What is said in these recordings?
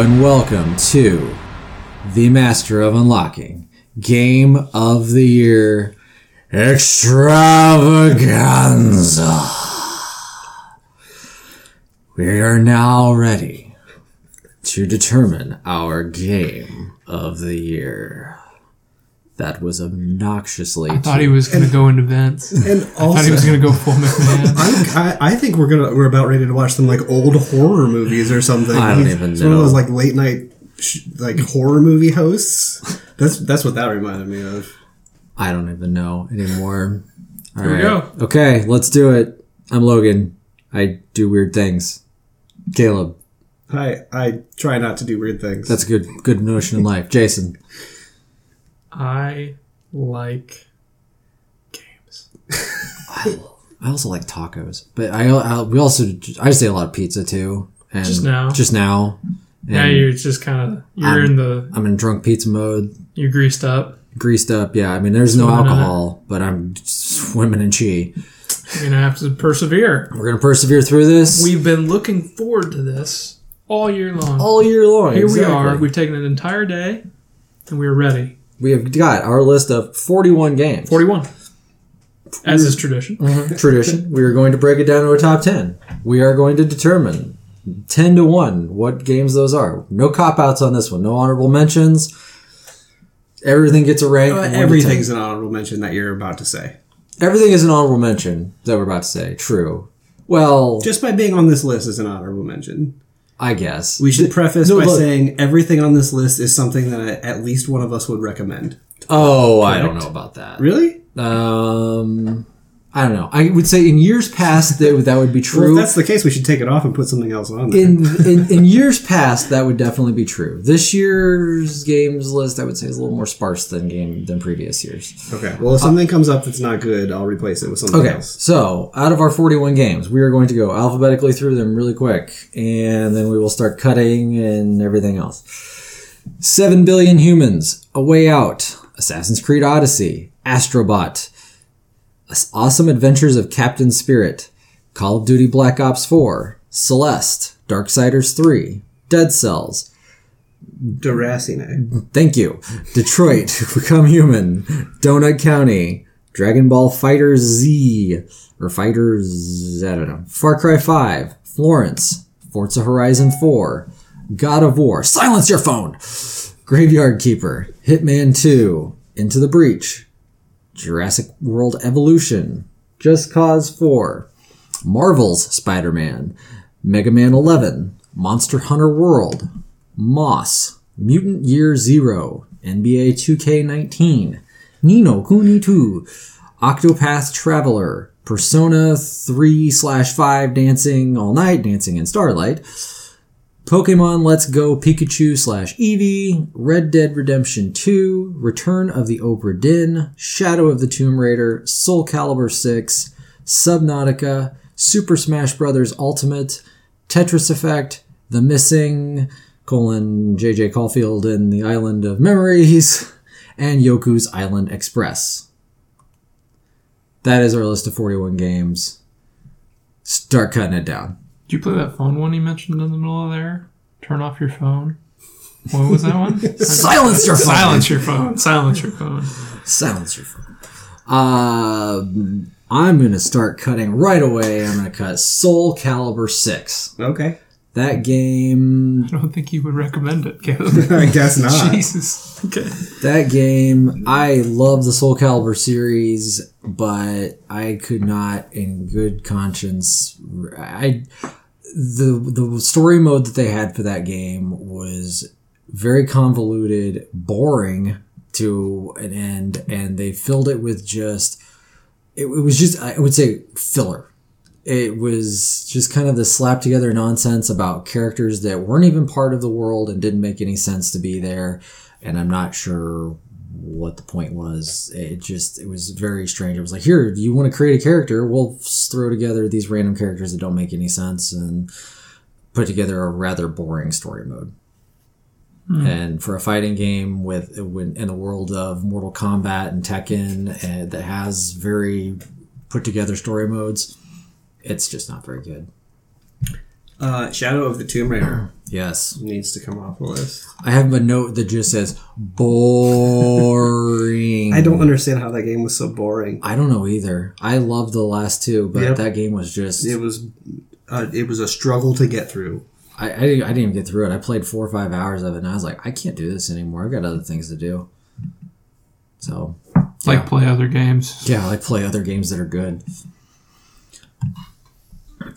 and welcome to the Master of Unlocking Game of the Year Extravaganza. We are now ready to determine our Game of the Year. That was obnoxiously. I thought he was going to go into Vince. And I thought he was going to go full McMahon. I'm, I, I think we're gonna we're about ready to watch some like old horror movies or something. I don't He's- even it's One of know. those like late night sh- like horror movie hosts. That's that's what that reminded me of. I don't even know anymore. All Here we go. Okay, let's do it. I'm Logan. I do weird things. Caleb. I I try not to do weird things. That's a good good notion in life. Jason. I like games. I also like tacos, but I, I we also I just ate a lot of pizza too. And Just now? Just now. Yeah, you're just kind of you're I'm- in the I'm in drunk pizza mode, you're greased up. greased up. Yeah, I mean there's no alcohol, but I'm swimming in chi. You're gonna have to persevere. We're gonna persevere through this We've been looking forward to this all year long. all year long. Here we are. We've taken an entire day, and we're ready. We have got our list of 41 games. Forty-one, as is tradition. tradition. We are going to break it down to a top 10. We are going to determine 10 to 1 what games those are. No cop outs on this one. No honorable mentions. Everything gets a rank. Uh, one to everything's an honorable mention that you're about to say. Everything is an honorable mention that we're about to say. True. Well, Just by being on this list is an honorable mention. I guess. We should preface No, by look. saying everything on this list is something that at least one of us would recommend. oh, I don't know about that. Really? Um, I don't know. I would say in years past that, that would be Well, true. if that's the case, we should take it off and put something else on there. in, in in years past, that would definitely be true. This year's games list, I would say, is a little more sparse than game than previous years. okay. Well, if something comes up that's not good, I'll replace it with something else. Okay, else. so out of our 41 games, we are going to go alphabetically through them really quick, and then we will start cutting and everything else. 7 Billion Humans, A Way Out, Assassin's Creed Odyssey, Astrobot, Awesome Adventures of Captain Spirit, Call of Duty Black Ops 4, Celeste, Darksiders 3, Dead Cells, Deracine. Thank you. Detroit, Become Human, Donut County, Dragon Ball Fighter Z, or Fighters, I don't know, Far Cry 5, Florence, Forza Horizon 4, God of War, Silence Your Phone, Graveyard Keeper, Hitman 2, Into the Breach, Jurassic World Evolution, Just Cause 4, Marvel's Spider Man, Mega Man 11, Monster Hunter World, Moss, Mutant Year Zero, NBA 2K19, Ni no Kuni 2, Octopath Traveler, Persona 3 slash 5 Dancing All Night, Dancing in Starlight, Pokemon Let's Go Pikachu slash Eevee, Red Dead Redemption 2, Return of the Obra Dinn, Shadow of the Tomb Raider, Soul Calibur 6, Subnautica, Super Smash Bros. Ultimate, Tetris Effect, The Missing, colon JJ Caulfield and the Island of Memories, and Yoku's Island Express. That is our list of 41 games. Start cutting it down. Did you play that phone one you mentioned in the middle of there? Turn off your phone. What was that one? Silence your phone. Silence your phone. Silence your phone. Silence your phone. Uh, I'm going to start cutting right away. I'm going to cut Soul Calibur 6. Okay. That game, I don't think you would recommend it, Caleb. I guess not. Jesus. Okay. that game, I love the Soul Calibur series, but I could not, in good conscience, I the the story mode that they had for that game was very convoluted, boring to an end, and they filled it with just it, it was just I would say filler. It was just kind of the slap together nonsense about characters that weren't even part of the world and didn't make any sense to be there. And I'm not sure what the point was. It just it was very strange. It was like, here, do you want to create a character? We'll throw together these random characters that don't make any sense and put together a rather boring story mode. And for a fighting game with when in a world of Mortal Kombat and Tekken and that has very put together story modes, it's just not very good. Uh, Shadow of the Tomb Raider. Yes. needs to come off the list. I have a note that just says boring. I don't understand how that game was so boring. I don't know either. I loved the last two, but Yep. that game was just. It was, uh, it was a struggle to get through. I, I, didn't, I didn't even get through it. I played four or five hours of it, and I was like, I can't do this anymore. I've got other things to do. So, Like Yeah. play other games. yeah, like play other games that are good.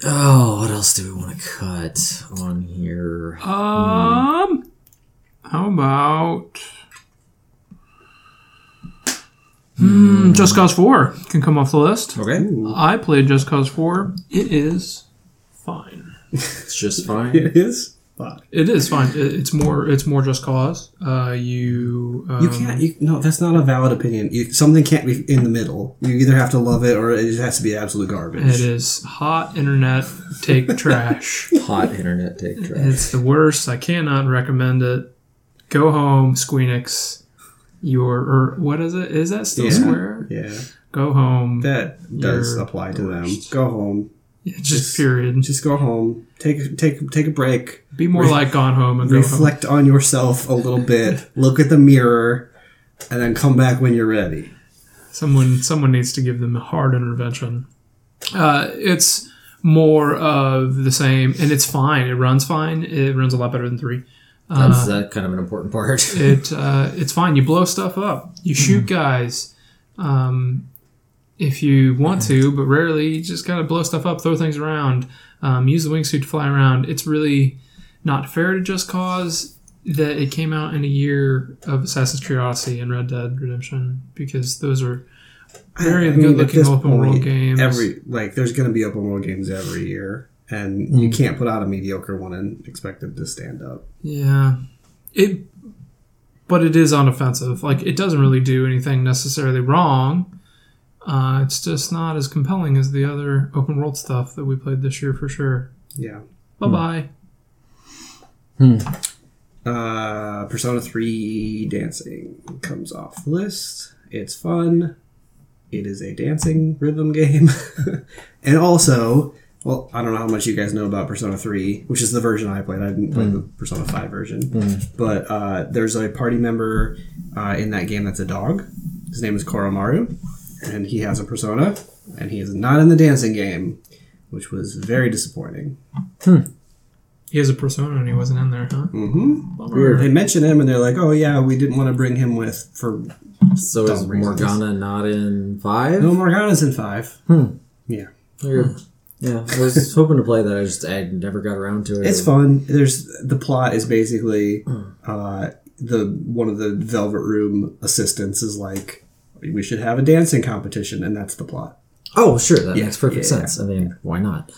Oh, what else do we want to cut on here? Um, how about hmm, Just Cause Four can come off the list. Okay, I played Just Cause Four. It is fine. it's just fine. It is. Fuck. It is fine. It's more. It's more Just Cause. Uh, you. Um, You can't. You, no, that's not a valid opinion. You, something can't be in the middle. You either have to love it or it just has to be absolute garbage. It is hot internet take trash. Hot internet take trash. It's the worst. I cannot recommend it. Go home, Squeenix. Your or what is it? Is that still Yeah. Square? Yeah, Go home. that does apply to them. Go home. Yeah, just just- period. Just go home. Take take take a break. Be more like Gone Home and go home. reflect on yourself a little bit. Look at the mirror, and then come back when you're ready. Someone someone needs to give them a hard intervention. Uh, it's more of the same, and it's fine. It runs fine. It runs a lot better than three. That's uh, kind of an important part. It uh, it's fine. You blow stuff up. You shoot guys. Um, if you want to, but rarely, you just gotta blow stuff up, throw things around, um, use the wingsuit to fly around. It's really not fair to Just Cause that it came out in a year of Assassin's Creed Odyssey and Red Dead Redemption because those are very I mean, good looking open world games. Every like, there's going to be open world games every year, and you can't put out a mediocre one and expect it to stand up. Yeah. It but it is unoffensive. Like it doesn't really do anything necessarily wrong. Uh, it's just not as compelling as the other open world stuff that we played this year for sure. Yeah. Bye bye. Uh, Persona 3 dancing comes off the list. It's fun. It is a dancing rhythm game. and also, well, I don't know how much you guys know about Persona 3, which is the version I played. I didn't play the Persona 5 version. But uh, there's a party member uh, in that game that's a dog. His name is Koromaru. And he has a persona. And he is not in the dancing game, which was very disappointing. He has a persona and he wasn't in there, huh? hmm Bummer. They mention him and they're like, oh, yeah, we didn't want to bring him with for so is reasons. Morgana not in five? No, Morgana's in five. Yeah, Weird. Yeah, I was hoping to play that. I just I never got around to it. it's fun. There's the plot is basically uh, the one of the Velvet Room assistants is like, we should have a dancing competition, and that's the plot. Oh, sure, that Yeah, makes perfect yeah, sense. I mean, why not?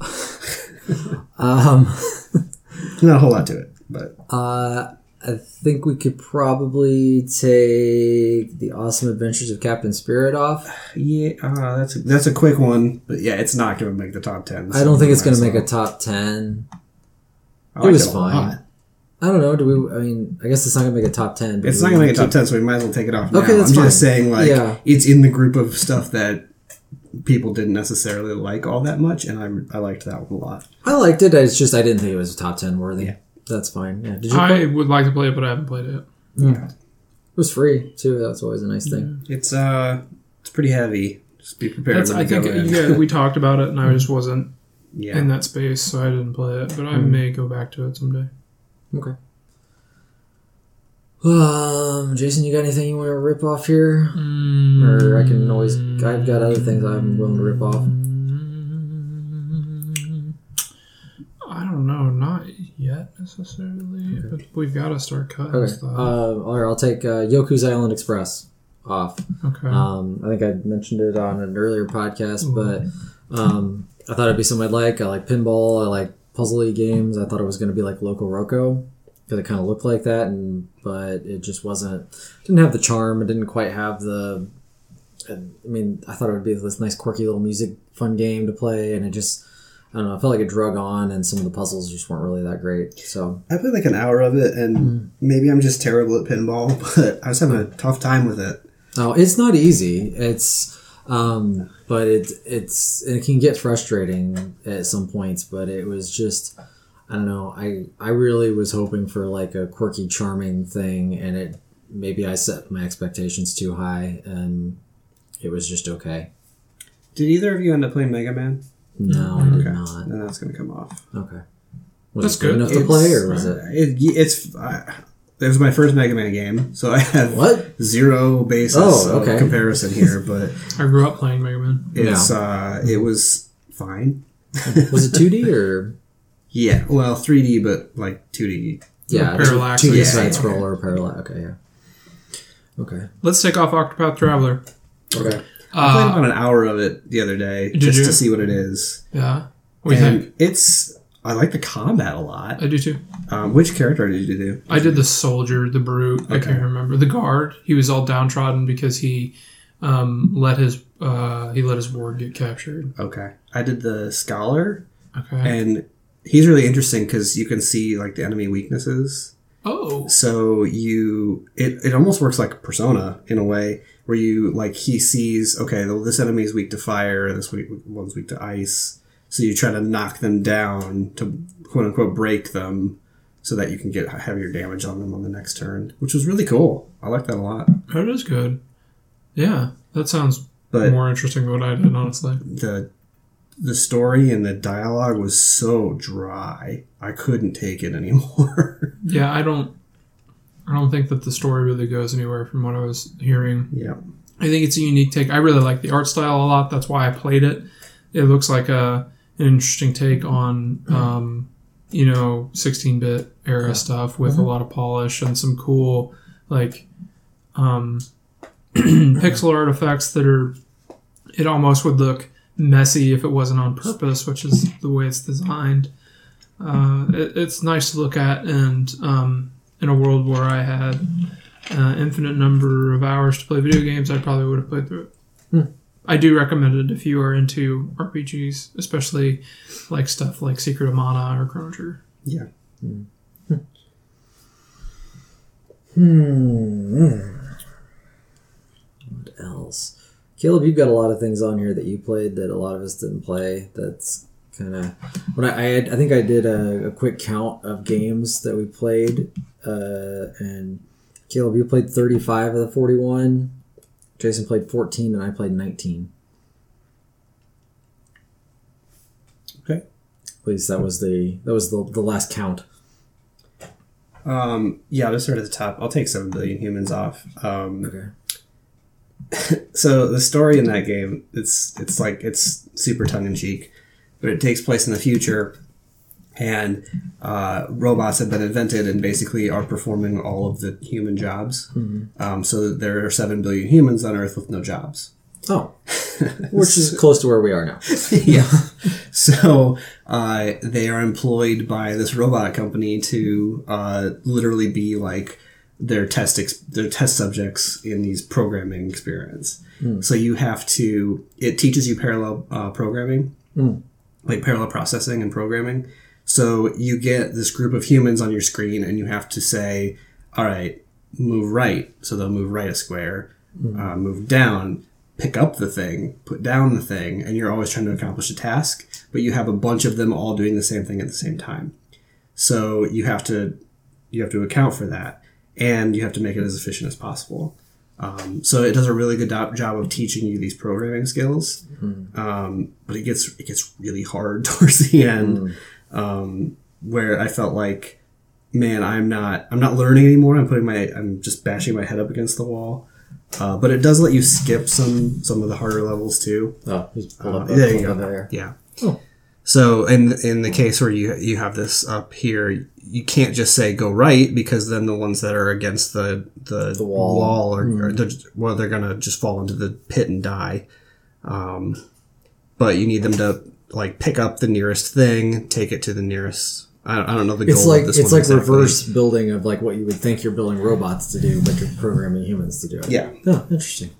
um, Not a whole lot to it, but uh, I think we could probably take the Awesome Adventures of Captain Spirit off. yeah, uh, that's a, that's a quick one. But yeah, it's not going to make the top ten. I don't think it's going to make a top ten. It was fine. Lot. I don't know. Do we? I mean, I guess it's not going to make a top ten. But It's not going to make a top ten, so we might as well take it off. Now. Okay, that's I'm just saying, like, Yeah. it's in the group of stuff that people didn't necessarily like all that much, and I I liked that one a lot. I liked it. It's just I didn't think it was top ten worthy. Yeah. That's fine. Yeah. Did you? I play? Would like to play it, but I haven't played it. Hmm. Yeah. It was free too. That's always a nice thing. It's uh, it's pretty heavy. Just be prepared. That's, I think go yeah, we talked about it, and I just mm-hmm. wasn't yeah. in that space, so I didn't play it. But I mm-hmm. may go back to it someday. Okay. Um, Jason, you got anything you want to rip off here? Or I can always. I've got other things I'm willing to rip off. I don't know, not yet necessarily, but we've got to start cutting Okay. stuff. Uh, right, I'll take uh, Yoku's Island Express off. okay. Um, I think I mentioned it on an earlier podcast, but um, I thought it'd be something I'd like. I like pinball. I like puzzly games. I thought it was going to be like Loco Roco because it kind of looked like that, and but it just wasn't. Didn't have the charm. It didn't quite have the. I mean, I thought it would be this nice, quirky little music, fun game to play, and it just. I don't know. I felt like it drug on, and some of the puzzles just weren't really that great. So I played like an hour of it, and Mm. maybe I'm just terrible at pinball, but I was having a tough time with it. Oh, it's not easy. It's um but it it's it can get frustrating at some points, but it was just I don't know. I I really was hoping for like a quirky, charming thing, and it maybe I set my expectations too high, and it was just okay. Did either of you end up playing Mega Man? No, I did Okay, not. then that's gonna come off. Okay. Was That's it good good. enough to play, or was it? uh, it it's uh, it was my first Mega Man game, so I have What? zero basis Oh, okay. of comparison here, but I grew up playing Mega Man. it's uh, it was fine. Was it 2D or? Yeah, well, 3D, but like 2D. Yeah, Parallax, 2D yeah, side yeah. scroller, parallax. Okay, yeah. Okay. Let's take off Octopath Traveler. Okay. I played Uh, about an hour of it the other day Did just you? to see what it is. yeah. What do you and think? it's I like the combat a lot. I do too. Um, which character did you do? I did the soldier, the brute. I can't remember the guard. He was all downtrodden because he um, let his uh, he let his ward get captured. Okay, I did the scholar, Okay. and he's really interesting because you can see like the enemy weaknesses. oh. So you it, it almost works like persona in a way where you like he sees okay well, this enemy is weak to fire this weak, one's weak to ice so you try to knock them down to quote unquote break them so that you can get heavier damage on them on the next turn which was really cool I like that a lot That is good. Yeah, that sounds but more interesting than what I did, honestly. the the story and the dialogue was so dry I couldn't take it anymore Yeah, I don't. I don't think that the story really goes anywhere from what I was hearing. yeah I think it's a unique take. I really like the art style a lot. That's why I played it. It looks like a an interesting take on um, you know 16-bit era stuff with a lot of polish and some cool like um, pixel artifacts that are. It almost would look messy if it wasn't on purpose, which is the way it's designed. Uh, it, it's nice to look at, and um, in a world where I had uh, infinite number of hours to play video games, I probably would have played through it. I do recommend it if you are into RPGs, especially like stuff like Secret of Mana or Chrono Trigger. yeah Hmm. What else? Caleb, you've got a lot of things on here that you played that a lot of us didn't play. That's kind of when I I, had, I think I did a, a quick count of games that we played, uh, and Caleb, you played thirty five of the forty one. Jason played fourteen, and I played nineteen. okay At least that was the that was the, the last count. um yeah I'll just start at the top I'll take 7 billion humans off um Okay. so the story in that game it's it's like it's super tongue-in-cheek but it takes place in the future and uh, robots have been invented and basically are performing all of the human jobs. Um, so there are 7 billion humans on earth with no jobs. Oh, which is close to where we are now. yeah. So uh, they are employed by this robot company to uh, literally be like their test ex- their test subjects in these programming experiments. So you have to it teaches you parallel uh, programming, like parallel processing and programming. So you get this group of humans on your screen, and you have to say, "All right, move right." So they'll move right a square, uh, move down, pick up the thing, put down the thing, and you're always trying to accomplish a task. But you have a bunch of them all doing the same thing at the same time. So you have to you have to account for that, and you have to make it as efficient as possible. Um, so it does a really good do- job of teaching you these programming skills, um, but it gets it gets really hard towards the end, um, where I felt like, man, I'm not I'm not learning anymore. I'm putting my I'm just bashing my head up against the wall. Uh, but it does let you skip some some of the harder levels too. Oh, just pull Uh, there you go. there. Yeah. Oh. So in in the case where you you have this up here, you can't just say go right because then the ones that are against the the, The wall. are, are they're, well they're gonna just fall into the pit and die. Um, but you need them to like pick up the nearest thing, take it to the nearest. I don't, I don't know the goal. It's like of this it's one like exactly. reverse building of like what you would think you're building robots to do, but you're programming humans to do it. Yeah. Oh, interesting.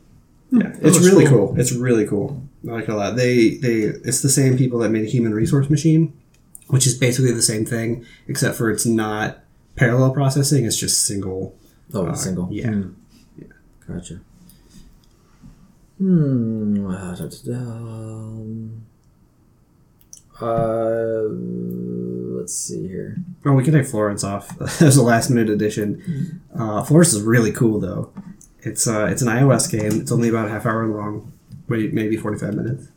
Yeah, it's really cool. cool. It's really cool. I like it a lot. They they it's the same people that made a Human Resource Machine, which is basically the same thing, except for it's not parallel processing. It's just single. Oh, Uh, single. yeah. Hmm. Gotcha. Hmm. da, da, da, um, Uh, let's see here. Oh, we can take Florence off. was a last minute addition. Uh, Florence is really cool though. It's uh, it's an iOS game. It's only about a half hour long, wait, maybe forty five minutes.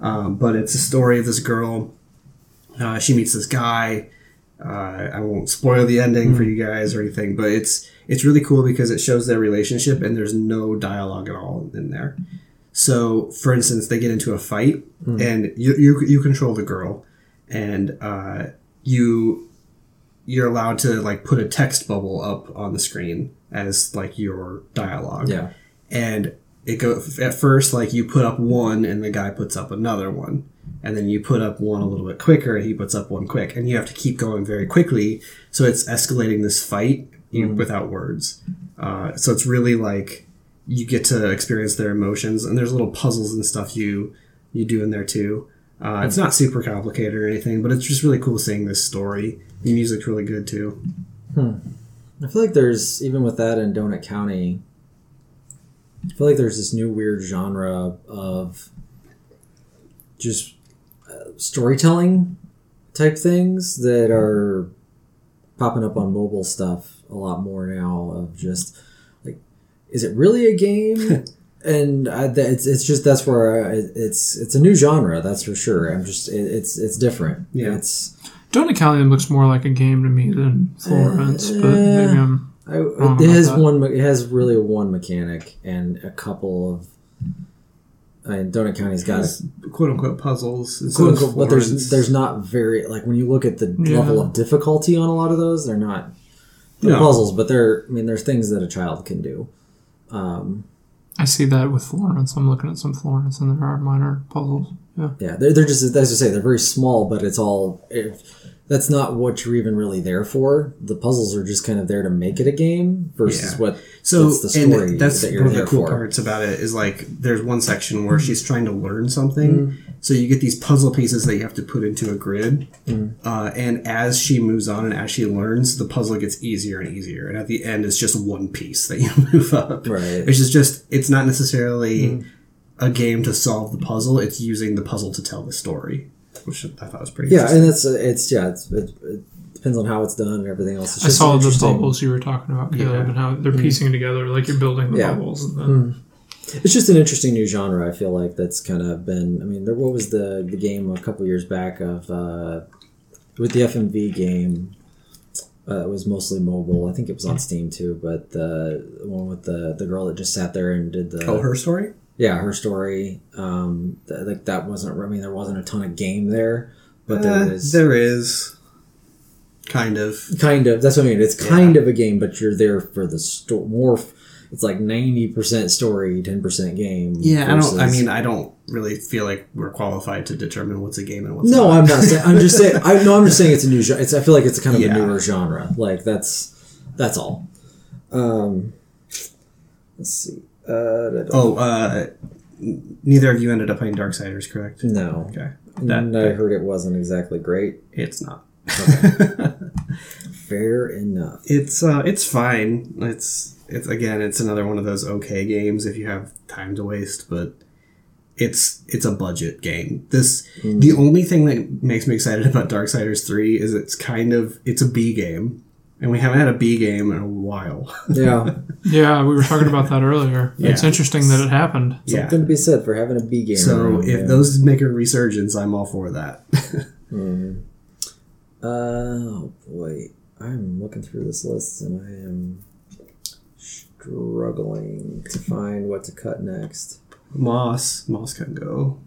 Um, but it's a story of this girl. Uh, she meets this guy. Uh, I won't spoil the ending for you guys or anything, but it's it's really cool because it shows their relationship and there's no dialogue at all in there. So, for instance, they get into a fight and you, you you control the girl, and uh, you you're allowed to like put a text bubble up on the screen as like your dialogue. Yeah. and it go at first like you put up one and the guy puts up another one. And then you put up one a little bit quicker and he puts up one quick. And you have to keep going very quickly. So it's escalating this fight you, without words. Uh, so it's really like you get to experience their emotions and there's little puzzles and stuff you you do in there too uh, it's not super complicated or anything but it's just really cool seeing this story the music's really good too I feel like there's even with that in Donut County. I feel like there's this new weird genre of just uh, storytelling type things that are popping up on mobile stuff a lot more now. Of just is it really a game? and I, it's it's just that's where I, it's it's a new genre. That's for sure. I'm just it, it's it's different. Yeah. It's Donut County looks more like a game to me than Florence, uh, but maybe I'm. I, Wrong it about has that. one. me- It has really one mechanic and a couple of. I mean, Donut County's got It's quote unquote puzzles and so quote unquote, but there's there's not very like when you look at the Yeah. level of difficulty on a lot of those, they're not they're No. puzzles, but they're I mean, there's things that a child can do. Um, I see that with Florence. I'm looking at some Florence, and there are minor puzzles. Yeah. yeah, they're, they're just as I say, they're very small, but it's all. It, that's not what you're even really there for. The puzzles are just kind of there to make it a game versus Yeah. what So that's the story and that's that you're one of the cool for. parts about it is like there's one section where mm-hmm. she's trying to learn something. Mm-hmm. So you get these puzzle pieces that you have to put into a grid, mm-hmm. uh, and as she moves on and as she learns, the puzzle gets easier and easier. And at the end, it's just one piece that you move up. Right. Which is just it's not necessarily a game to solve the puzzle. It's using the puzzle to tell the story, which I thought was pretty. Yeah, and it's uh, it's yeah, it's, it, it depends on how it's done and everything else. It's I just saw the bubbles you were talking about, Caleb, Yeah. and how they're piecing together like you're building the Yeah. bubbles. And then, It's just an interesting new genre. I feel like that's kind of been. I mean, there, what was the the game a couple years back of uh, with the FMV game? Uh, it was mostly mobile. I think it was on Steam too. But the one with the the girl that just sat there and did the oh, her story. Yeah her story. Um, th- like that wasn't. I mean, there wasn't a ton of game there, but Uh, there was there is kind of. kind of that's what I mean. It's kind of a game, but you're there for the story. More, f- it's like ninety percent story, ten percent game. Yeah, I don't. I mean, I don't really feel like we're qualified to determine what's a game and what's not. no, not. I'm not saying. I'm just saying. I no, I'm just saying it's a new. genre. It's. I feel like it's a kind of Yeah. a newer genre. Like that's that's all. Um, let's see. Uh, Oh, uh, neither of you ended up playing Darksiders, correct? no, Okay, and I heard it wasn't exactly great. it's not. Fair enough. It's uh, it's fine. It's it's again, it's another one of those okay games if you have time to waste, but it's it's a budget game. This the only thing that makes me excited about Darksiders three is it's kind of it's a B game, and we haven't had a B game in a while. Yeah, yeah, we were talking about that earlier. It's Yeah. interesting that it happened. yeah. something to be said for having a B game. So around, if yeah. those make a resurgence, I'm all for that. Oh boy, I'm looking through this list and I am struggling to find what to cut next. Moss, Moss can go.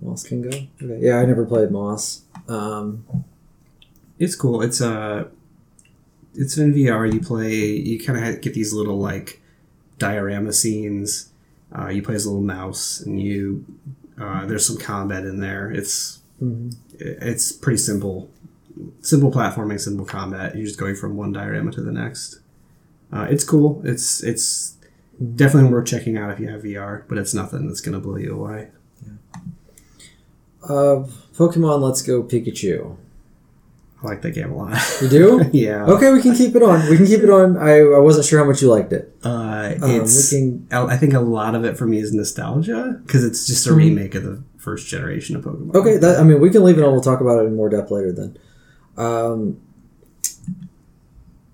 Moss can go. Okay. Yeah, I never played Moss. Um, It's cool. It's uh it's in VR. You play. You kind of get these little like diorama scenes. Uh, you play as a little mouse, and you uh, there's some combat in there. It's it's pretty simple, simple platforming, simple combat. You're just going from one diorama to the next. Uh, it's cool. It's it's definitely worth checking out if you have VR, but it's nothing that's gonna blow you away. uh, Pokemon Let's Go Pikachu. I like that game a lot. You do? yeah. okay, we can keep it on. We can keep it on. I, I wasn't sure how much you liked it. Uh, Um, it's. can, I think a lot of it for me is nostalgia because it's just a remake of the first generation of Pokemon. okay, that, I mean, we can leave it on. We'll talk about it in more depth later then. Um,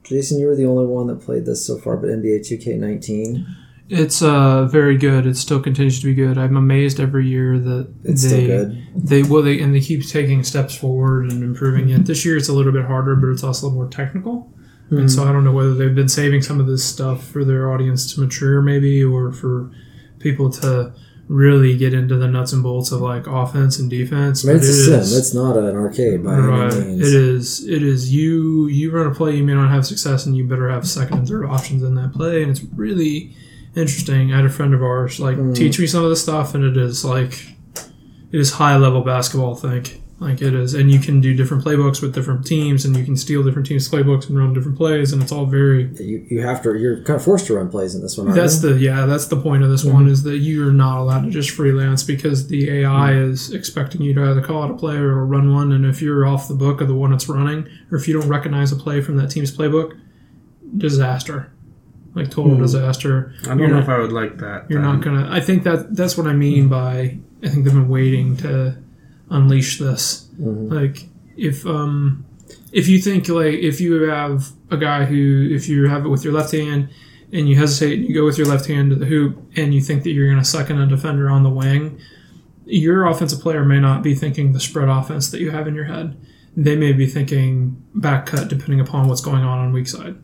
Jason, you were the only one that played this so far, but NBA 2K19. It's uh very good. It still continues to be good. I'm amazed every year that It's they still good. they well they and they keep taking steps forward and improving it. This year it's a little bit harder, but it's also more technical. And so I don't know whether they've been saving some of this stuff for their audience to mature, maybe, or for people to really get into the nuts and bolts of like offense and defense. I mean, it's a it sim. is- It's not an arcade by right. any means. It is. It is. You you run a play, you may not have success, and you better have second and third options in that play. And it's really interesting. I had a friend of ours like Mm. teach me some of this stuff, and it is like it is high level basketball. I think like it is, and you can do different playbooks with different teams, and you can steal different teams' playbooks and run different plays, and it's all very You, you have to. You're kind of forced to run plays in this one. Aren't that's you? the yeah, that's the point of this Mm-hmm. one is that you're not allowed to just freelance because the AI is expecting you to either call out a play or run one, and if you're off the book of the one that's running, or if you don't recognize a play from that team's playbook, disaster, like total Hmm. disaster. I don't You're know not- if I would like that. You're then. not gonna. I think that that's what I mean by I think they've been waiting to unleash this. Mhm. Like if um if you think like if you have a guy who if you have it with your left hand and you hesitate and you go with your left hand to the hoop and you think that you're going to suck in a defender on the wing, your offensive player may not be thinking the spread offense that you have in your head. They may be thinking back cut depending upon what's going on on weak side.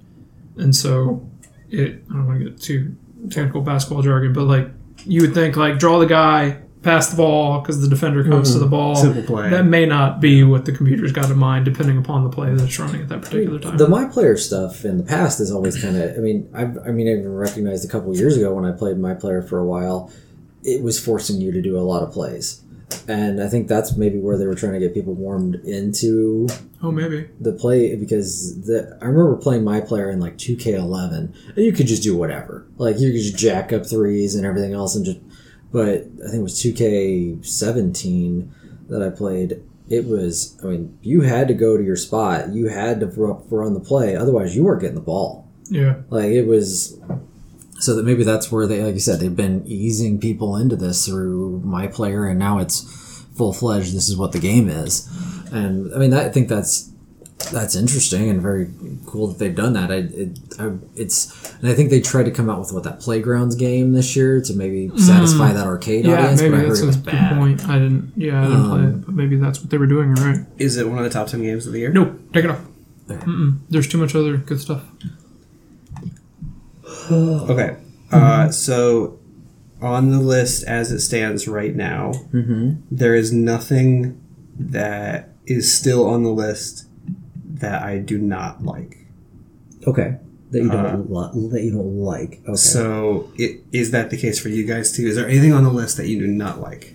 And so it I don't want to get too technical basketball jargon, but like you would think like draw the guy, pass the ball because the defender comes to mm-hmm. the ball. Simple play. That may not be what the computer's got in mind, depending upon the play that's running at that particular time. The my player stuff in the past is always kind of. I mean, I've, I mean, I even recognized a couple years ago when I played my player for a while, it was forcing you to do a lot of plays, and I think that's maybe where they were trying to get people warmed into oh, maybe. the play because the I remember playing my player in like 2K11 and you could just do whatever. Like you could just jack up threes and everything else and just but I think it was 2K17 that I played. It was I mean you had to go to your spot. You had to ru- run the play otherwise you weren't getting the ball. Yeah. Like it was so that maybe that's where they like you said they've been easing people into this through my player and now it's full fledged this is what the game is. And I mean that, I think that's that's interesting and very cool that they've done that. I, it, I, it's and I think they tried to come out with what that playgrounds game this year to maybe satisfy that arcade Mm. Yeah, audience. maybe but I heard that's it a was good bad. point. I didn't. Yeah, I didn't play Um, it, but maybe that's what they were doing. Right? Is it one of the top ten games of the year? No, take it off. Mm-mm. There's too much other good stuff. Okay. Uh, so on the list as it stands right now, Mm-hmm. there is nothing that is still on the list that I do not like. Okay, that you don't Uh, li- that you don't like. Okay, So it, is that the case for you guys too? Is there anything on the list that you do not like?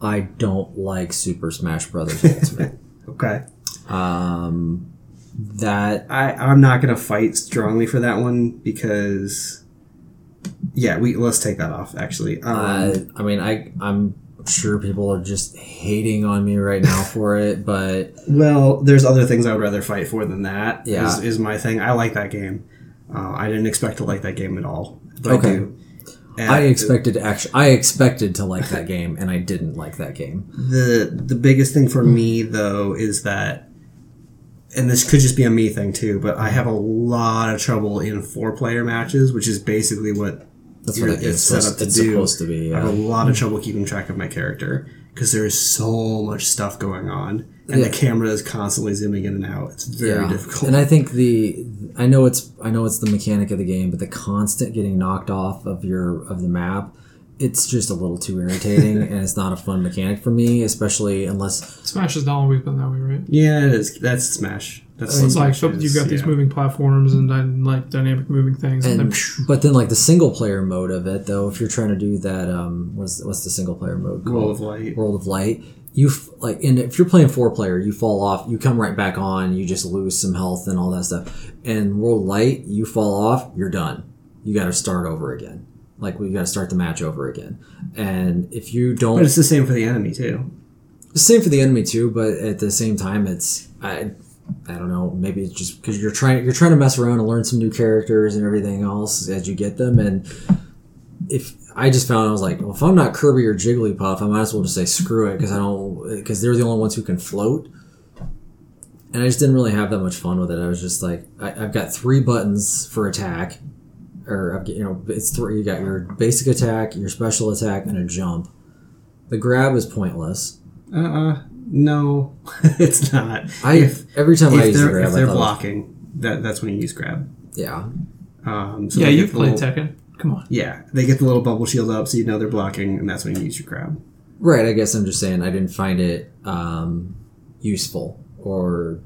I don't like Super Smash Brothers Ultimate. Okay. um, that I, I'm not gonna fight strongly for that one because yeah, we let's take that off actually. Um, uh, I mean, I I'm sure people are just hating on me right now for it, but Well, there's other things I would rather fight for than that. Yeah. is, is my thing. I like that game. Uh, I didn't expect to like that game at all, but Okay. I do. And I expected to actually I expected to like that game, and I didn't like that game. the the biggest thing for me though is that, and this could just be a me thing too, but I have a lot of trouble in four player matches, which is basically what That's what it, it's, set up to it's do. supposed to be. I have a lot of trouble keeping track of my character because there is so much stuff going on, and Yeah. the camera is constantly zooming in and out. It's very Yeah. difficult. And I think the I know it's I know it's the mechanic of the game, but the constant getting knocked off of your of the map, it's just a little too irritating, and it's not a fun mechanic for me, especially unless Smash has not always been that way, right? yeah, it is. That's Smash. That's So it's what like so is, you've got these yeah. moving platforms and then like dynamic moving things, and, and then but then like the single player mode of it though, if you're trying to do that, um, what's what's the single player mode called? World of Light. World of Light. You f- like, and if you're playing four player, you fall off. You come right back on. You just lose some health and all that stuff. And World of Light, you fall off. You're done. You got to start over again. Like we got to start the match over again. And if you don't, but it's the same for the enemy too. same for the enemy too. But at the same time, it's I, I don't know. Maybe it's just because you're trying you're trying to mess around and learn some new characters and everything else as you get them. And if I just found I was like, well, if I'm not Kirby or Jigglypuff, I might as well just say screw it because I don't because they're the only ones who can float. and I just didn't really have that much fun with it. I was just like, I, I've got three buttons for attack, or you know, it's three. You got your basic attack, your special attack, and a jump. The grab is pointless. Uh, uh no, it's not. I if every time I if use the they're, grab, if they're blocking, that that's when you use grab. yeah, Um, so yeah, you get the played little- Tekken. Come on. Yeah, they get the little bubble shield up, so you know they're blocking, and that's when you use your grab. right. I guess I'm just saying I didn't find it um, useful, or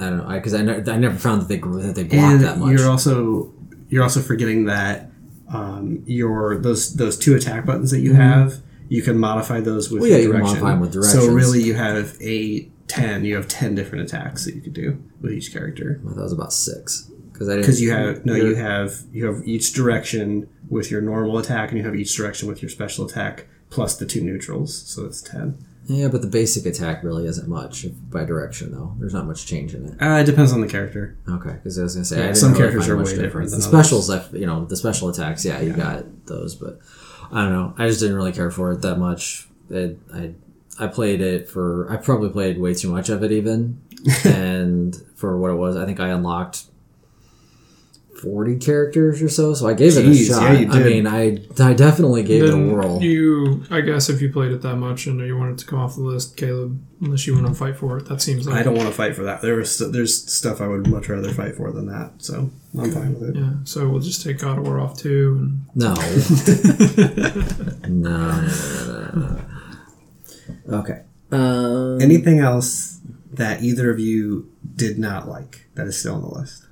I don't know, because I, ne- I never found that they gr- that they blocked and that much. you're also you're also forgetting that um, your those those two attack buttons that you have, you can modify those with Mm-hmm. Well, yeah, your you can direction. modify them with So really, you have a ten. You have ten different attacks that you could do with each character. I thought it was about six because I Because you have no, you have you have each direction with your normal attack, and you have each direction with your special attack plus the two neutrals. So that's ten. Yeah, but the basic attack really isn't much by direction, though. There's not much change in it. Uh, it depends on the character. Okay, because I was gonna say Yeah, some really characters are much way different The specials, I, you know, the special attacks, yeah, you got those, but I don't know. I just didn't really care for it that much. It, I I played it for I probably played way too much of it even, and for what it was, I think I unlocked. 40 characters or so, so I gave it a shot. yeah, you I mean, I, I definitely gave it a whirl. you, I guess, if you played it that much and you wanted to come off the list, Caleb, unless you want to fight for it, that seems like I don't want to fight for that. There was there's stuff I would much rather fight for than that. So I'm fine with it. Yeah, so we'll just take God of War off too. And No. no, no, no, no, no, no. Okay. Um, Anything else that either of you did not like that is still on the list?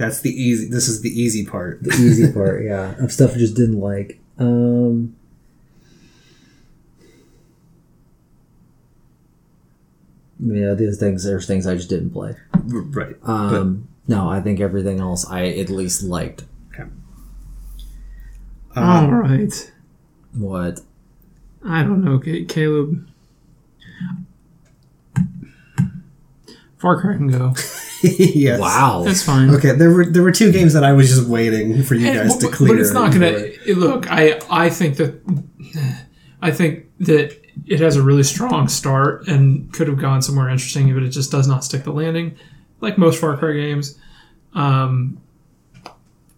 That's the easy. This is the easy part. the easy part, yeah, of stuff I just didn't like. Um, yeah, these things. There's things I just didn't play. right. Um, no, I think everything else I at least liked. Um, all right, What? I don't know, Caleb. Far Cry can go. yes. Wow. That's fine. Okay. There were there were two games that I was just waiting for you And- guys to but- clear. But it's not gonna look. I I think that I think that it has a really strong start and could have gone somewhere interesting, but it just does not stick the landing, like most Far Cry games. Um,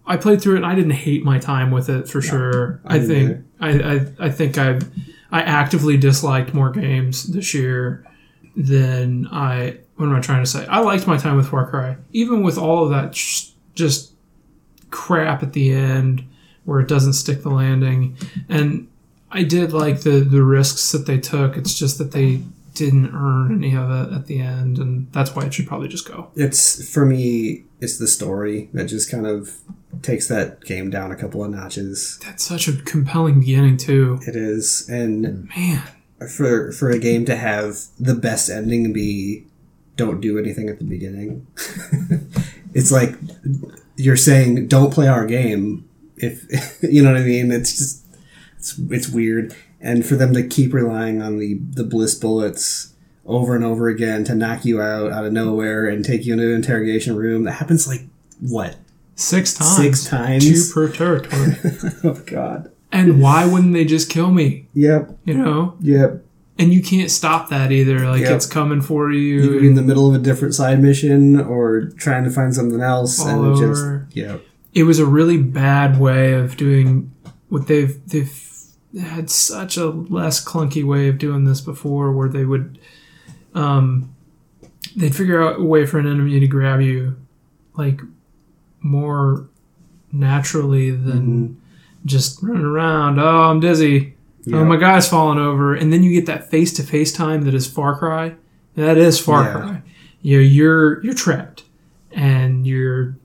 I played through it. and I didn't hate my time with it for sure. I I, think I, I I think I I actively disliked more games this year than I. What am I trying to say? I liked my time with Far Cry, even with all of that sh- just crap at the end where it doesn't stick the landing. And I did like the the risks that they took. It's just that they didn't earn any of it at the end, and that's why it should probably just go. it's for me. It's the story that just kind of takes that game down a couple of notches. That's such a compelling beginning too. It is, and Man, for for a game to have the best ending be don't do anything at the beginning. it's like you're saying don't play our game if you know what I mean. It's just it's it's weird, and for them to keep relying on the the bliss bullets over and over again to knock you out out of nowhere and take you into an interrogation room that happens like what six times, Six times? two per territory. oh god and why wouldn't they just kill me? yep You know, yep and you can't stop that either. Like Yep. it's coming for you you. could be in the middle of a different side mission or trying to find something else and it just yeah it was a really bad way of doing what they've they've had such a less clunky way of doing this before where they would um they'd figure out a way for an enemy to grab you like more naturally than just running around oh i'm dizzy oh Yeah. my guy's falling over and then you get that face-to-face time that is far cry that is far Yeah. cry you know, you're you're trapped and you're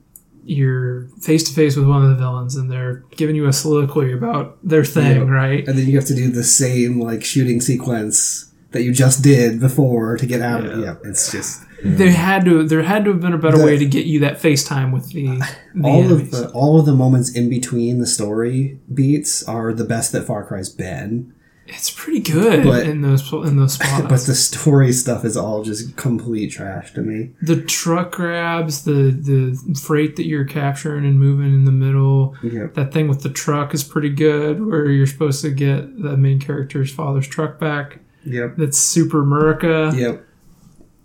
you're face to face with one of the villains and they're giving you a soliloquy about their thing, Yeah. right? and then you have to do the same like shooting sequence that you just did before to get out of it yeah it's just There mm. had to there had to have been a better The- way to get you that FaceTime with the, the all of the all of the moments in between the story beats are the best that Far Cry's been it's pretty good But- in those in those spots. but the story stuff is all just complete trash to me the truck grabs, the the freight that you're capturing and moving in the middle. yeah That thing with the truck is pretty good, where you're supposed to get the main character's father's truck back. yep That's super America. yep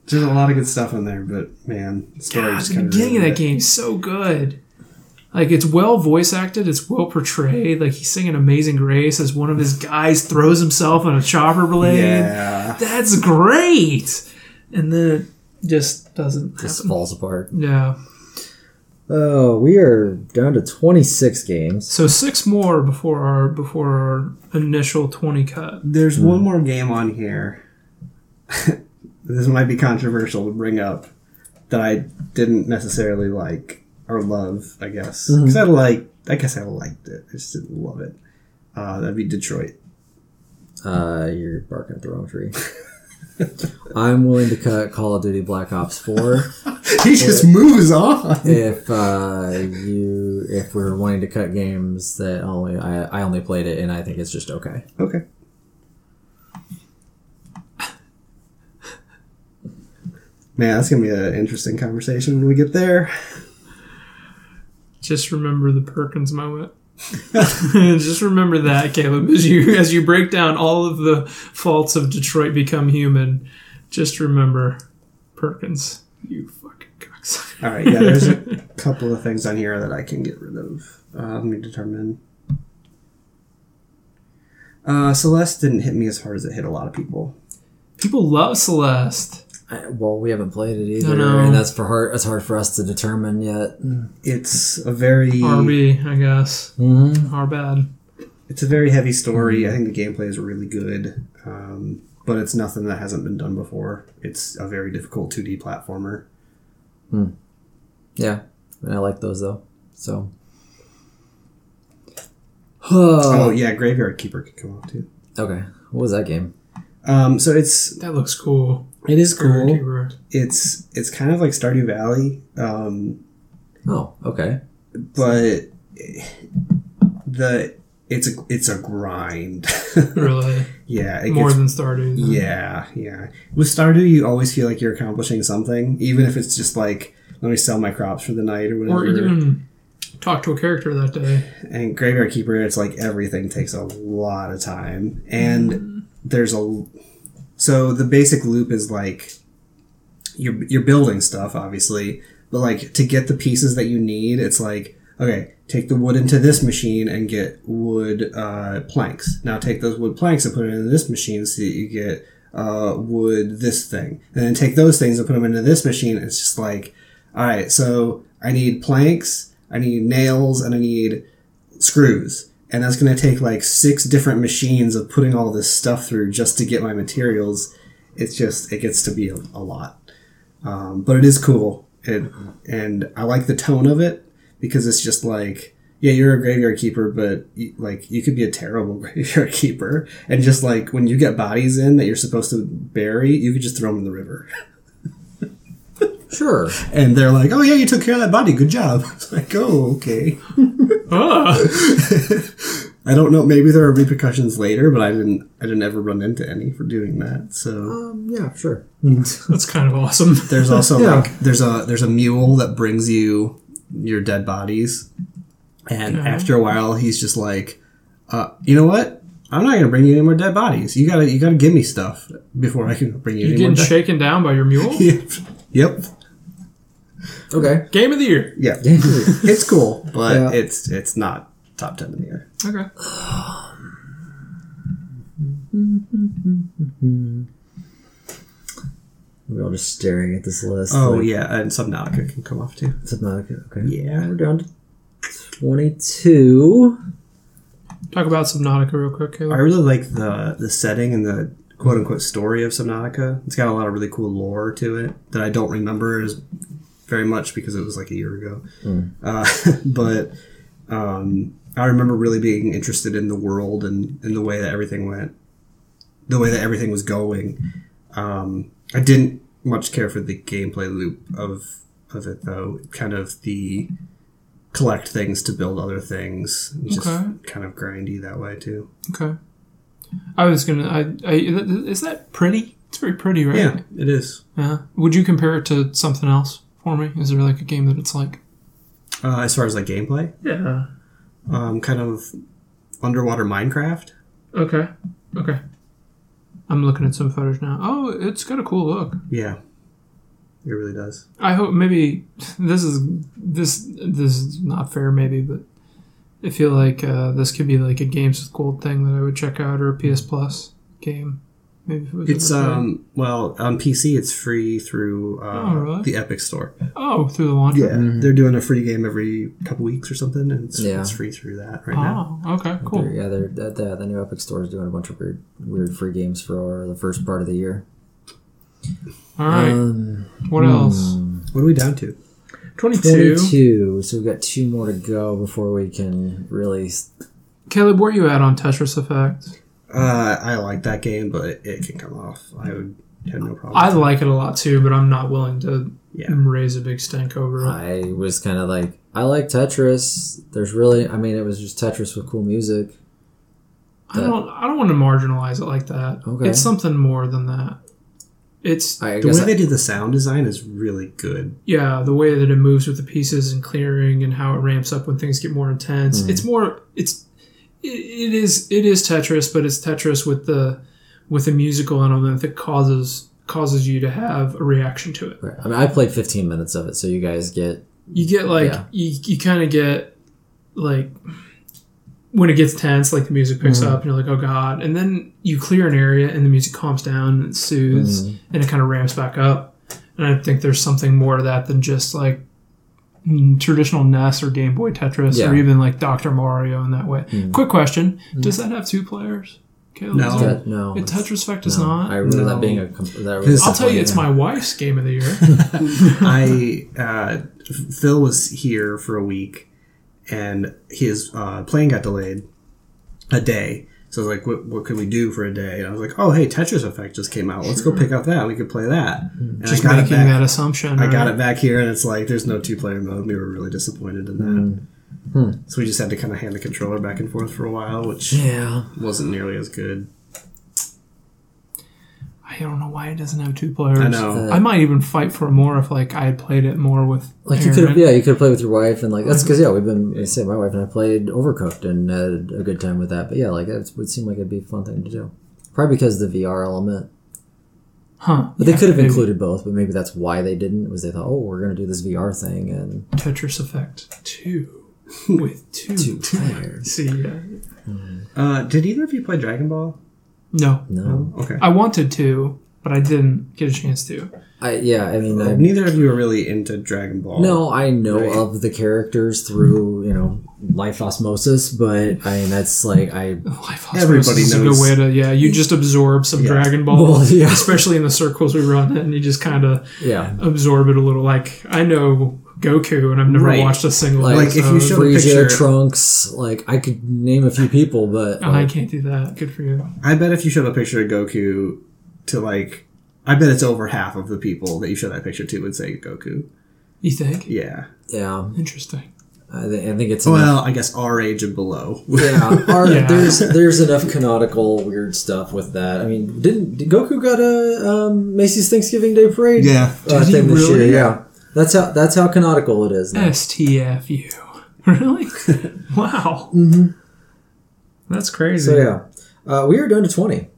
There's a lot of good stuff in there, but man, the story God, just the beginning of that game is so good. Like it's well voice acted, it's well portrayed. Like he's singing "Amazing Grace" as one of his guys throws himself on a chopper blade. Yeah. That's great. And then it just doesn't Just happen. falls apart. Yeah. Oh, we are down to 26 games. So six more before our before our initial twenty cut. There's one hmm. more game on here. this might be controversial to bring up that I didn't necessarily like or love, I guess. Because I like, I guess I liked it. I just didn't love it. Uh, that'd be Detroit. Uh, you're barking at the wrong tree. I'm willing to cut Call of Duty Black Ops 4 he just moves on. if uh, you if we're wanting to cut games that only I, I only played it and I think it's just okay. Okay. Man, that's gonna be an interesting conversation when we get there. Just remember the Perkins moment. Just remember that, Caleb, as you as you break down all of the faults of Detroit Become Human. Just remember Perkins. You fucking cocksucker. All right, yeah. There's a couple of things on here that I can get rid of. Uh, let me determine. Uh, Celeste didn't hit me as hard as it hit a lot of people. People love Celeste. I, well, we haven't played it either, know. and that's for hard. That's hard for us to determine yet. It's a very RB, I guess. Mm-hmm. Our bad. it's a very heavy story. I think the gameplay is really good, um, but it's nothing that hasn't been done before. It's a very difficult 2D platformer. Yeah, and I like those though. So. Oh yeah, Graveyard Keeper could come off too. Okay, what was that game? Um, so it's That looks cool. it is cool. It's it's kind of like Stardew Valley, um, Oh, okay. but the it's a it's a grind. Really. yeah, it More gets than Stardew. Yeah, yeah. With Stardew, you always feel like you're accomplishing something, even if it's just like, let me sell my crops for the night or whatever. Or even talk to a character that day. and Graveyard Keeper, it's like everything takes a lot of time, and there's a so the basic loop is like you're you're building stuff, obviously, but like to get the pieces that you need, it's like okay, take the wood into this machine and get wood uh, planks. Now take those wood planks and put it into this machine so that you get uh, wood this thing, and then take those things and put them into this machine. It's just like all right, so I need planks, I need nails, and I need screws. And that's going to take like six different machines of putting all this stuff through just to get my materials. It's just, it gets to be a, a lot. Um, but it is cool. It, and I like the tone of it because it's just like, yeah, you're a graveyard keeper, but you, like you could be a terrible graveyard keeper. And just like when you get bodies in that you're supposed to bury, you could just throw them in the river. Sure. And they're like, oh yeah, you took care of that body. Good job. It's like, oh, okay. I don't know. Maybe there are repercussions later, but I didn't. I didn't ever run into any for doing that. So Um, yeah, sure. that's kind of awesome. there's also Yeah. like there's a there's a mule that brings you your dead bodies, and Okay. after a while, he's just like, uh, you know what? I'm not gonna bring you any more dead bodies. You gotta you gotta give me stuff before I can bring you You're more. getting Dead- shaken down by your mule? yep. yep. Okay. Game of the year. Yeah. It's cool, but Yeah. it's it's not top ten in the year. Okay. We're all just staring at this list. Oh like, yeah, and Subnautica can come off too. Subnautica. Okay. Yeah. We're down to 22. Talk about Subnautica real quick, I Caleb. really like the the setting and the quote unquote story of Subnautica. It's got a lot of really cool lore to it that I don't remember as very much because it was like a year ago. Uh, but um, I remember really being interested in the world and, and the way that everything went, the way that everything was going. Um, I didn't much care for the gameplay loop of of it though. Kind of the collect things to build other things. Just Okay. kind of grindy that way too. Okay. I was gonna. I, I is that pretty? It's very pretty, right? Yeah, it is. Yeah. Would you compare it to something else for me? Is there like a game that it's like? Uh, as far as like gameplay, Yeah. um, kind of underwater Minecraft. Okay. Okay. I'm looking at some photos now. Oh, it's got a cool look. Yeah, It really does. I hope maybe this is this this is not fair maybe, but I feel like uh, this could be like a games with gold thing that I would check out or a PS Plus game. Maybe it was It's um well on PC it's free through uh, Oh, really? the Epic Store. oh through the launcher. Yeah, they're doing a free game every couple weeks or something, and it's, Yeah. it's free through that right now. Oh, okay, cool. They're- Yeah, they're the, the, the new Epic Store is doing a bunch of weird weird free games for the first part of the year. All right. Um, what else? What are we down to? Twenty-two. 22. So we've got two more to go before we can really. Caleb, where are you at on Tetris Effect? Uh, I like that game, but it, it can come off. I would have no problem. I like it a lot too, but I'm not willing to Yeah. raise a big stink over it. I was kind of like, I like Tetris. There's really, I mean, it was just Tetris with cool music. I don't. I don't want to marginalize it like that. Okay. It's something more than that. It's I the way I- they did the sound design is really good. yeah, the way that it moves with the pieces and clearing and how it ramps up when things get more intense. Mm-hmm. It's more. It's it, it is it is Tetris, but it's Tetris with the with a musical element that causes causes you to have a reaction to it. I mean, I played 15 minutes of it, so you guys get. you get like Yeah. you, you kind of get like when it gets tense like the music picks Mm-hmm. up and you're like oh god and then you clear an area and the music calms down and it soothes Mm-hmm. and it kind of ramps back up and i think there's something more to that than just like traditional nes or game boy tetris Yeah. Or even like dr mario in that way quick question does that have two players Caleb? No. Is there- That, no. it, Tetris Effect does no. not. I really, No. that being a. comp- That really Because- I'll tell you, it's my wife's game of the year. I uh, Phil was here for a week, and his uh, plane got delayed a day. So I was like, "What, what could we do for a day?" And I was like, "Oh, hey, Tetris Effect just came out. Let's go pick up that. We could play that." And Just I got making back. that assumption. I got it back here, and it's like there's no two player mode. We were really disappointed in that. Mm. Hmm. So we just had to kind of hand the controller back and forth for a while, which Yeah. wasn't nearly as good. I don't know why it doesn't have two players. I know. I might even fight for more if like I had played it more with Like you could yeah, you could play with your wife, and like that's because yeah, we've been. I say my wife and I played Overcooked and had a good time with that. But yeah, like it would seem like it'd be a fun thing to do. Probably because of the VR element. Huh? But they could have maybe. included both, but maybe that's why they didn't. Was they thought, oh, we're gonna do this VR thing and Tetris Effect two with two. two players. See, yeah. Uh, did either of you play Dragon Ball? No, No, Okay. I wanted to, but I didn't get a chance to. I yeah, I mean, I, Neither of you are really into Dragon Ball. no, I know Right. of the characters through you know life osmosis, but I mean that's like I Life Everybody osmosis is a knows. good way to yeah. You just absorb some Yeah. Dragon Ball, Well, yeah. especially in the circles we run in. You just kind of yeah. absorb it a little. Like I know Goku, and I've never Right. watched a single Like- Like, if you episode. showed a Frieza, picture- Trunks, like I could name a few people, but Oh, I can't do that. Good for you. I bet if you showed a picture of Goku to like, I bet it's over half of the people that you show that picture to would say Goku. You think? Yeah. yeah, Interesting. I, thi- I think it's enough. Well, I guess our age and below. Yeah, our, Yeah. there's there's enough canonical weird stuff with that. I mean, didn't did Goku got a um, Macy's Thanksgiving Day Parade? Yeah. uh, Did he thing this year. Yeah, that's how that's how canonical it is. Now. STFU. Really? wow. Mm-hmm. That's crazy. So yeah, uh, we are down to twenty.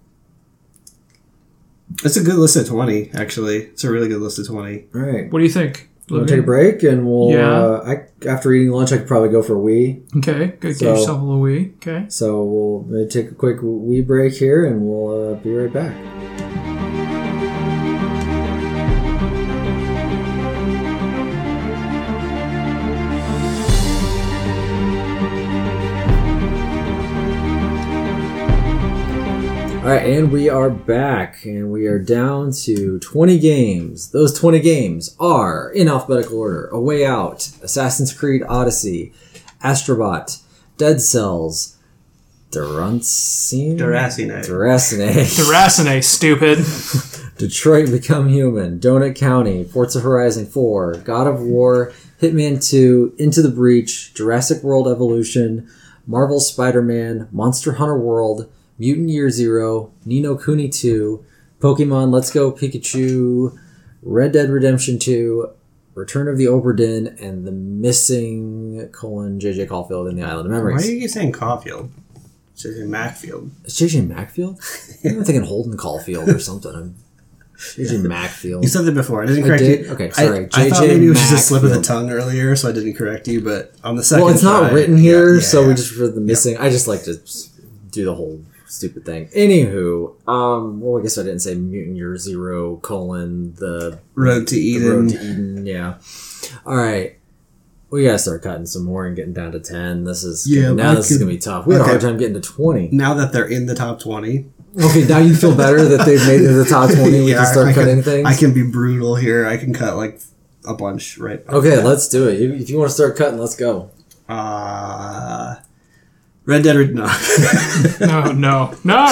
It's a good list of 20, actually. It's a really good list of 20. All right, What do you think? we'll take a break and we'll. Yeah. Uh, I after eating lunch, I could probably go for a wee. Okay, good. So- Get yourself a little wee. Okay. So we'll take a quick wee break here, and we'll uh, be right back. All right, and we are back, and we are down to 20 games. Those 20 games are, in alphabetical order, A Way Out, Assassin's Creed Odyssey, Astrobot, Dead Cells, Durancine? Duracine. Duracine, Duracine, stupid. Detroit Become Human, Donut County, Forza Horizon 4, God of War, Hitman 2, Into the Breach, Jurassic World Evolution, Marvel Spider-Man, Monster Hunter World, Mutant Year Zero, Ni no Kuni 2, Pokemon Let's Go Pikachu, Red Dead Redemption 2, Return of the Obra Dinn, and the missing colon JJ Caulfield in the Island of Memories. Why are you saying Caulfield? It's saying Macfield. Is JJ Macfield? I'm thinking Holden Caulfield or something. I'm, JJ Macfield. You said that before. I didn't I correct did? you. Okay, I- sorry. I, thought JJ maybe it was just a slip of the tongue earlier, so I didn't correct you. But on the second, Well, it's not try- written here, yeah, so yeah. we just for the missing. I just like to do the whole stupid thing. Anywho, um, well, I guess I didn't say mutant year zero colon the Road to Eden. road to Eden. Yeah. All right. We gotta start cutting some more and getting down to ten. This is Yeah, now. I This is gonna be tough. We had a hard time getting to twenty. Now that they're in the top twenty, Okay, now you feel better that they've made it to the top twenty. We Yeah, can start I cutting can, things. I can be brutal here. I can cut like a bunch, right? okay, let's do it. If you want to start cutting, let's go. Uh, Red Dead Red- no. No, no, no, no!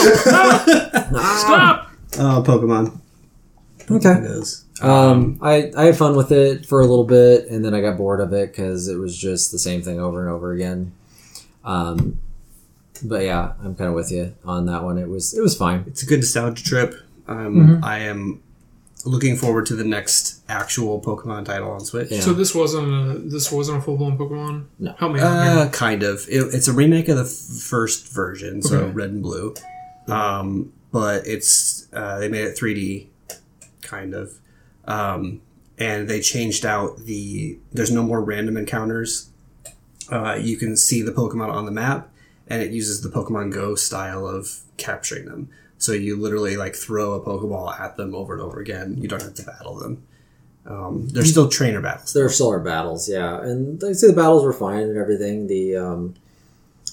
Stop! Oh, Pokemon. Okay. It is. Um, I, I had fun with it for a little bit, and then I got bored of it because it was just the same thing over and over again. Um, but yeah, I'm kind of with you on that one. It was it was fine. It's a good nostalgia trip. Um, Mm-hmm. I am looking forward to the next actual Pokemon title on Switch. Yeah. So this wasn't a this wasn't a full blown Pokemon. No. help me out here. Uh, kind of. It, it's a remake of the f- first version, so Okay. red and blue. Um, but it's uh, they made it 3D, kind of, um, and they changed out the. There's no more random encounters. Uh, you can see the Pokemon on the map, and it uses the Pokemon Go style of capturing them. So you literally like throw a Pokeball at them over and over again. You don't have to battle them. Um, there's still trainer battles. There are solar battles, yeah, and like I say, the battles were fine and everything. The um,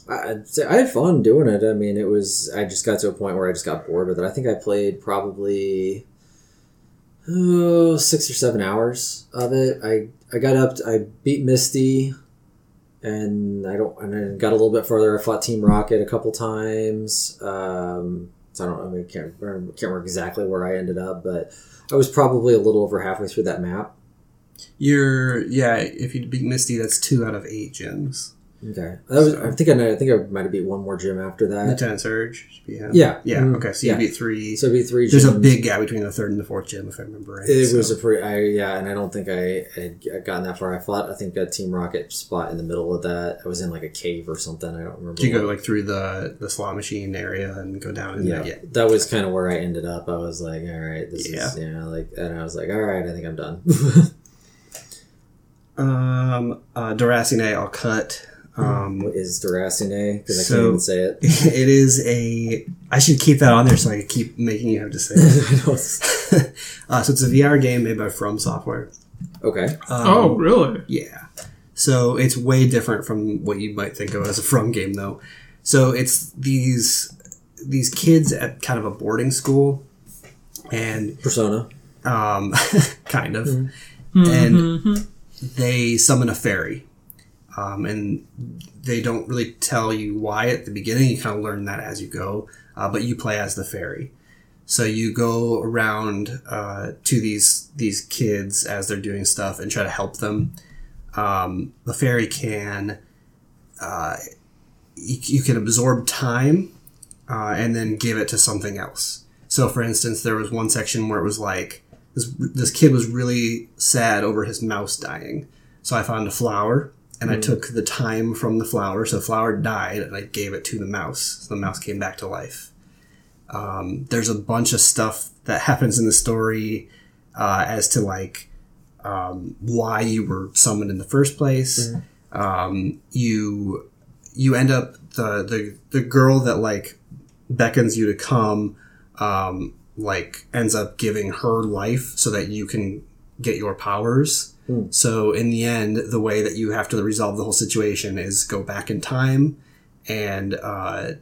I, I had fun doing it. I mean, it was. I just got to a point where I just got bored with it. I think I played probably oh six or seven hours of it. I I got up. I beat Misty, and I don't. And then got a little bit further. I fought Team Rocket a couple times. Um, so I don't. I mean, can't remember, can't remember exactly where I ended up, but I was probably a little over halfway through that map. You're yeah. If you beat Misty, that's two out of eight gyms. Okay, that was. So- I think I, I think I might have beat one more gym after that. Lieutenant Surge. Yeah. Yeah. Yeah. Mm, Okay. So you yeah. beat three. So I beat three. There's a big gap between the third and the fourth gym, if I remember right. It so- was a pretty. I yeah, and I don't think I had gotten that far. I fought. I think a Team Rocket spot in the middle of that. I was in like a cave or something. I don't remember. Do you go like through the the slot machine area and go down? And yeah, yeah. that was kind of where I ended up. I was like, all right, this Yeah. is you know like, and I was like, all right, I think I'm done. Um, uh, Duracine, I'll cut. Um, what is Duracine? Because I So- can't even say it. it is a. I should keep that on there so I can keep making you have to say. it. I know it's- uh, so it's a VR game made by From Software. okay. Um, oh, really? Yeah. So it's way different from what you might think of as a From game, though. So it's these these kids at kind of a boarding school, and Persona. um, kind of, Mm-hmm. and they summon a fairy, um, and they don't really tell you why at the beginning. You kind of learn that as you go, uh, but you play as the fairy. So you go around uh, to these these kids as they're doing stuff and try to help them. Um, the fairy can uh, you, you can absorb time uh, and then give it to something else. So, for instance, there was one section where it was like this, this kid was really sad over his mouse dying. So I found a flower and I took the time from the flower. So the flower died and I gave it to the mouse. So the mouse came back to life. Um, there's a bunch of stuff that happens in the story uh, as to like um, why you were summoned in the first place. Um, you you end up the, the the girl that like beckons you to come um, like ends up giving her life so that you can get your powers. Hmm. So in the end, the way that you have to resolve the whole situation is go back in time and uh,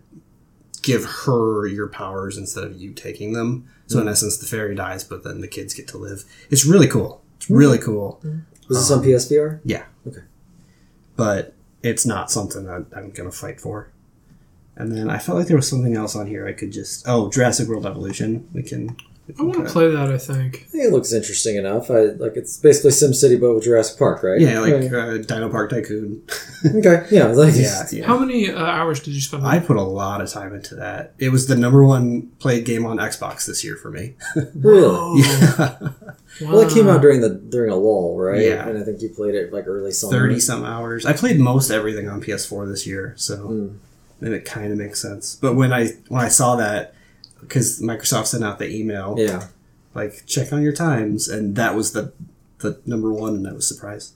give her your powers instead of you taking them. So in hmm. essence, the fairy dies, but then the kids get to live. It's really cool. It's hmm. really cool. Was this on um, PSVR? Yeah. Okay. But it's not something that I'm gonna fight for. And then I felt like there was something else on here I could just oh Jurassic World Evolution. We can. We I want to cut. play that. I think. I think it looks interesting enough. I like it's basically SimCity but with Jurassic Park, right? Yeah, like uh, Dino Park Tycoon. okay, yeah, like yeah, yeah. How many uh, hours did you spend? on I put a lot of time into that. It was the number one played game on Xbox this year for me. really. yeah, Well, it came out during the during a lull, right? Yeah. and I think you played it like early summer. thirty some hours. I played most everything on PS4 this year, so Mm. then it kind of makes sense. But when I when I saw that, because Microsoft sent out the email, Yeah, like check on your times, and that was the the number one, and I was surprised.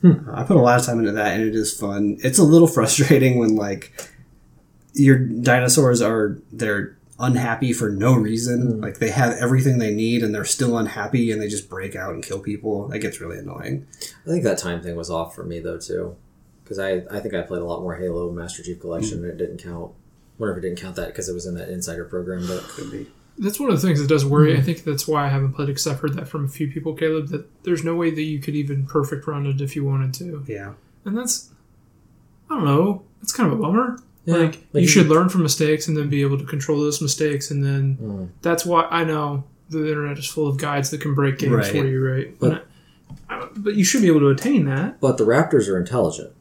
Hmm. Uh, I put a lot of time into that, and it is fun. It's a little frustrating when like your dinosaurs are they're unhappy for no reason. Like they have everything they need, and they're still unhappy, and they just break out and kill people. That gets really annoying. I think that time thing was off for me though too, because I I think I played a lot more Halo Master Chief Collection and it didn't count. Whatever didn't count that because it was in that insider program, but Could be. That's one of the things that does worry. I think that's why I haven't played because I've heard that from a few people, Caleb, that there's no way that you could even perfect run it if you wanted to. Yeah. And that's, I don't know, it's kind of a bummer. Yeah, like, like you you- should learn from mistakes and then be able to control those mistakes. And then Mm. that's why I know the internet is full of guides that can break games Right. for you, right? But- But, I, but you should be able to attain that. but the Raptors are intelligent.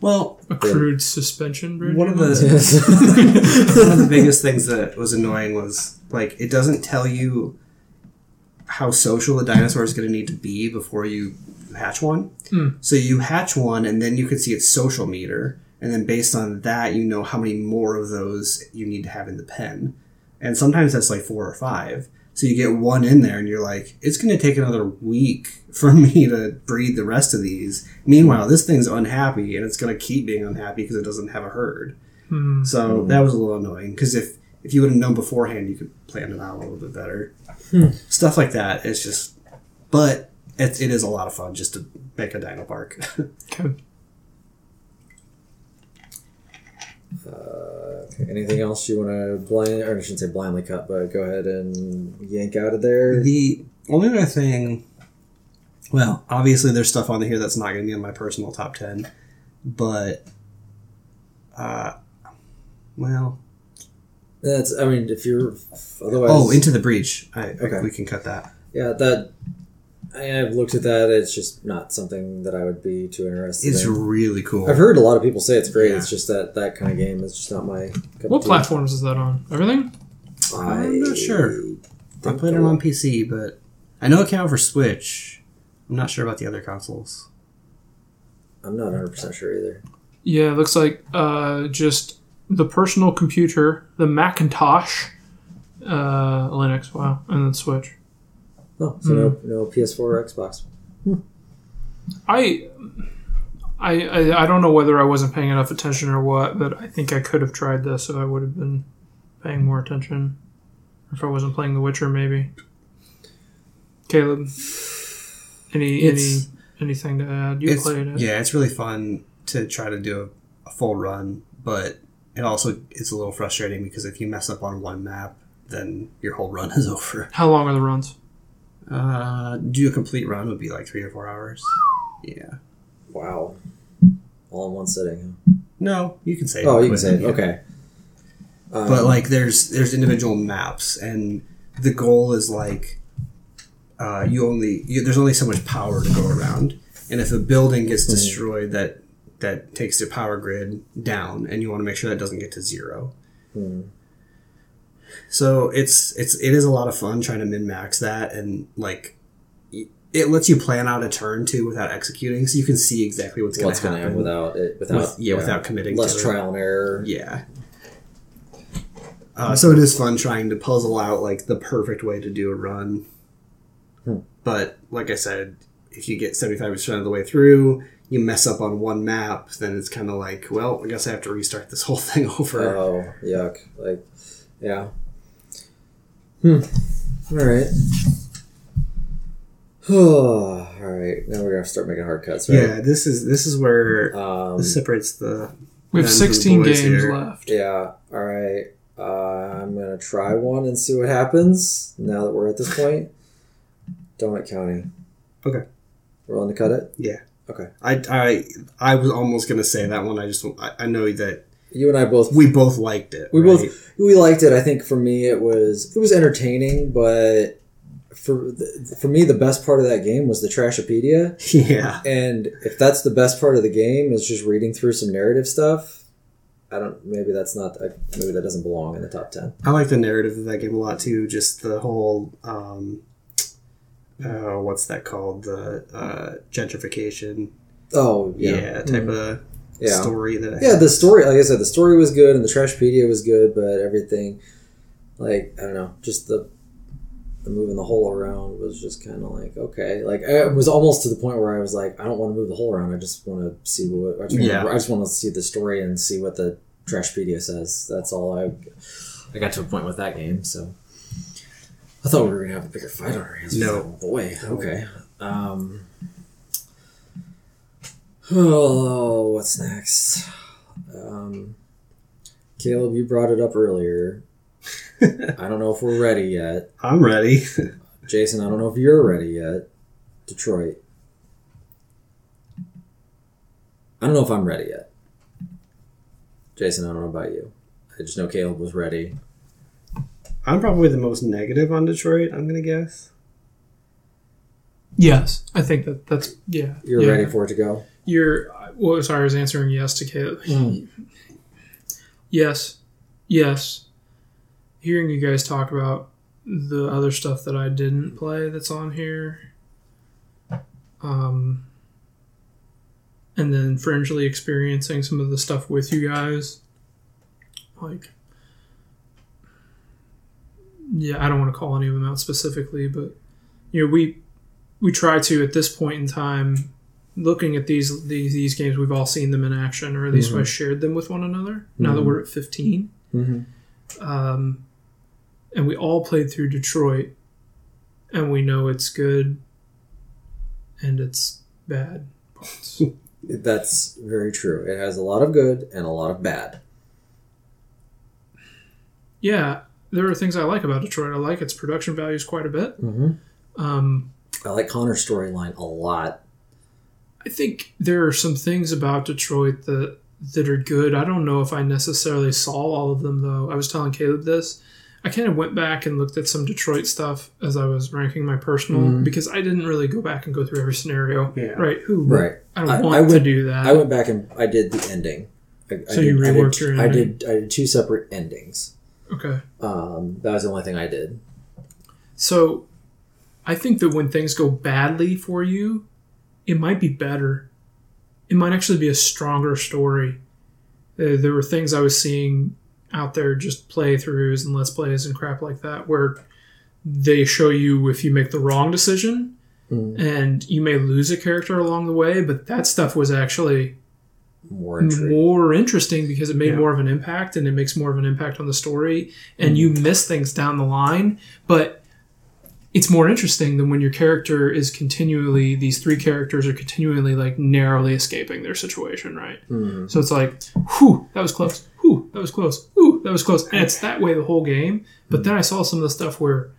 Well, A crude suspension bridge. one of the one of the biggest things that was annoying was like it doesn't tell you how social a dinosaur is going to need to be before you hatch one. Hmm. So you hatch one, and then you can see its social meter, and then based on that, you know how many more of those you need to have in the pen. And sometimes that's like four or five. So you get one in there, and you're like, it's going to take another week for me to breed the rest of these. Meanwhile, this thing's unhappy, and it's going to keep being unhappy because it doesn't have a herd. Hmm. So that was a little annoying because if if you would have known beforehand, you could plan it out a little bit better. Stuff like that is just, but it, it is a lot of fun just to make a dino park. Okay. Okay, anything else you want to blind, or I shouldn't say blindly cut, but go ahead and yank out of there? the only other thing, well, obviously there's stuff on here that's not going to be in my personal top ten, but, uh, well, That's, I mean, if you're otherwise. oh, into the breach. I, Okay. we can cut that. yeah, that. I, I've looked at that. It's just not something that I would be too interested It's in. really cool. I've heard a lot of people say it's great. Yeah. It's just that that kind of game is just not my. Cup What of tea. platforms is that on? Everything? I'm not sure. I played it on PC, but I know it came out for Switch. I'm not sure about the other consoles. I'm not 100 percent sure either. Yeah, it looks like uh, just the personal computer, the Macintosh, uh, Linux, wow, and then Switch. Oh, so no, hmm. no PS4 or Xbox. Hmm. I, I, I, I don't know whether I wasn't paying enough attention or what, but I think I could have tried this, if I would have been paying more attention. If I wasn't playing The Witcher, maybe. Caleb, any It's- any anything to add? You played it. Yeah, it's really fun to try to do a, a full run, but it also it's a little frustrating because if you mess up on one map, then your whole run is over. How long are the runs? Uh, do a complete run would be like three or four hours. Yeah. Wow, all in one sitting. No, you can say. Oh, you can say yeah. Okay. Um, but like there's there's individual maps and the goal is like uh, you only you, there's only so much power to go around and if a building gets Hmm. destroyed that that takes the power grid down and you want to make sure that doesn't get to zero Hmm. So it's it's it is a lot of fun trying to min max that and like it lets you plan out a turn too without executing so you can see exactly what's, going to happen without it? Without With- yeah, without committing less to it. trial and error. Yeah. Uh, so it is fun trying to puzzle out like the perfect way to do a run. Hmm. But like I said, if you get seventy five percent of the way through, you mess up on one map, then it's kind of like, well, I guess I have to restart this whole thing over. Oh, yuck! Like, yeah. Hmm. All right. All right. Now we're gonna start making hard cuts, right? yeah, this is this is where Um, this separates the. We have 16 games here. left. yeah. All right. Uh, I'm gonna try one and see what happens. Now that we're at this point, Donut County. Okay. We're willing to cut it. Yeah. Okay. I, I I was almost gonna say that one. I just I, I know that You and I both we both liked it. We right? both we liked it. I think for me it was it was entertaining, but for the, for me the best part of that game was the Trashopedia. yeah. And if that's the best part of the game is just reading through some narrative stuff, I don't. Maybe that's not. Maybe that doesn't belong in the top ten. I like the narrative of that game a lot too. Just the whole, um, uh, what's that called? The uh, gentrification, Oh yeah, yeah, type Mhm. of yeah. story that. Yeah, the story, like I said, the story was good and the Trashpedia was good, but everything, like I don't know, just the the moving the hole around was just kind of like okay, like it was almost to the point where I was like, I don't want to move the hole around. I just want to see what I just, Yeah. I just want to see the story and see what the Trashpedia says. That's all I. I got to a point with that game, so I thought we were gonna have a bigger fight on our hands. No. boy. Okay. Um. Oh, what's next? Um, Caleb, you brought it up earlier. I don't know if we're ready yet. I'm ready. Jason, I don't know if you're ready yet. Detroit. I don't know if I'm ready yet. Jason, I don't know about you. I just know Caleb was ready. I'm probably the most negative on Detroit. I'm gonna guess. Yes, I think that that's yeah. You're yeah. ready for it to go. You're well. Sorry, I was answering yes to Caleb. Yes, yes. Hearing you guys talk about the other stuff that I didn't play that's on here, um, and then fringely experiencing some of the stuff with you guys, like, yeah, I don't want to call any of them out specifically, but you know, we we try to at this point in time looking at these these, these games, we've all seen them in action, or at least Mhm. I shared them with one another. Now that Mhm. we're at 15, Mm-hmm. um, and we all played through Detroit, and we know it's good, and it's bad. parts. That's very true. It has a lot of good and a lot of bad. yeah, there are things I like about Detroit. I like its production values quite a bit. Mm-hmm. Um, I like Connor's storyline a lot. I think there are some things about Detroit that that are good. I don't know if I necessarily saw all of them though. I was telling Caleb this. I kind of went back and looked at some Detroit stuff as I was ranking my personal Mhm. because I didn't really go back and go through every scenario. Yeah. Right. Who? Right. I don't I- want I to do that. I went back and I did the ending. I, I So you did, I reworked did, your I did. I did two separate endings. okay. Um, that was the only thing I did. So I think that when things go badly for you, it might be better. It might actually be a stronger story. There were things I was seeing out there, just playthroughs and let's plays and crap like that, where they show you if you make the wrong decision Mm. and you may lose a character along the way, but that stuff was actually More more interesting because it made Yeah. more of an impact and it makes more of an impact on the story and you miss things down the line but it's more interesting than when your character is continually these three characters are continually like narrowly escaping their situation right? Mm. so it's like whew that was close. Whew that was close. Whew that was close. And it's that way the whole game. But then i saw some of the stuff where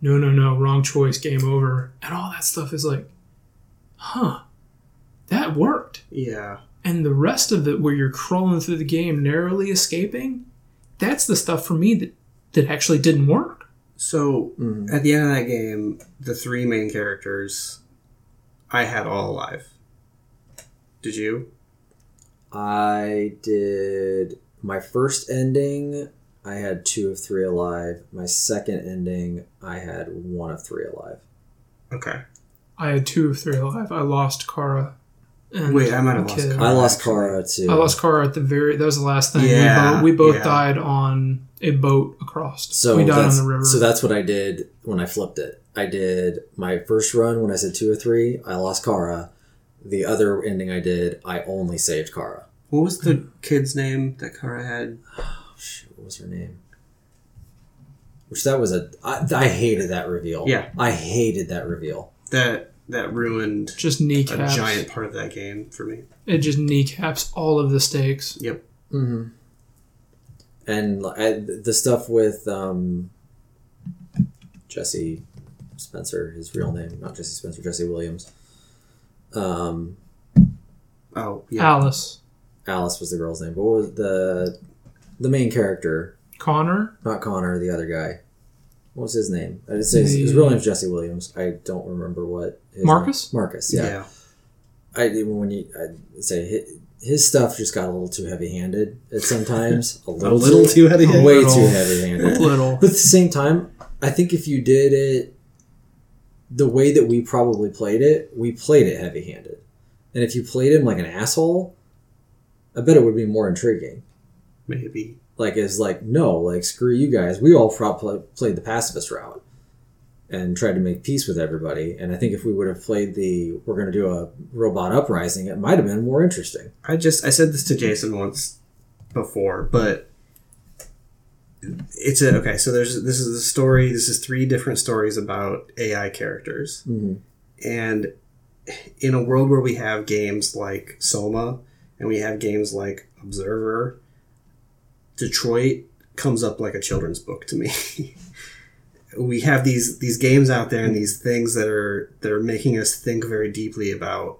no no no wrong choice game over. And all that stuff is like huh that worked. Yeah. and the rest of it where you're crawling through the game narrowly escaping that's the stuff for me that that actually didn't work So Mm. at the end of that game, the three main characters, I had all alive. Did you? I did my first ending. I had two of three alive. My second ending, I had one of three alive. Okay. i had two of three alive i lost kara and Wait, I might have a lost. Kara. I lost. Kara too. i lost kara at the very that was the last thing Yeah, we both, we both yeah. died on a boat across So we died on that's, the river so that's what I did when I flipped it. I did my first run when I said two or three. I lost Kara. The other ending I did, I only saved Kara. What was the kid's name that Kara had? Oh, shoot, what was her name? Which that was a. I, I hated that reveal. Yeah. I hated that reveal. That that ruined just a kneecaps giant part of that game for me. it just kneecaps all of the stakes Yep. Mm-hmm. And I, the stuff with um, Jesse Spencer, his real name, not Jesse Spencer, Jesse Williams. Um, Oh yeah. alice Alice was the girl's name. But what was the the main character? connor Not Connor, the other guy. What was his name? I just say his, his real name's Jesse Williams. I don't remember what. His Marcus? Name. Marcus. yeah. Yeah. I when you I say his, stuff just got a little too heavy handed at sometimes. A A little, little too heavy-handed. way too heavy handed. little But at the same time, I think if you did it the way that we probably played it, we played it heavy handed. And if you played him like an asshole, I bet it would be more intriguing. Maybe. Like, it's like, no, like, screw you guys. We all probably played the pacifist route. And tried to make peace with everybody. And I think if we would have played the we're going to do a robot uprising, it might have been more interesting. I just I said this to Jason once before, but it's a okay. So there's this is a story. This is three different stories about AI characters, Mhm. and in a world where we have games like Soma and we have games like Observer, Detroit comes up like a children's book to me. we have these these games out there and these things that are that are making us think very deeply about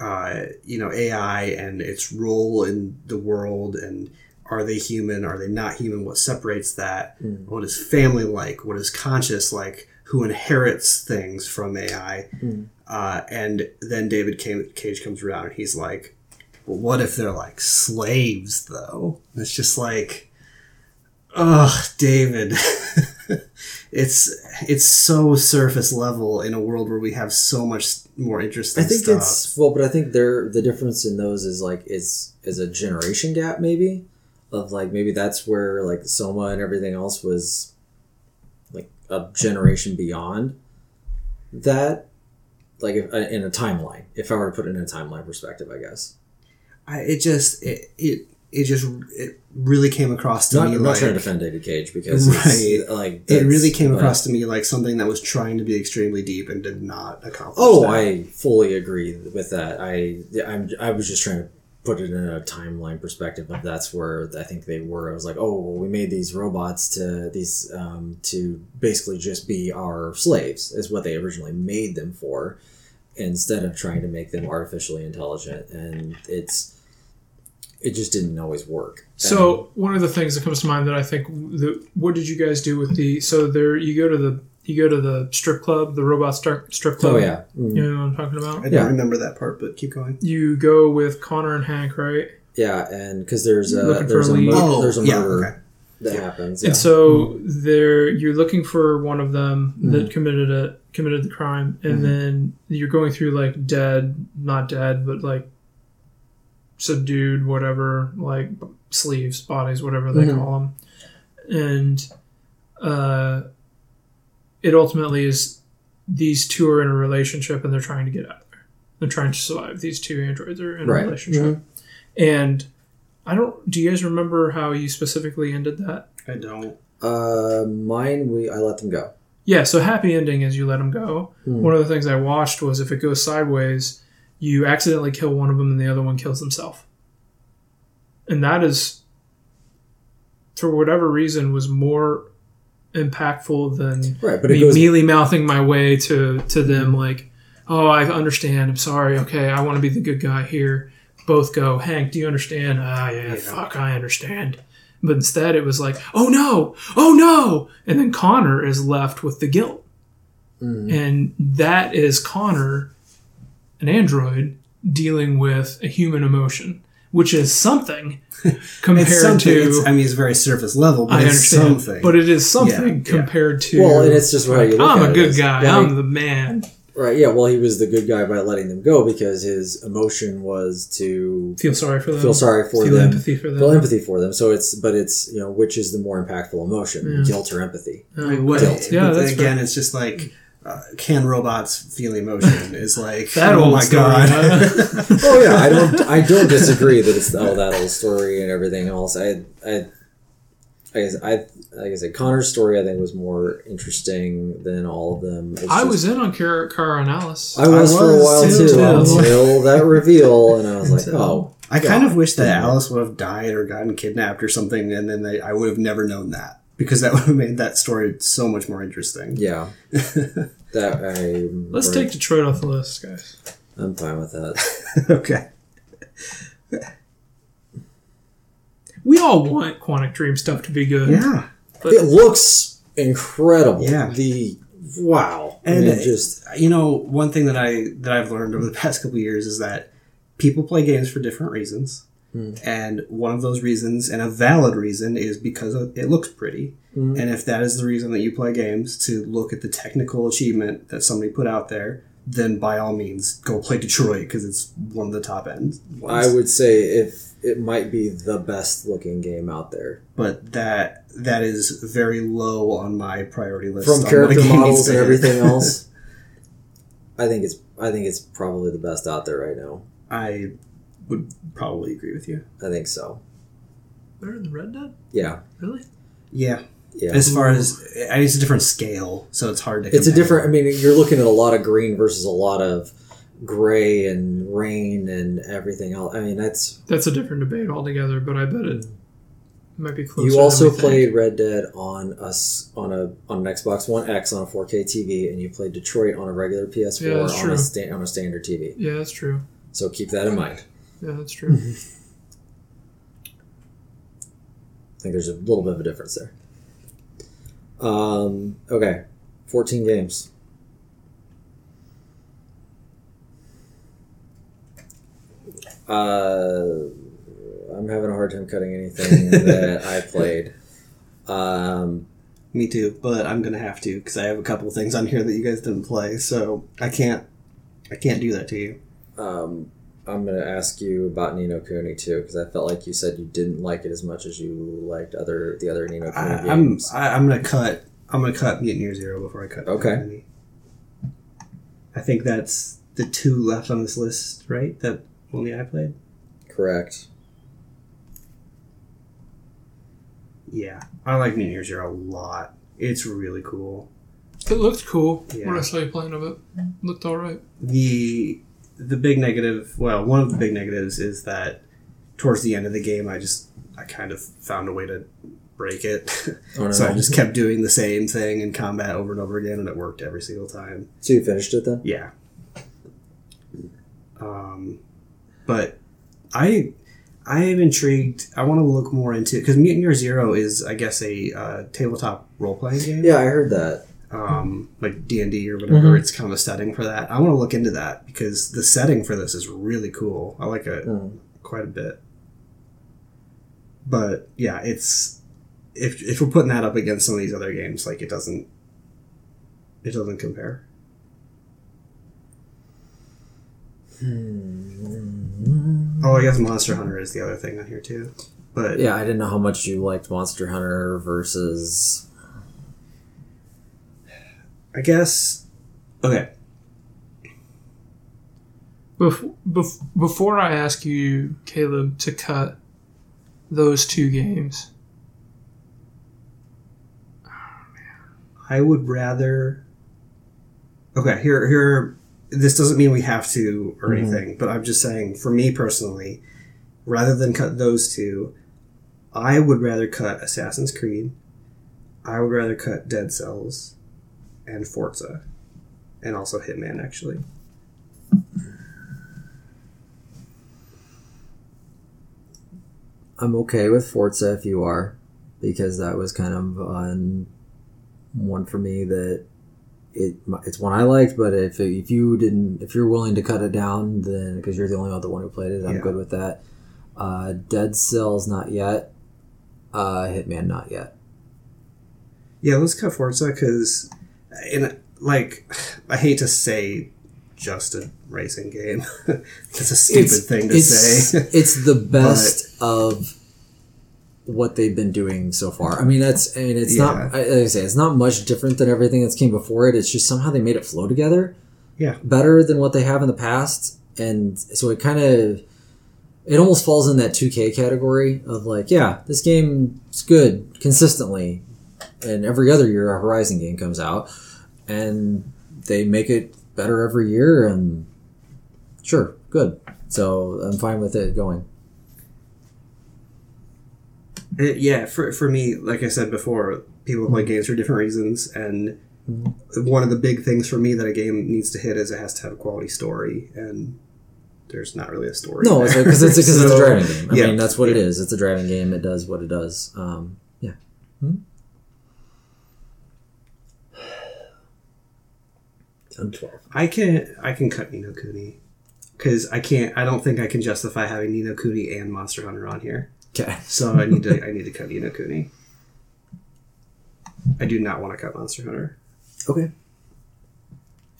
uh, you know AI and its role in the world and are they human? Are they not human? What separates that? Mm. what is family like? What is conscious like? Who inherits things from AI Mm. uh, and then David Cage comes around and he's like well, what if they're like slaves though? And it's just like ugh David it's it's so surface level in a world where we have so much more interesting I think stuff. it's well, but I think there the difference in those is like is is a generation gap maybe of like maybe that's where like Soma and everything else was like a generation beyond that like if, uh, in a timeline if I were to put it in a timeline perspective I guess I, it just it, it it just it really came across to not, me I'm not like trying to defend David Cage because it's, like it really came but- across to me like something that was trying to be extremely deep and did not accomplish. Oh, that. I fully agree with that. I I'm I was just trying to put it in a timeline perspective but that's where I think they were. I was like, oh, well, we made these robots to these um, to basically just be our slaves is what they originally made them for, instead of trying to make them artificially intelligent. And it's it just didn't always work. So one of the things that comes to mind that I think, the, what did you guys do with the? So there, you go to the you go to the strip club, the robot strip strip club. oh yeah, Mm. you know what I'm talking about. I don't yeah. remember that part, but keep going. You go with Connor and Hank, right? yeah, and because there's a Looking for there's a a, lead. mur- Oh, there's a yeah, murder okay. that Yeah. happens. Yeah. And so there, you're looking for one of them Mm-hmm. that committed it, committed the crime, and then you're going through like dead, not dead, but like subdued, whatever, like sleeves, bodies, whatever they Mhm. call them, and uh, it ultimately is these two are in a relationship and they're trying to get out of there. They're trying to survive. These two androids are in Right. a relationship, and I don't. Do you guys remember how you specifically ended that? I don't. Uh, mine, we I let them go. Yeah, so happy ending is you let them go. Hmm. One of the things I watched was if it goes sideways, you accidentally kill one of them and the other one kills himself. And that is, for whatever reason, was more impactful than Right, but me goes. mealy mouthing my way to, to them like, oh, I understand. I'm sorry. Okay, I want to be the good guy here. Both go, Hank, do you understand? Ah, yeah, Yeah. fuck, I understand. But instead, it was like, oh no, oh no. And then Connor is left with the guilt. Mm. And that is Connor, an android, dealing with a human emotion, which is something compared It's something. to. It's, I mean, it's very surface level, but I it's understand, something. but it is something Yeah, yeah. compared to. Well, and it's just how you look I'm at a good is- guy. well, I'm the man. Right, yeah, well, he was the good guy by letting them go because his emotion was to Feel sorry for them. feel sorry for feel them, empathy for them. feel empathy for them. So it's, but it's, you know, which is the more impactful emotion, Yeah. guilt or empathy? Uh, Like, what- Guilt. Yeah, but that's again, it's just like. Uh, can robots feel emotion? Is like That oh my story, god! huh? oh yeah, I don't, I don't disagree that it's all that old story and everything else. I, I, I guess I, like I said, Connor's story I think was more interesting than all of them. It's I just- was in on Kara, Kara Alice. I was, I for a while too, too, too. until that reveal, and I was like, Until- oh, I kind of wish that Alice would have died or gotten kidnapped or something, and then they, I would have never known that because that would have made that story so much more interesting. yeah. that I Let's take Detroit off the list, guys. I'm fine with that. okay. We all want Quantic Dream stuff to be good. Yeah. But It looks incredible. Yeah. The wow. And I mean, it- just You know, one thing that I that I've learned over the past couple of years is that people play games for different reasons. Hmm. And one of those reasons, and a valid reason, is because it looks pretty. Hmm. And if that is the reason that you play games, to look at the technical achievement that somebody put out there, then by all means go play Detroit because it's one of the top ends. I would say if it might be the best looking game out there but that that is very low on my priority list. from on what character models to and everything else. I think it's I think it's probably the best out there right now. I would probably agree with you. I think so. Better than Red Dead? Yeah, Really? Yeah, yeah. as far as I mean, it's a different scale, so it's hard to. It's a different. I mean, you're looking at a lot of green versus a lot of gray and rain and everything else. I mean, that's That's a different debate altogether, but I bet it might be close. you also we think. played Red Dead on us on a on an Xbox One X on a 4K TV, and you played Detroit on a regular PS4 Yeah, on a sta- on a standard TV. Yeah, that's true. So keep that in mind. Yeah, that's true. I think there's a little bit of a difference there. Um, okay, 14 games. Uh, I'm having a hard time cutting anything that I played. Um, Me too, but I'm gonna have to because I have a couple of things on here that you guys didn't play, so I can't. I can't do that to you. um, I'm going to ask you about Ni no Kuni too, because I felt like you said you didn't like it as much as you liked other the other Ni no Kuni I, I'm games. I, I'm gonna cut. I'm gonna cut Mutant Year Zero before I cut. Okay. Destiny. I think that's the two left on this list, right? That only I played. Correct. Yeah, I like Mutant Year Zero a lot. It's really cool. It looked cool Yeah. when I saw you playing of it. Looked all right. the the big negative well one of the big negatives is that towards the end of the game i just i kind of found a way to break it Oh, no. so i just kept doing the same thing in combat over and over again and it worked every single time So you finished it then? yeah um but i i am intrigued i want to look more into because mutant year zero is i guess a uh, tabletop role-playing game Yeah, I heard that. Um, like D and D or whatever. Mhm. It's kind of a setting for that. I want to look into that because the setting for this is really cool. I like it Mm. quite a bit. But yeah, it's if if we're putting that up against some of these other games, like it doesn't it doesn't compare. Oh, I guess Monster Hunter is the other thing on here too. But Yeah, I didn't know how much you liked Monster Hunter versus. I guess okay. Bef- bef- before I ask you, Caleb, to cut those two games, I would rather. Okay, here, here. This doesn't mean we have to or Mhm. anything, but I'm just saying, for me personally, rather than cut those two, I would rather cut Assassin's Creed. I would rather cut Dead Cells, and Forza, and also Hitman. Actually, I'm okay with Forza if you are, because that was kind of um, one for me that it it's one I liked. But if if you didn't, if you're willing to cut it down, then because you're the only other one who played it, I'm Yeah. good with that. Uh, Dead Cells not yet. Uh, Hitman not yet. yeah, let's cut Forza because, in like, I hate to say, just a racing game. It's a stupid thing to it's, say. it's the best of what they've been doing so far. I mean, that's. I mean, it's Yeah. not. Like I say, it's not much different than everything that's came before it. It's just somehow they made it flow together. Yeah. Better than what they have in the past, and so it kind of. It almost falls in that 2K category of like, yeah, this game is good consistently, and every other year a Horizon game comes out, and they make it better every year, and sure, good. So I'm fine with it going. It- yeah, for, for me, like I said before, people play games for different reasons, and Mhm. one of the big things for me that a game needs to hit is it has to have a quality story, and there's not really a story. No, it's because it's, 'cause it's a driving game. I yeah. mean, that's what it is. It's a driving game. It does what it does. Um, yeah. Hmm? Ten twelve. I can I can cut Ni no Kuni because I can't. I don't think I can justify having Ni no Kuni and Monster Hunter on here. Okay. So I need to I need to cut Ni no Kuni. I do not want to cut Monster Hunter. Okay.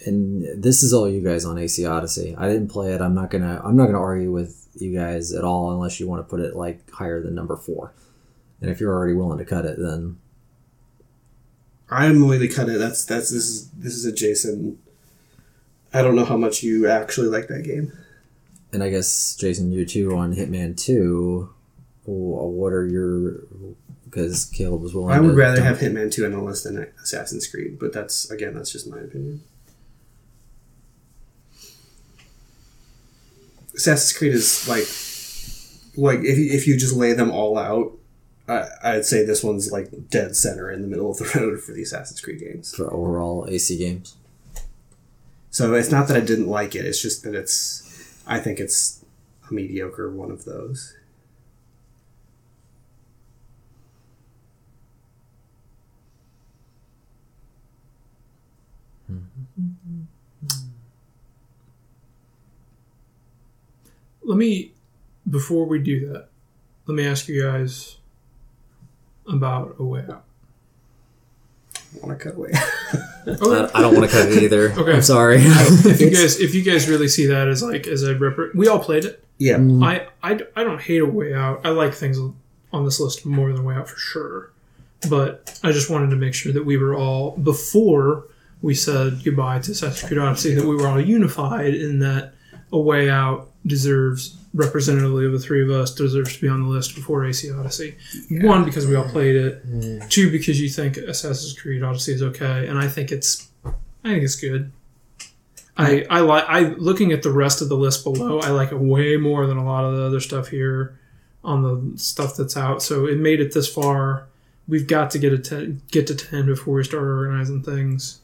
and this is all you guys on AC Odyssey. I didn't play it. I'm not gonna. I'm not gonna argue with you guys at all unless you want to put it like higher than number four. And if you're already willing to cut it, then I'm willing to cut it. That's that's this is this is a Jason. I don't know how much you actually like that game. and I guess Jason, you too on Hitman Two. Uh, what are your? Because Caleb was willing. I would rather have Hitman 2 on the list than Assassin's Creed, but that's again that's just my opinion. Assassin's Creed is like like if you, if you just lay them all out, I, I'd say this one's like dead center in the middle of the road for the Assassin's Creed games. for overall AC games. So it's not that I didn't like it; it's just that it's I think it's a mediocre one of those. Let me, before we do that, let me ask you guys about a way out. I want to cut away. Okay. I, I don't want to cut it either. Okay. I'm sorry. if you guys, if you guys really see that as like as a rep, we all played it. yeah, mm-hmm. I, I, I don't hate a way out. I like things on this list more than way out for sure. But I just wanted to make sure that we were all before we said goodbye to Assassin's Creed Odyssey that we were all unified in that a way out deserves representatively of the three of us deserves to be on the list before AC Odyssey. One because we all played it. Mm. Two because you think Assassin's Creed Odyssey is okay, and I think it's I think it's good. I I like I looking at the rest of the list below. I like it way more than a lot of the other stuff here on the stuff that's out. So it made it this far. We've got to get a ten, get to ten before we start organizing things.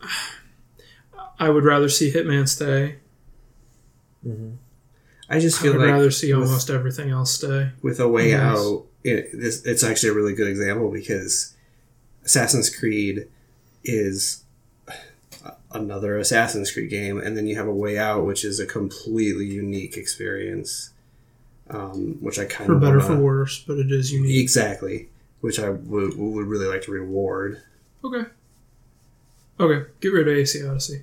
I would rather see Hitman stay. Mm-hmm. I just feel I would like rather see with- almost everything else stay. with a way Yes. out it, this it's actually a really good example because assassin's creed is another assassin's creed game and then you have a way out which is a completely unique experience um, which i kind For of better, wanna- for worse, but it is unique. exactly which i would, would really like to reward Okay. Okay, get rid of AC Odyssey.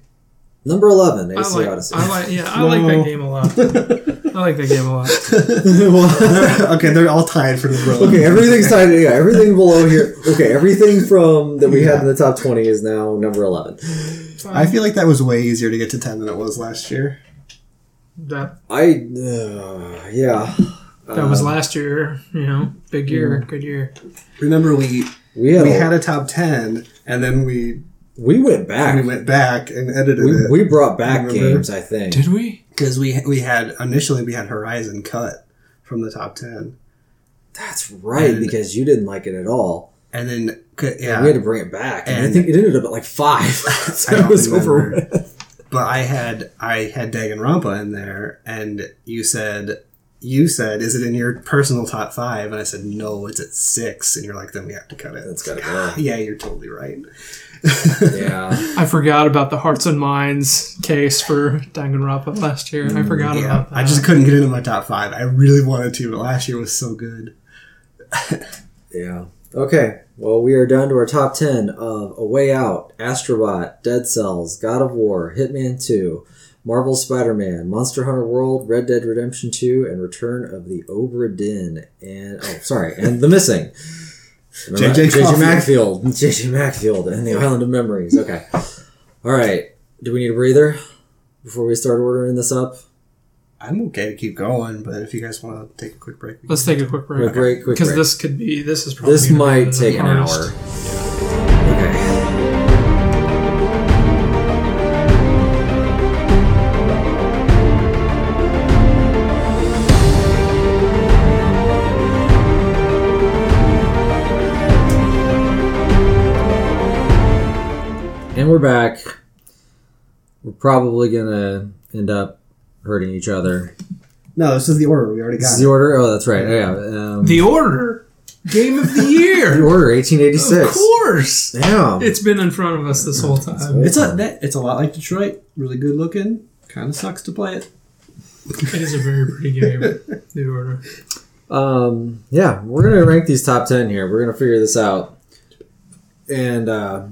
Number eleven, I AC like, Odyssey. I like, yeah, I like that game a lot. I like that game a lot. okay they're all tied for the bro. okay, everything's tied. Yeah, everything below here. Okay, everything from that we had in the top twenty is now number eleven. i feel like that was way easier to get to 10 than it was last year That I uh, yeah. that was Um, last year. You know, big year, good year. remember we we had, we a- had a top 10 and then we we went back. we went back and edited We, it we brought back games. I think. Did we? Because we we had initially we had Horizon cut from the top ten, That's right And- because you didn't like it at all. and then c- And we had to bring it back, and, I think it ended up at like five. so I it was over. remember. but I had I had Danganronpa in there, and you said you said is it in your personal top five, and I said no, it's at six, and you're like then we have to cut it. That's gotta go. Yeah, you're totally right. Yeah. I forgot about the Hearts and Minds case for Danganronpa last year. I mm, forgot Yeah, about that. I just couldn't get into my top five. I really wanted to, but last year was so good. Yeah. Okay. Well, we are down to our top 10 of A Way Out, Astrobot, Dead Cells, God of War, Hitman 2, Marvel Spider Man, Monster Hunter World, Red Dead Redemption 2, and Return of the Obra Dinn. And, oh, sorry, and The Missing. J.J. JJ Macfield. JJ Macfield and the Island of Memories. Okay. All right. Do we need a breather before we start ordering this up? I'm okay to keep going, but if you guys want to take a quick break, Let's take a quick Quick break break, quick because break. this could be this is probably This might take an hour. hardest. And we're back. We're probably gonna end up hurting each other. No, this is the order. We already This got is the order. Oh, that's right. Yeah. Um, The Order, Game of the year. the order, 1886. of course, Damn. it's been in front of us this whole time. It's a that, it's a lot like Detroit. Really good looking. Kind of sucks to play it. It is a very pretty game. The Order. Um, yeah, we're gonna rank these top ten here. We're gonna figure this out, and uh,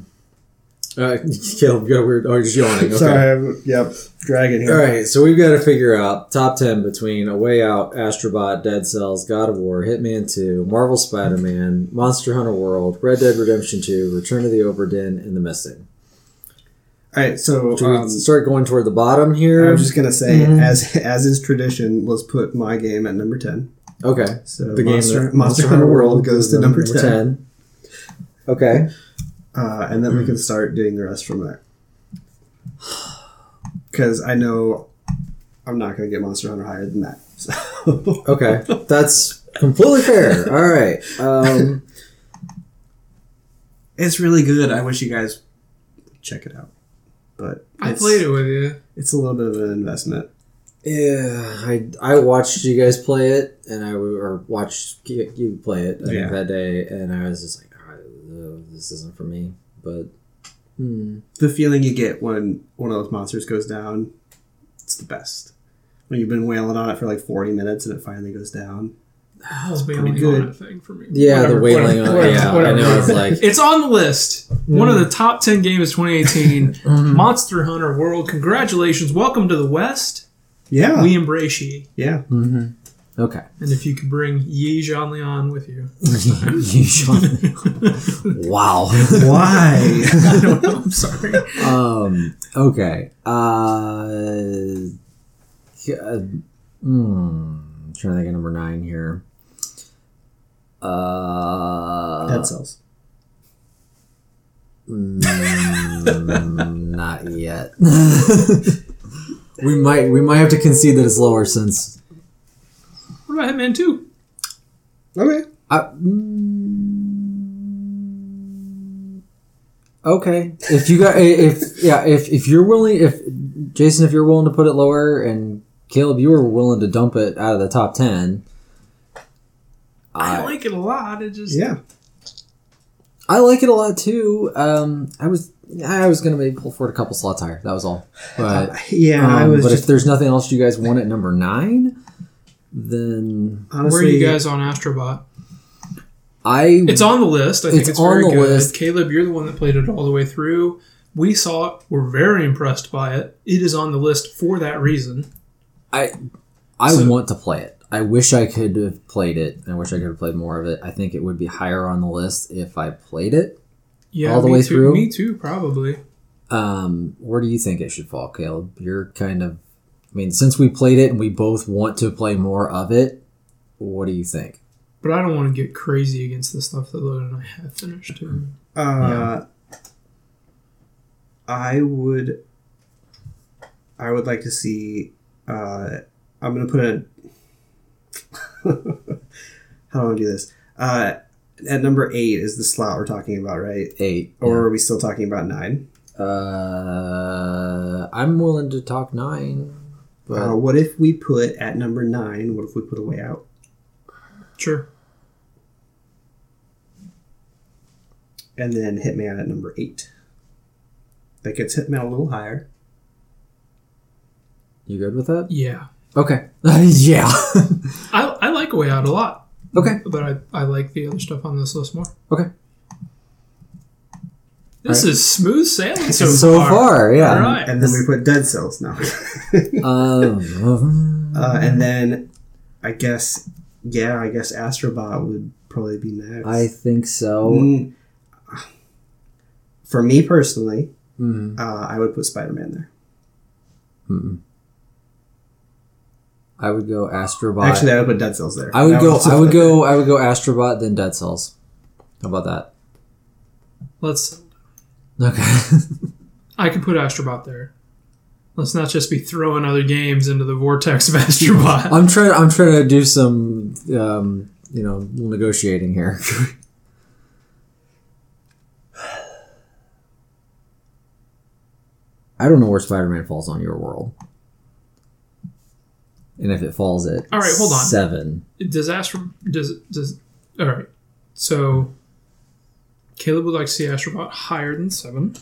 Uh, Caleb, you got weird. Oh, just yawning. Okay. Sorry, I'm, yep, dragon All here. right, so we've got to figure out top ten between A Way Out, Astrobot, Dead Cells, God of War, Hitman Two, Marvel Spider-Man, Monster Hunter World, Red Dead Redemption Two, Return of the Obra Dinn, and The Missing. All right, so we um, start going toward the bottom here? I'm just gonna say, Mhm. as as is tradition, let's put my game at number ten. okay. So The Monster, that- Monster, Hunter World goes to number, 10, Okay. Uh, and then we can start doing the rest from there. Because I know I'm not going to get Monster Hunter higher than that. So. Okay. That's completely fair. All right. Um, it's really good. I wish you guys check it out. But I played it with you. It's a little bit of an investment. yeah, I I watched you guys play it, and I or watched you you play it I think, Yeah. that day, and I was just like, "Ah, uh, this isn't for me. But hmm. The feeling you get when one of those monsters goes down, it's the best. When you've been wailing on it for like 40 minutes and it finally goes down. It's pretty wailing good. on it thing for me. yeah, Whatever, the wailing whatever, on whatever, yeah, whatever. I know it's like It's on the list. One of the top 10 games of 2018. Mhm. Monster Hunter World. Congratulations. Welcome to the West. Yeah. We embrace you. yeah. Mhm. Okay. And if you could bring Yi Zhanlian with you. You shot- wow. Why? I don't know. I'm sorry. um. Okay. Uh. yeah, Hmm. I'm trying to think of number nine here. Uh. Dead cells. mm, not yet. we might. We might have to concede that it's lower since. What about Hitman 2? Okay. I, mm, okay. If you got, if yeah, if if you're willing, if Jason, if you're willing to put it lower, and Caleb, you were willing to dump it out of the top ten. I I, like it a lot. It just. Yeah. I like it a lot too. Um, I was I was gonna maybe pull forward a couple slots higher. That was all. But Yeah, I um, was but just if there's nothing else you guys want at number nine, then honestly. Where are you guys on Astrobot? I It's on the list. I think It's it's, on very the good. list. Caleb, you're the one that played it all the way through. We saw it. We're very impressed by it. It is on the list for that reason. I So- want to play it. I wish I could have played it. I wish I could have played more of it. I think it would be higher on the list if I played it. Yeah, All the way too, through? Me too, probably. Um, where do you think it should fall, Caleb? You're kind of, I mean, since we played it and we both want to play more of it, what do you think? But I don't want to get crazy against the stuff that Logan and I have finished too. Uh, I would. I would like to see. Uh, I'm gonna put a. How do I do this? Uh, at number eight is the slot we're talking about, right? Eight. Or are we still talking about nine? Uh, I'm willing to talk nine, but Uh, what if we put at number nine? What if we put a way out? Sure. And then Hitman at number eight. That gets Hitman a little higher. you good with that? Yeah. Okay. yeah. I, I like a Way Out a lot, okay. but I, I like the other stuff on this list more. Okay. This Right. is smooth sailing so, So, far. far, yeah. All right. And then we put Dead Cells now. Um, Uh, and then I guess, yeah, I guess Astrobot would probably be next. I think so. Mm. for me personally, Mm, uh, I would put Spider Man there. mm. I would go Astrobot. Actually, I would put Dead Cells there. I would That go. I would go. I would go Astrobot then Dead Cells. How about that? Let's. Okay. I could put Astrobot there. Let's not just be throwing other games into the vortex of Astrobot. I'm trying. I'm trying to do some, um, you know, negotiating here. I don't know where Spider-Man falls on your world, and if it falls at All right, hold on. seven. does Astro does does all right? So Caleb would like to see Astrobot higher than seven.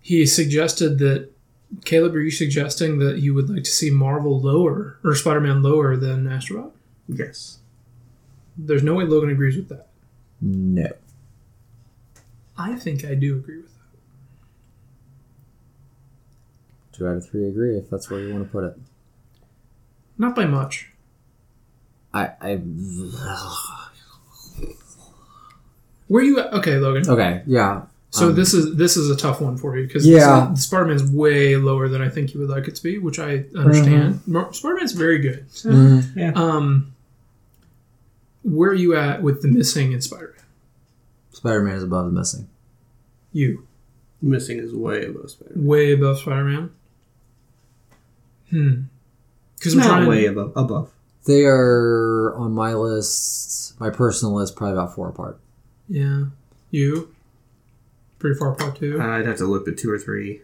He suggested that Caleb, are you suggesting that you would like to see Marvel lower or Spider-Man lower than Astrobot? Yes. There's no way Logan agrees with that. No. I think I do agree with that. Two out of three agree if that's where you want to put it. Not by much. I, I Where you at? Okay, Logan. okay, yeah. So Um, this is this is a tough one for you because Yeah. Spider-Man's way lower than I think you would like it to be, which I understand. Mm-hmm. Mar- Spider-Man's very good. Mm, Yeah. Um, where are you at with the missing in Spider-Man? Spider-Man is above the missing. You Missing is way above Spider-Man. way above Spider-Man. Hmm. Because I'm Not trying. way above. Above. They are on my list, my personal list, probably about four apart. Yeah. You. Pretty far apart too. Uh, I'd have to look at two or three,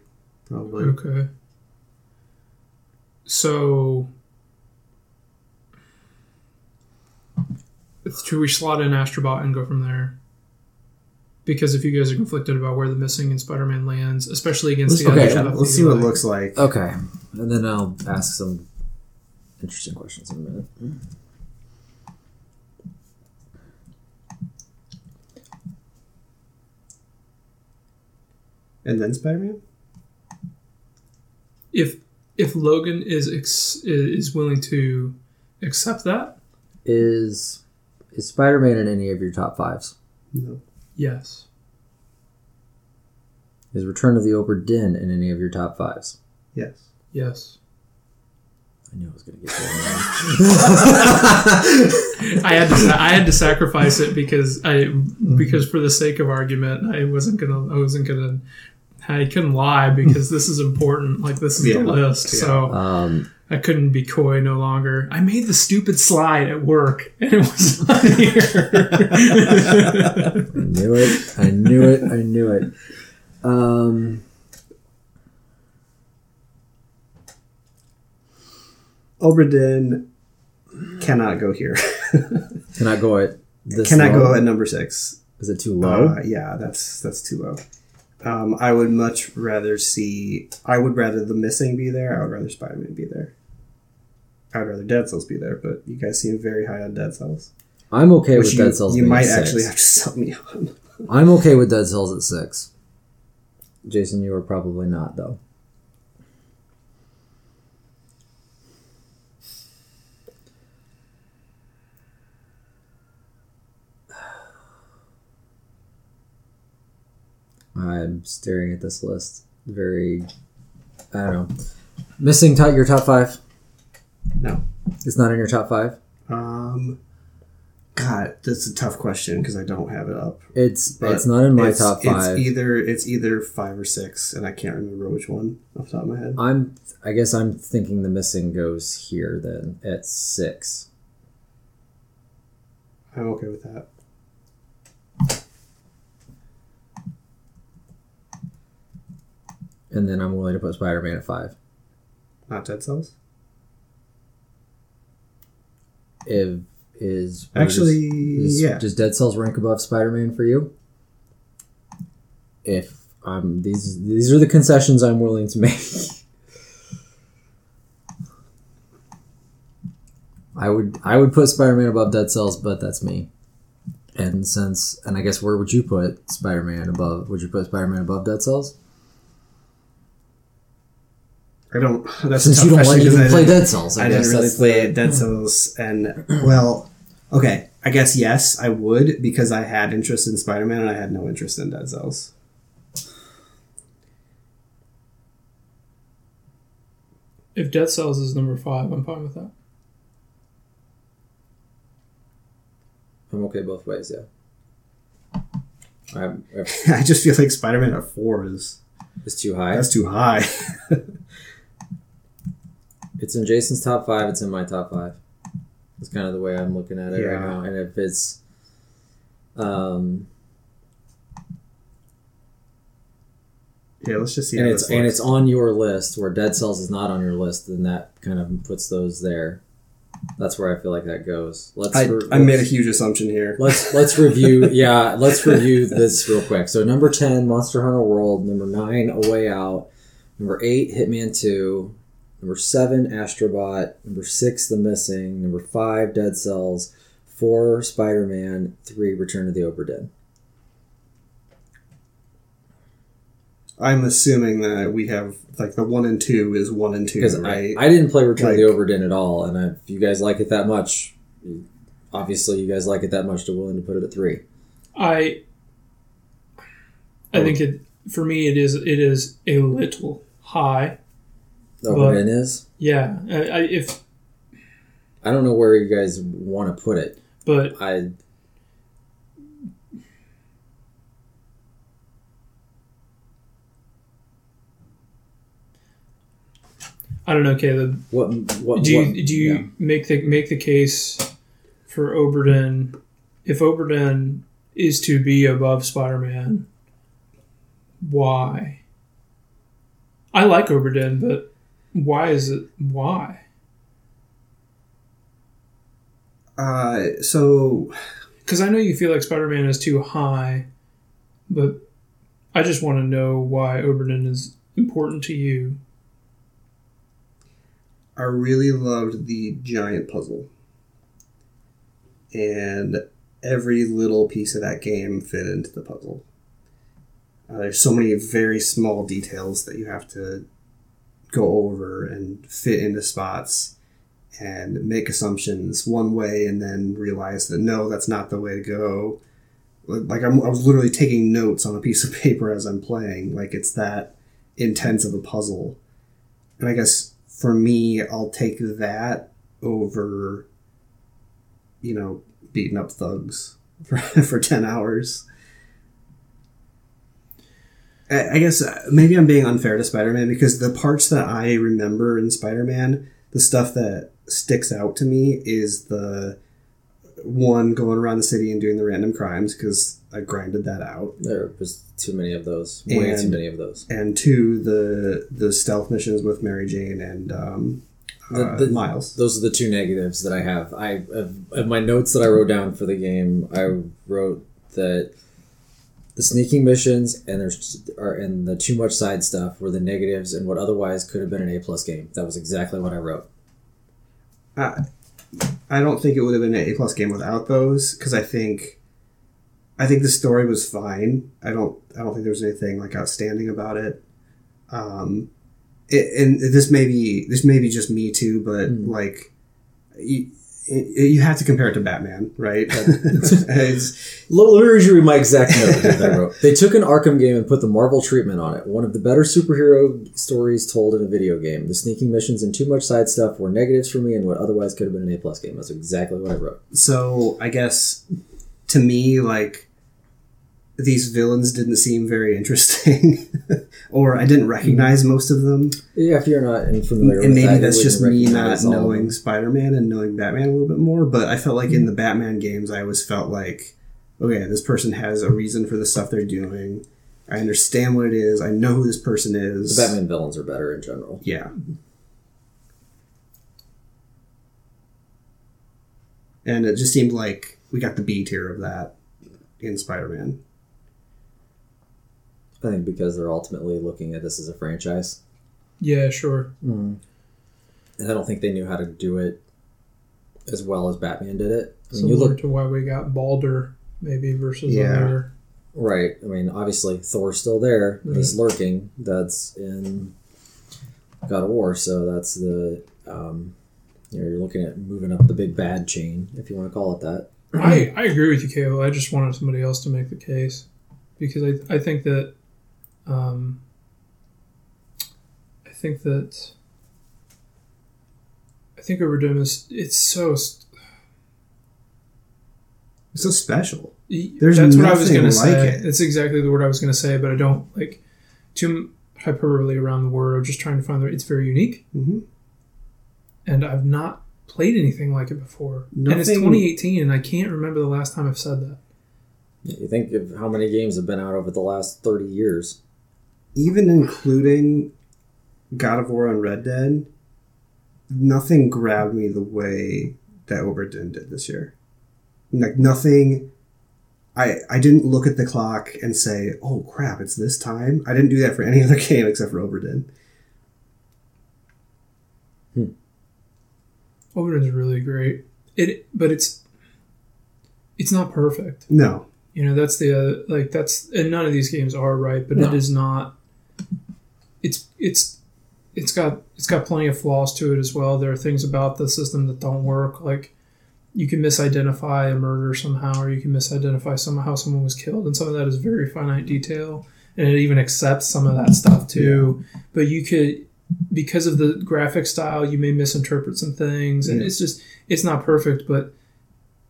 probably. Okay. So, should we slot in Astrobot and go from there? Because if you guys are conflicted about where the missing in Spider-Man lands, especially against the Okay, other Yeah, stuff, let's see what it looks like. Okay, and then I'll ask some interesting questions in a minute. And then Spider Man. If if Logan is ex- is willing to accept that, Is is Spider-Man in any of your top fives? No. yes, Is Return of the Obra Dinn in any of your top fives? Yes. yes. I knew I was going to get that. I had to I had to sacrifice it because I mm-hmm. because for the sake of argument, I wasn't gonna I wasn't gonna I couldn't lie because this is important. Like this is Yeah. the list, so um, I couldn't be coy no longer. I made the stupid slide at work, and it was not here. I knew it. I knew it. I knew it. Um, Obra Dinn cannot go here. cannot go at this? cannot low? go at number six. Is it too low? Uh, yeah, that's that's too low. Um, I would much rather see. I would rather the missing be there. I would rather Spider Man be there. I would rather Dead Cells be there, but you guys seem very high on Dead Cells. I'm okay with you, Dead Cells. you might actually have to sell me on. I'm okay with Dead Cells at six. Jason, you are probably not though. I'm staring at this list. Very, I don't know. Missing top your top five. No. It's not in your top five. Um, God, that's a tough question because I don't have it up. It's But it's not in my it's, top five. It's either it's either five or six, and I can't remember which one off the top of my head. I'm I guess I'm thinking the missing goes here then at six. I'm okay with that. And then I'm willing to put Spider Man at five. Not Dead Cells. If is Actually, is- yeah. Does Dead Cells rank above Spider Man for you? If um these these are the concessions I'm willing to make. I would I would put Spider Man above Dead Cells, but that's me. And since and I guess where would you put Spider Man above? Would you put Spider Man above Dead Cells? I don't. That's Since you don't like question 'cause even I play didn't- Dead Cells, I, I didn't really play the- Dead hmm. Cells, and well, okay. I guess yes, I would because I had interest in Spider Man and I had no interest in Dead Cells. if Dead Cells is number five, I'm fine with that. I'm okay both ways, yeah. I'm, I just feel like Spider Man at four is it's too high. that's too high. It's in Jason's top five. It's in my top five. That's kind of the way I'm looking at it right now. And if it's, um, yeah, let's just see. and it's and it's on your list where Dead Cells is not on your list, then that kind of puts those there. That's where I feel like that goes. Let's. I, re- I made a huge assumption here. Let's let's review. Yeah, let's review this real quick. So number ten, Monster Hunter World. Number nine, A Way Out. Number eight, Hitman Two. Number seven, Astrobot. Number six, The Missing. Number five, Dead Cells. Four, Spider Man. Three, Return to the Obra Dinn. I'm assuming that we have like the one and two is one and two, Because right? I, I didn't play Return of the Like- Obra Dinn at all, and if you guys like it that much, obviously you guys like it that much to willing to put it at three. I I think it for me it is it is a little high. Obra Dinn is. Yeah, I, I, if I don't know where you guys want to put it. but I I don't know, Caleb. what what Do you what- do you yeah. make the make the case for Obra Dinn if Obra Dinn is to be above Spider-Man? Why? I like Obra Dinn, but why is it why? uh, so Because I know you feel like Spider-Man is too high, but I just want to know why Obra Dinn is important to you. I really loved the giant puzzle. And every little piece of that game fit into the puzzle. Uh, there's so many very small details that you have to go over and fit into spots and make assumptions one way and then realize that no, that's not the way to go. Like I'm, I was literally taking notes on a piece of paper as I'm playing. Like it's that intense of a puzzle. And I guess for me, I'll take that over, you know, beating up thugs for, for 10 hours. I I guess uh, maybe I'm being unfair to Spider Man because the parts that I remember in Spider Man, the stuff that sticks out to me is the one going around the city and doing the random crimes because I grinded that out. There was too many of those. Way too many of those. And two, the the stealth missions with Mary Jane and um, The- uh, the- Miles. Those are the two negatives that I have. I of, of my notes that I wrote down for the game. I wrote that the sneaking missions and there's are and the too much side stuff were the negatives and what otherwise could have been an A plus game. That was exactly what I wrote. I, I don't think it would have been an A plus game without those because I think I think the story was fine. I don't I don't think there was anything like outstanding about it. Um, it, and this may be this may be just me too, but Mm. like you, you have to compare it to Batman, right? It's- me read my exact note that I wrote. They took an Arkham game and put the Marvel treatment on it. One of the better superhero stories told in a video game. The sneaking missions and too much side stuff were negatives for me and what otherwise could have been an A plus game. That's exactly what I wrote. so I guess to me, like these villains didn't seem very interesting, or I didn't recognize most of them. Yeah, if you're not familiar and maybe that, that's just me not recognize all of knowing. Spider-Man and knowing Batman a little bit more. But I felt like in the mm-hmm. Batman games, I always felt like, okay, this person has a reason for the stuff they're doing. I understand what it is. I know who this person is. The Batman villains are better in general. Yeah. And it just seemed like we got the B tier of that in Spider-Man. I think because they're ultimately looking at this as a franchise. Yeah, sure. And I don't think they knew how to do it as well as Batman did it. I mean, you Similar look to why we got Baldur maybe versus Yeah. other. right. I mean, obviously Thor's still there. He's lurking. That's in God of War. So that's the um, you know you're looking at moving up the big bad chain, if you want to call it that. I, I agree with you, Caleb. I just wanted somebody else to make the case because I, I think that um, I think that I think Obra Dinn is it's so st- It's so special. There's that's what I was nothing going to like say. it. That's exactly the word I was going to say, but I don't like too hyperbole around the word. I'm just trying to find the. It's very unique, hmm and I've not played anything like it before. And it's 2018, and I can't remember the last time I've said that. You think of how many games have been out over the last thirty years? Even including God of War and Red Dead, nothing grabbed me the way that Obra Dinn did this year. Like nothing. I I didn't look at the clock and say, "Oh crap, it's this time." I didn't do that for any other game except for Obra Dinn. Overden's really great. It, but it's it's not perfect. No, You know, that's the uh, like that's and none of these games are right, but No. it is not. It's it's it's got it's got plenty of flaws to it as well. There are things about the system that don't work, like you can misidentify a murder somehow, or you can misidentify somehow someone was killed, and some of that is very finite detail, and it even accepts some of that stuff too. But you could, because of the graphic style, you may misinterpret some things, and Yeah. it's just it's not perfect, but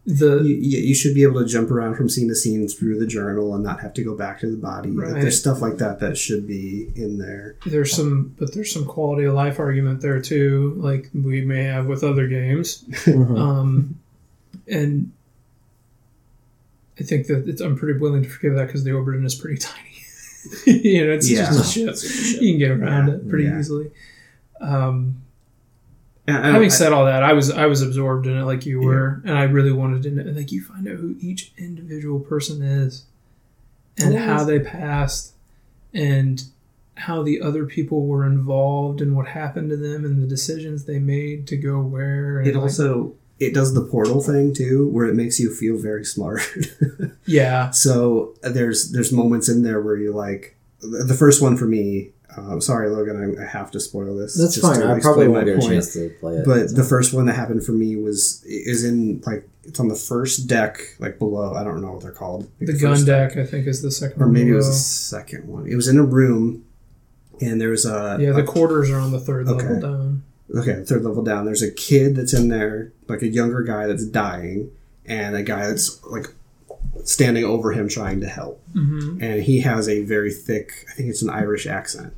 the you, you should be able to jump around from scene to scene through the journal and not have to go back to the body. Right. there's stuff like that that should be in there. there's some but there's some quality of life argument there too like we may have with other games Mhm. um and i think that it's, i'm pretty willing to forgive that because the Obra Dinn is pretty tiny you know it's Yeah. just a ship you can get around Yeah. it pretty Yeah. easily um having I- said all that i was i was absorbed in it like you were and i really wanted to know like you find out who each individual person is and how they passed and how the other people were involved and what happened to them and the decisions they made to go where and it like- also it does the portal thing too, where it makes you feel very smart. yeah so uh, there's there's moments in there where you're like the first one for me. Uh, sorry, Logan, I, I have to spoil this. That's just fine. to I probably won't get a point. chance to play it. But the first one that happened for me was is in like it's on the first deck, like below. I don't know what they're called. Like the gun first- deck i think is the second or one maybe it was the second one. It was in a room, and there was a yeah the a- quarters are on the third Okay. level down okay third level down. There's a kid that's in there, like a younger guy that's dying, and a guy that's like standing over him trying to help, hmm and he has a very thick, I think it's an Irish accent,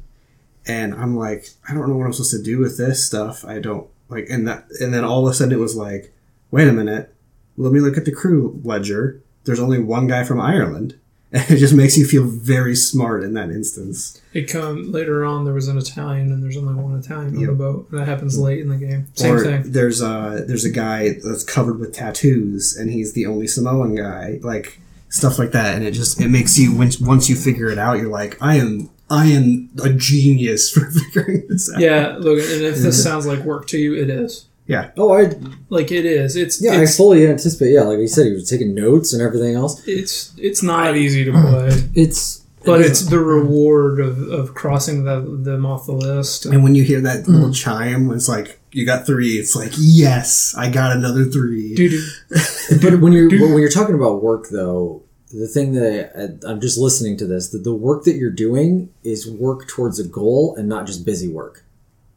and I'm like, I don't know what I'm supposed to do with this stuff. I don't like, and that, and then all of a sudden it was like, wait a minute, let me look at the crew ledger. There's only one guy from Ireland. And it just makes you feel very smart in that instance. it come later on there was an italian and there's only one italian on Yep. the boat that happens late in the game same or thing there's a there's a guy that's covered with tattoos, and he's the only Samoan guy. Like stuff like that, and it just it makes you once once you figure it out, you're like, I am I am a genius for figuring this out. yeah look and if this sounds like work to you it is Yeah. oh, I like it is it's yeah, I it's, fully anticipate. Yeah, like you said, he was taking notes and everything else. it's it's not easy to uh, play It's but it's the reward of, of crossing the, them off the list And when you hear that little mm. chime, it's like you got three, it's like yes, I got another three. Doo-doo. but when you're when you're talking about work though the thing that I, i'm just listening to this that the work that you're doing is work towards a goal and not just busy work.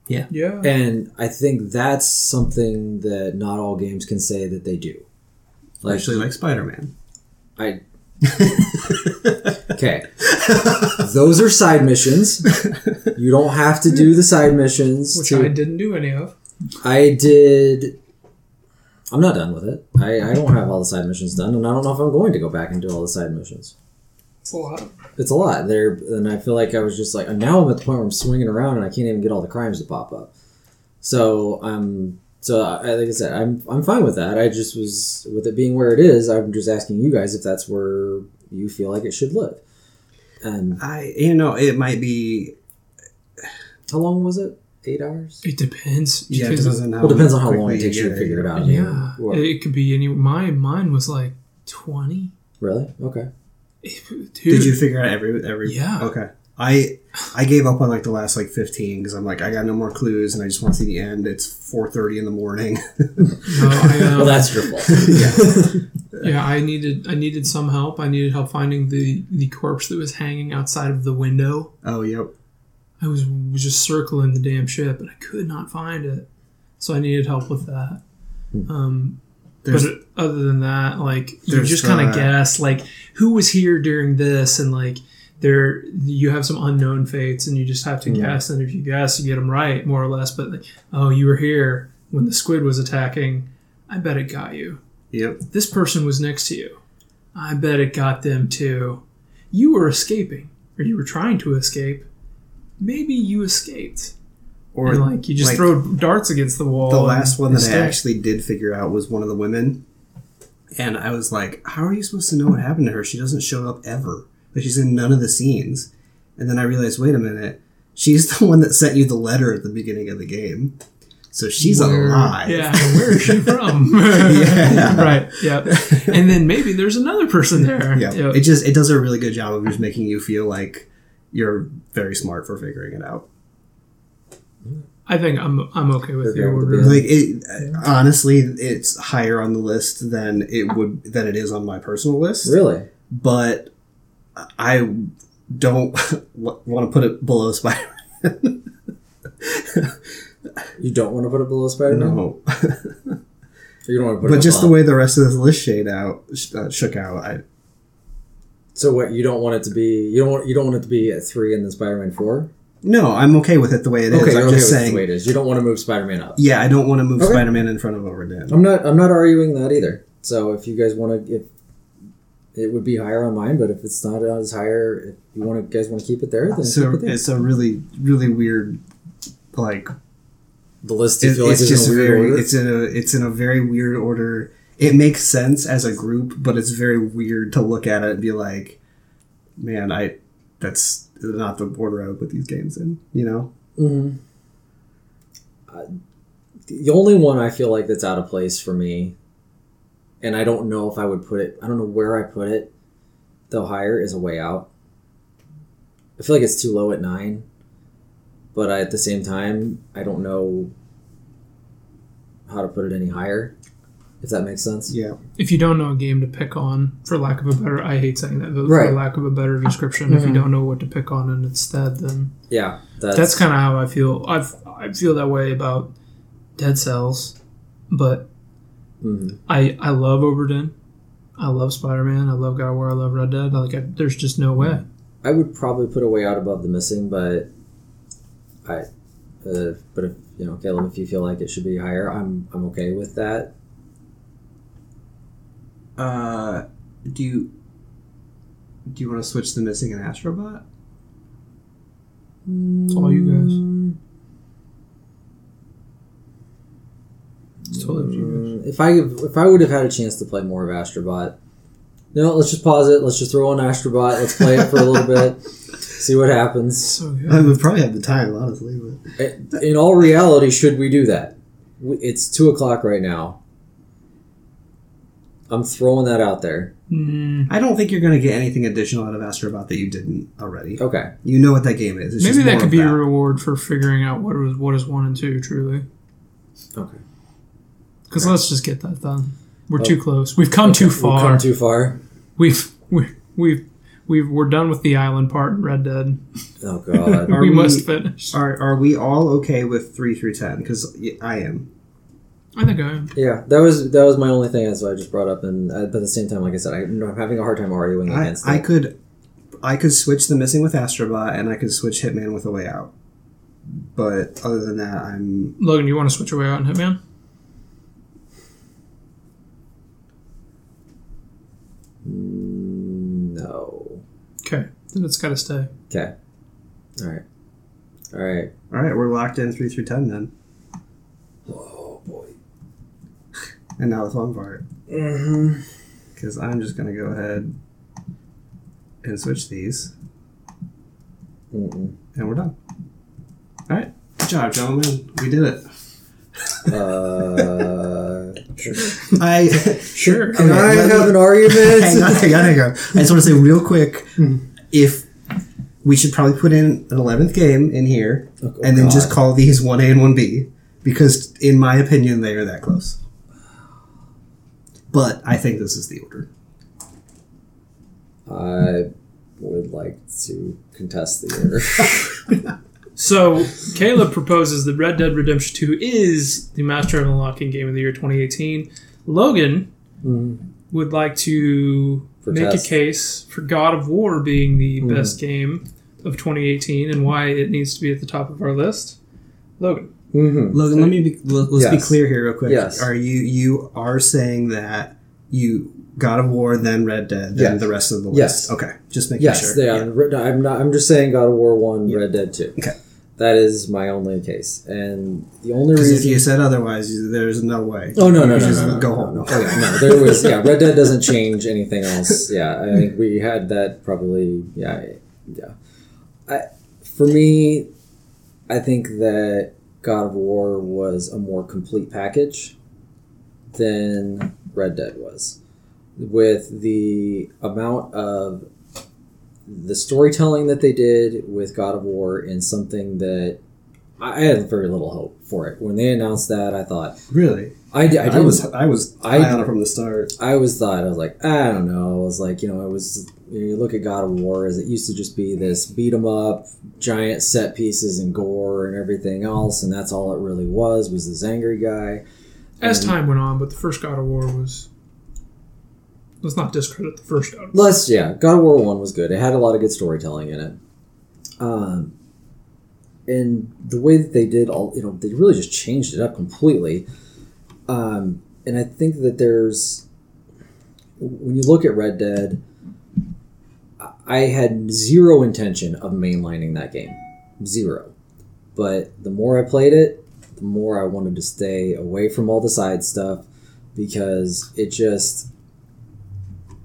Yeah. And i think that's something that not all games can say that they do. Like Actually, like Spider Man. i okay. Those are side missions. You don't have to do the side missions which to i didn't do any of. I did. I'm not done with it. I, I don't have all the side missions done, and I don't know if I'm going to go back and do all the side missions. it's a lot It's a lot there, and I feel like I was just like, now I'm at the point where I'm swinging around and I can't even get all the crimes to pop up. So I'm so I, like I said, I'm I'm fine with that. I just was with it being where it is. I'm just asking you guys if that's where you feel like it should live. And I you know it might be how long was it? Eight hours. it depends yeah, it depends on how Well, depends on how long it takes you to figure it out. yeah Or- it could be any my mine was like 20 really? Okay. Dude, Did you figure out every every? Yeah. Okay. I I gave up on like the last like fifteen because I'm like I got no more clues and I just want to see the end. It's four thirty in the morning. no, I, um, Well, that's your fault. yeah. yeah i needed i needed some help i needed help finding the the corpse that was hanging outside of the window oh yep. I was, was just circling the damn ship and I could not find it. So I needed help with that. Um, There's but other than that, like you just kind uh, of guess, like who was here during this, and like there you have some unknown fates, and you just have to Yeah. guess. And if you guess, you get them right, more or less. But like, oh, you were here when the squid was attacking. I bet it got you. yep. This person was next to you. I bet it got them too. You were escaping, or you were trying to escape. Maybe you escaped. Or and like you just like, throw darts against the wall. the last one that I actually did figure out was one of the women, and I was like, "How are you supposed to know what happened to her? She doesn't show up ever. Like she's in none of the scenes." And then I realized, wait a minute, she's the one that sent you the letter at the beginning of the game, so she's Where- alive. Yeah, where is she from? Yeah. right. Yeah, and then maybe there's another person there. Yeah, Yep. it just it does a really good job of just making you feel like you're very smart for figuring it out. I think I'm I'm okay with the Okay with the order. Like it, honestly, it's higher on the list than it would than it is on my personal list. Really? But I don't want to put it below Spider. You don't want to put it below Spider Man? No, You don't want to put it but just the way the rest of this list shade out, uh, shook out. I So what? You don't want it to be? You don't want? You don't want it to be at three and then Spider Man four? no, I'm okay with it the way it is. Okay, I'm okay just saying. the way it is. You don't want to move Spider Man up. Yeah, I don't want to move Okay. Spider-Man in front of Obra Dinn. I'm not. I'm not arguing that either. So if you guys want to, if it would be higher on mine, but if it's not as higher, if you want to, guys want to keep it there, then So it there. it's a really, really weird, like The list. You it- feel like it's just in very, order? it's in a, it's in a very weird order. It makes sense as a group, but it's very weird to look at it and be like, man, I, that's not the order I would put these games in. You know? Mhm. Uh, the only one I feel like that's out of place for me, and I don't know if I would put it. I don't know where I put it. Though higher is a way out. I feel like it's too low at nine, but I, at the same time, I don't know how to put it any higher. If that makes sense. Yeah. If you don't know a game to pick on, for lack of a better, I hate saying that, but Right. for lack of a better description, if you Mhm. don't know what to pick on in instead, then Yeah, that's, that's kind of how I feel. I I feel that way about Dead Cells, but mhm. I I love Obra Dinn. I love Spider Man. I love God of War. I love Red Dead. Like I, there's just no way. I would probably put a way out above the missing, but I, uh, but if you know, Caleb, if you feel like it should be higher, I'm I'm okay with that. Uh, do you, do you want to switch the missing an Astrobot? It's all you guys. It's totally up to you guys. Mm, If I if I would have had a chance to play more of Astrobot, no, let's just pause it. Let's just throw on Astrobot. Let's play it for a little bit, see what happens. So good. I would probably have the time, honestly. But In all reality, should we do that? It's two o'clock right now. I'm throwing that out there. Mm, I don't think you're going to get anything additional out of Astrobot that you didn't already. Okay. You know what that game is. It's maybe just that could of be a reward for figuring out what is what is one and two truly. Okay. Because let's just get that done. We're Oh. too close. We've come too We've far. come too far. We've we, we've we've we're done with the island part in Red Dead. Oh god. Are we, we- must finish. Are, are we all okay with 3 through 10? Because I am. I think I am. Yeah, that was that was my only thing. That's why I just brought up, and uh, but at the same time, like I said, I, I'm having a hard time arguing I, against I it. could I could switch the missing with Astrobot and I could switch Hitman with a way out. But other than that, I'm Logan, you want to switch away out in Hitman? Mm, No. Okay, then it's got to stay. Okay. All right. All right. all right. We're locked in three through ten then. Oh boy. And now the fun part, Mm-hmm. because I'm just gonna go ahead and switch these, Mm-mm. and we're done. All right. Good job, gentlemen. We did it. Uh, sure. I Sure. Can I let me- have an argument? hang on, hang on, hang on. I just want to say real quick, if we should probably put in an eleventh game in here, Oh, and then just call these one A and one B, because in my opinion they are that close. But I think this is the order. I would like to contest the order. So Caleb proposes that Red Dead Redemption 2 is the Master of Unlocking Game of the Year 2018. Logan Mhm. would like to make a case for God of War being the Mhm. best game of 2018 and why it needs to be at the top of our list. Logan. Mm-hmm. Logan, let me be, let- let's be clear here real quick. Yes. Are you you are saying that you God of War, then Red Dead, then Yes. the rest of the list? Yes. Okay, just making Yes, sure. they are. I'm not. I'm just saying God of War One, Yeah. Red Dead Two. Okay. That is my only case, and the only Because if reason you said otherwise, there's no way. Oh no no no, no, no, go home. No, Oh, yeah, no, there was yeah. Red Dead doesn't change anything else. Yeah, I think we had that probably. Yeah, yeah. I, for me, I think that God of War was a more complete package than Red Dead was, with the amount of the storytelling that they did with God of War and something that I had very little hope for it when they announced that. I thought Really? I, di- I, I, didn't- was I was I- high on it from the start. I always thought I was like I don't know. I was like you know it was you look at God of War as it used to just be this beat 'em up, giant set pieces and gore and everything else, and that's all it really was was this angry guy. As And- time went on, but the first God of War was. Let's not discredit the first God of War. Less, yeah. God of War One was good. It had a lot of good storytelling in it. Um, and the way that they did all, you know, they really just changed it up completely. Um, and I think that there's, when you look at Red Dead, I- had zero intention of mainlining that game, zero. But the more I played it, the more I wanted to stay away from all the side stuff because it just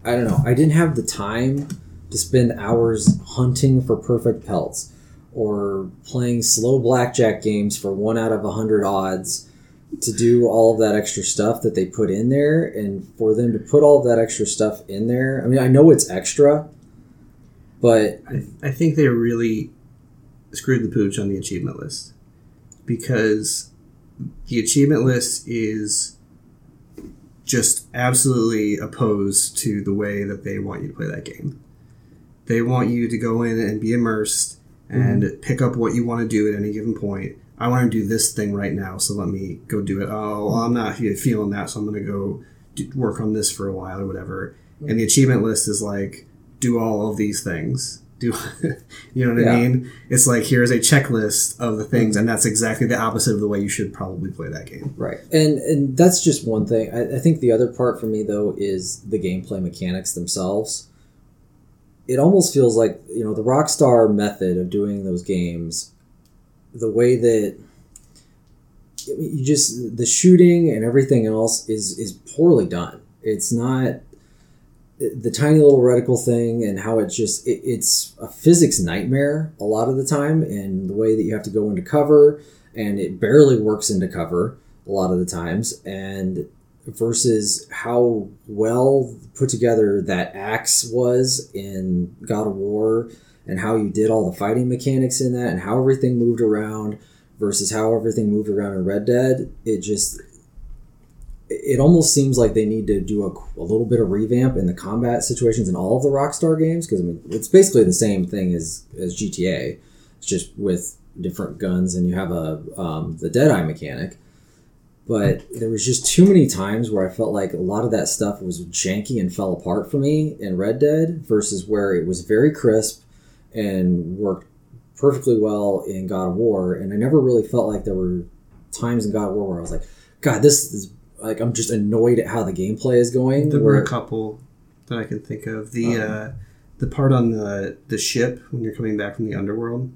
I don't know. I didn't have the time to spend hours hunting for perfect pelts or playing slow blackjack games for one out of a hundred odds to do all of that extra stuff that they put in there and for them to put all of that extra stuff in there. I mean, I know it's extra, but I, I think they really screwed the pooch on the achievement list because the achievement list is just absolutely opposed to the way that they want you to play that game. They want you to go in and be immersed and mm-hmm. pick up what you want to do at any given point. I want to do this thing right now, so let me go do it. Oh, well, I'm not feeling that, so I'm going to go do, work on this for a while or whatever. And the achievement list is like, do all of these things. Do you know what I mean? It's like here's a checklist of the things, and that's exactly the opposite of the way you should probably play that game. Right, and and that's just one thing. I, I think the other part for me though is the gameplay mechanics themselves. It almost feels like you know the Rockstar method of doing those games, the way that you just the shooting and everything else is is poorly done. It's not the tiny little reticle thing and how it just it, it's a physics nightmare a lot of the time and the way that you have to go into cover and it barely works into cover a lot of the times and versus how well put together that axe was in God of War and how you did all the fighting mechanics in that and how everything moved around versus how everything moved around in Red Dead it just it almost seems like they need to do a, a little bit of revamp in the combat situations in all of the Rockstar games because I mean it's basically the same thing as as GTA it's just with different guns and you have a um, the Deadeye mechanic. But there was just too many times where I felt like a lot of that stuff was janky and fell apart for me in Red Dead versus where it was very crisp and worked perfectly well in God of War and I never really felt like there were times in God of War where I was like God this is like I'm just annoyed at how the gameplay is going There where were a couple that I can think of. The Um, uh, the part on the the ship when you're coming back from the underworld,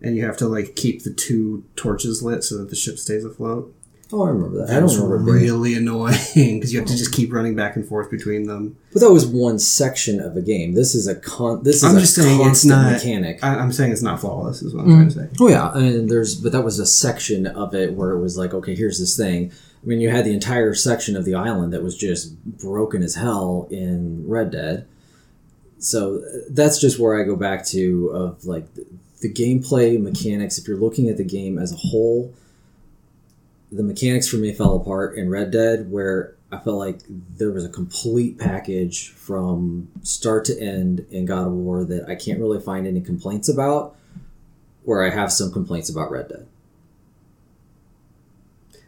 and you have to like keep the two torches lit so that the ship stays afloat. Oh I remember that I don't was remember it being really annoying because you have to just keep running back and forth between them. but that was one section of a game this is a con this is I'm a just saying it's not- mechanic I, I'm saying it's not flawless, is what I'm Mm. trying to say. Oh yeah, and there's but that was a section of it where it was like, okay, here's this thing. I mean, you had the entire section of the island that was just broken as hell in Red Dead. So that's just where I go back to of like the, the gameplay mechanics. If you're looking at the game as a whole, the mechanics for me fell apart in Red Dead, where I felt like there was a complete package from start to end in God of War that I can't really find any complaints about where I have some complaints about Red Dead.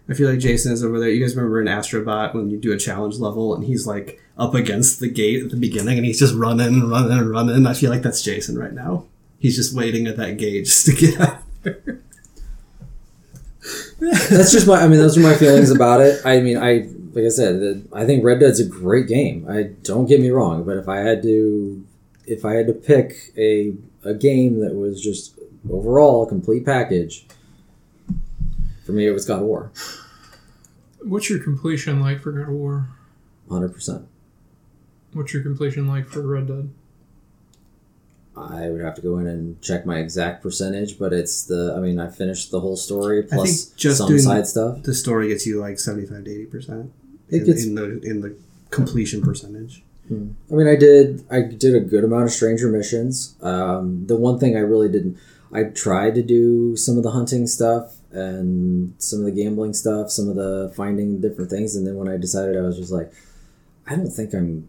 I feel like Jason is over there. You guys remember in Astrobot when you do a challenge level and he's like up against the gate at the beginning and he's just running and running and running. I feel like that's Jason right now. He's just waiting at that gate just to get out. That's just my. I mean, those are my feelings about it. I mean, I like I said, I think Red Dead's a great game. I don't get me wrong, but if I had to, if I had to pick a a game that was just overall a complete package, for me it was God of War, What's your completion like for God of War? hundred percent. What's your completion like for Red Dead? I would have to go in and check my exact percentage, but it's the. I mean, I finished the whole story plus think just some doing- side stuff. The story gets you like 75 to 80% It in, gets in the in the completion percentage. I mean, I did. I did a good amount of stranger missions. Um, the one thing I really didn't. I tried to do some of the hunting stuff and some of the gambling stuff, some of the finding different things, and then when I decided, I was just like, I don't think I'm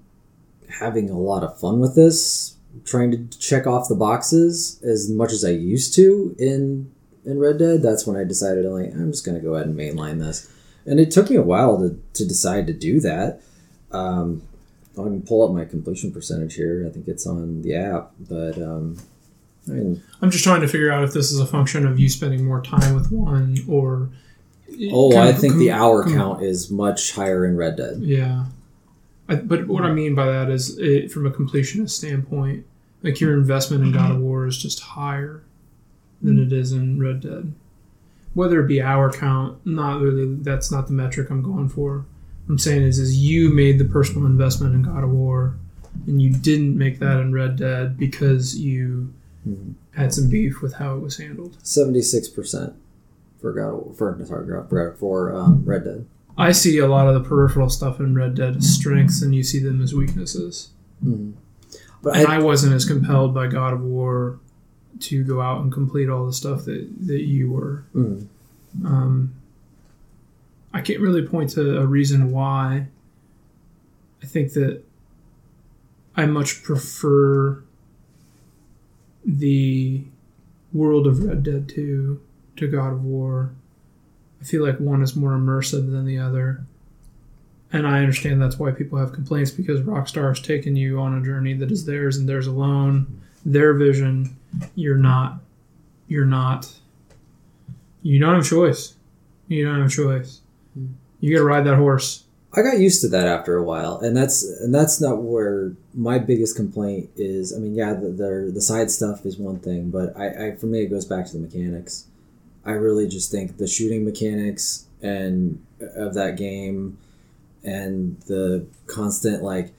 having a lot of fun with this. Trying to check off the boxes as much as I used to in in Red Dead. That's when I decided, like, I'm just gonna go ahead and mainline this. And it took me a while to, to decide to do that. Um, I can pull up my completion percentage here. I think it's on the app, but um, I mean, I'm just trying to figure out if this is a function of you spending more time with one or. oh, I think the hour com- count is much higher in Red Dead. Yeah. I, but what I mean by that is, it, from a completionist standpoint, like your investment in God of War is just higher than it is in Red Dead. Whether it be hour count, not really. That's not the metric I'm going for. I'm saying is, is you made the personal investment in God of War, and you didn't make that in Red Dead because you Mhm. had some beef with how it was handled. Seventy six percent for God of War, for sorry for for um, Red Dead. I see a lot of the peripheral stuff in Red Dead as strengths, and you see them as weaknesses. Mhm. But and I, I wasn't as compelled by God of War to go out and complete all the stuff that, that you were. mm, Um, I can't really point to a reason why. I think that I much prefer the world of Red Dead 2 to God of War. I feel like one is more immersive than the other. And I understand that's why people have complaints because Rockstar has taken you on a journey that is theirs and theirs alone, their vision. You're not, you're not, you don't have a choice. You don't have a choice. Hmm. You got to ride that horse. I got used to that after a while, and that's and that's not where my biggest complaint is. I mean, yeah, the the, the side stuff is one thing, but I, I for me it goes back to the mechanics. I really just think the shooting mechanics and uh, of that game, and the constant like,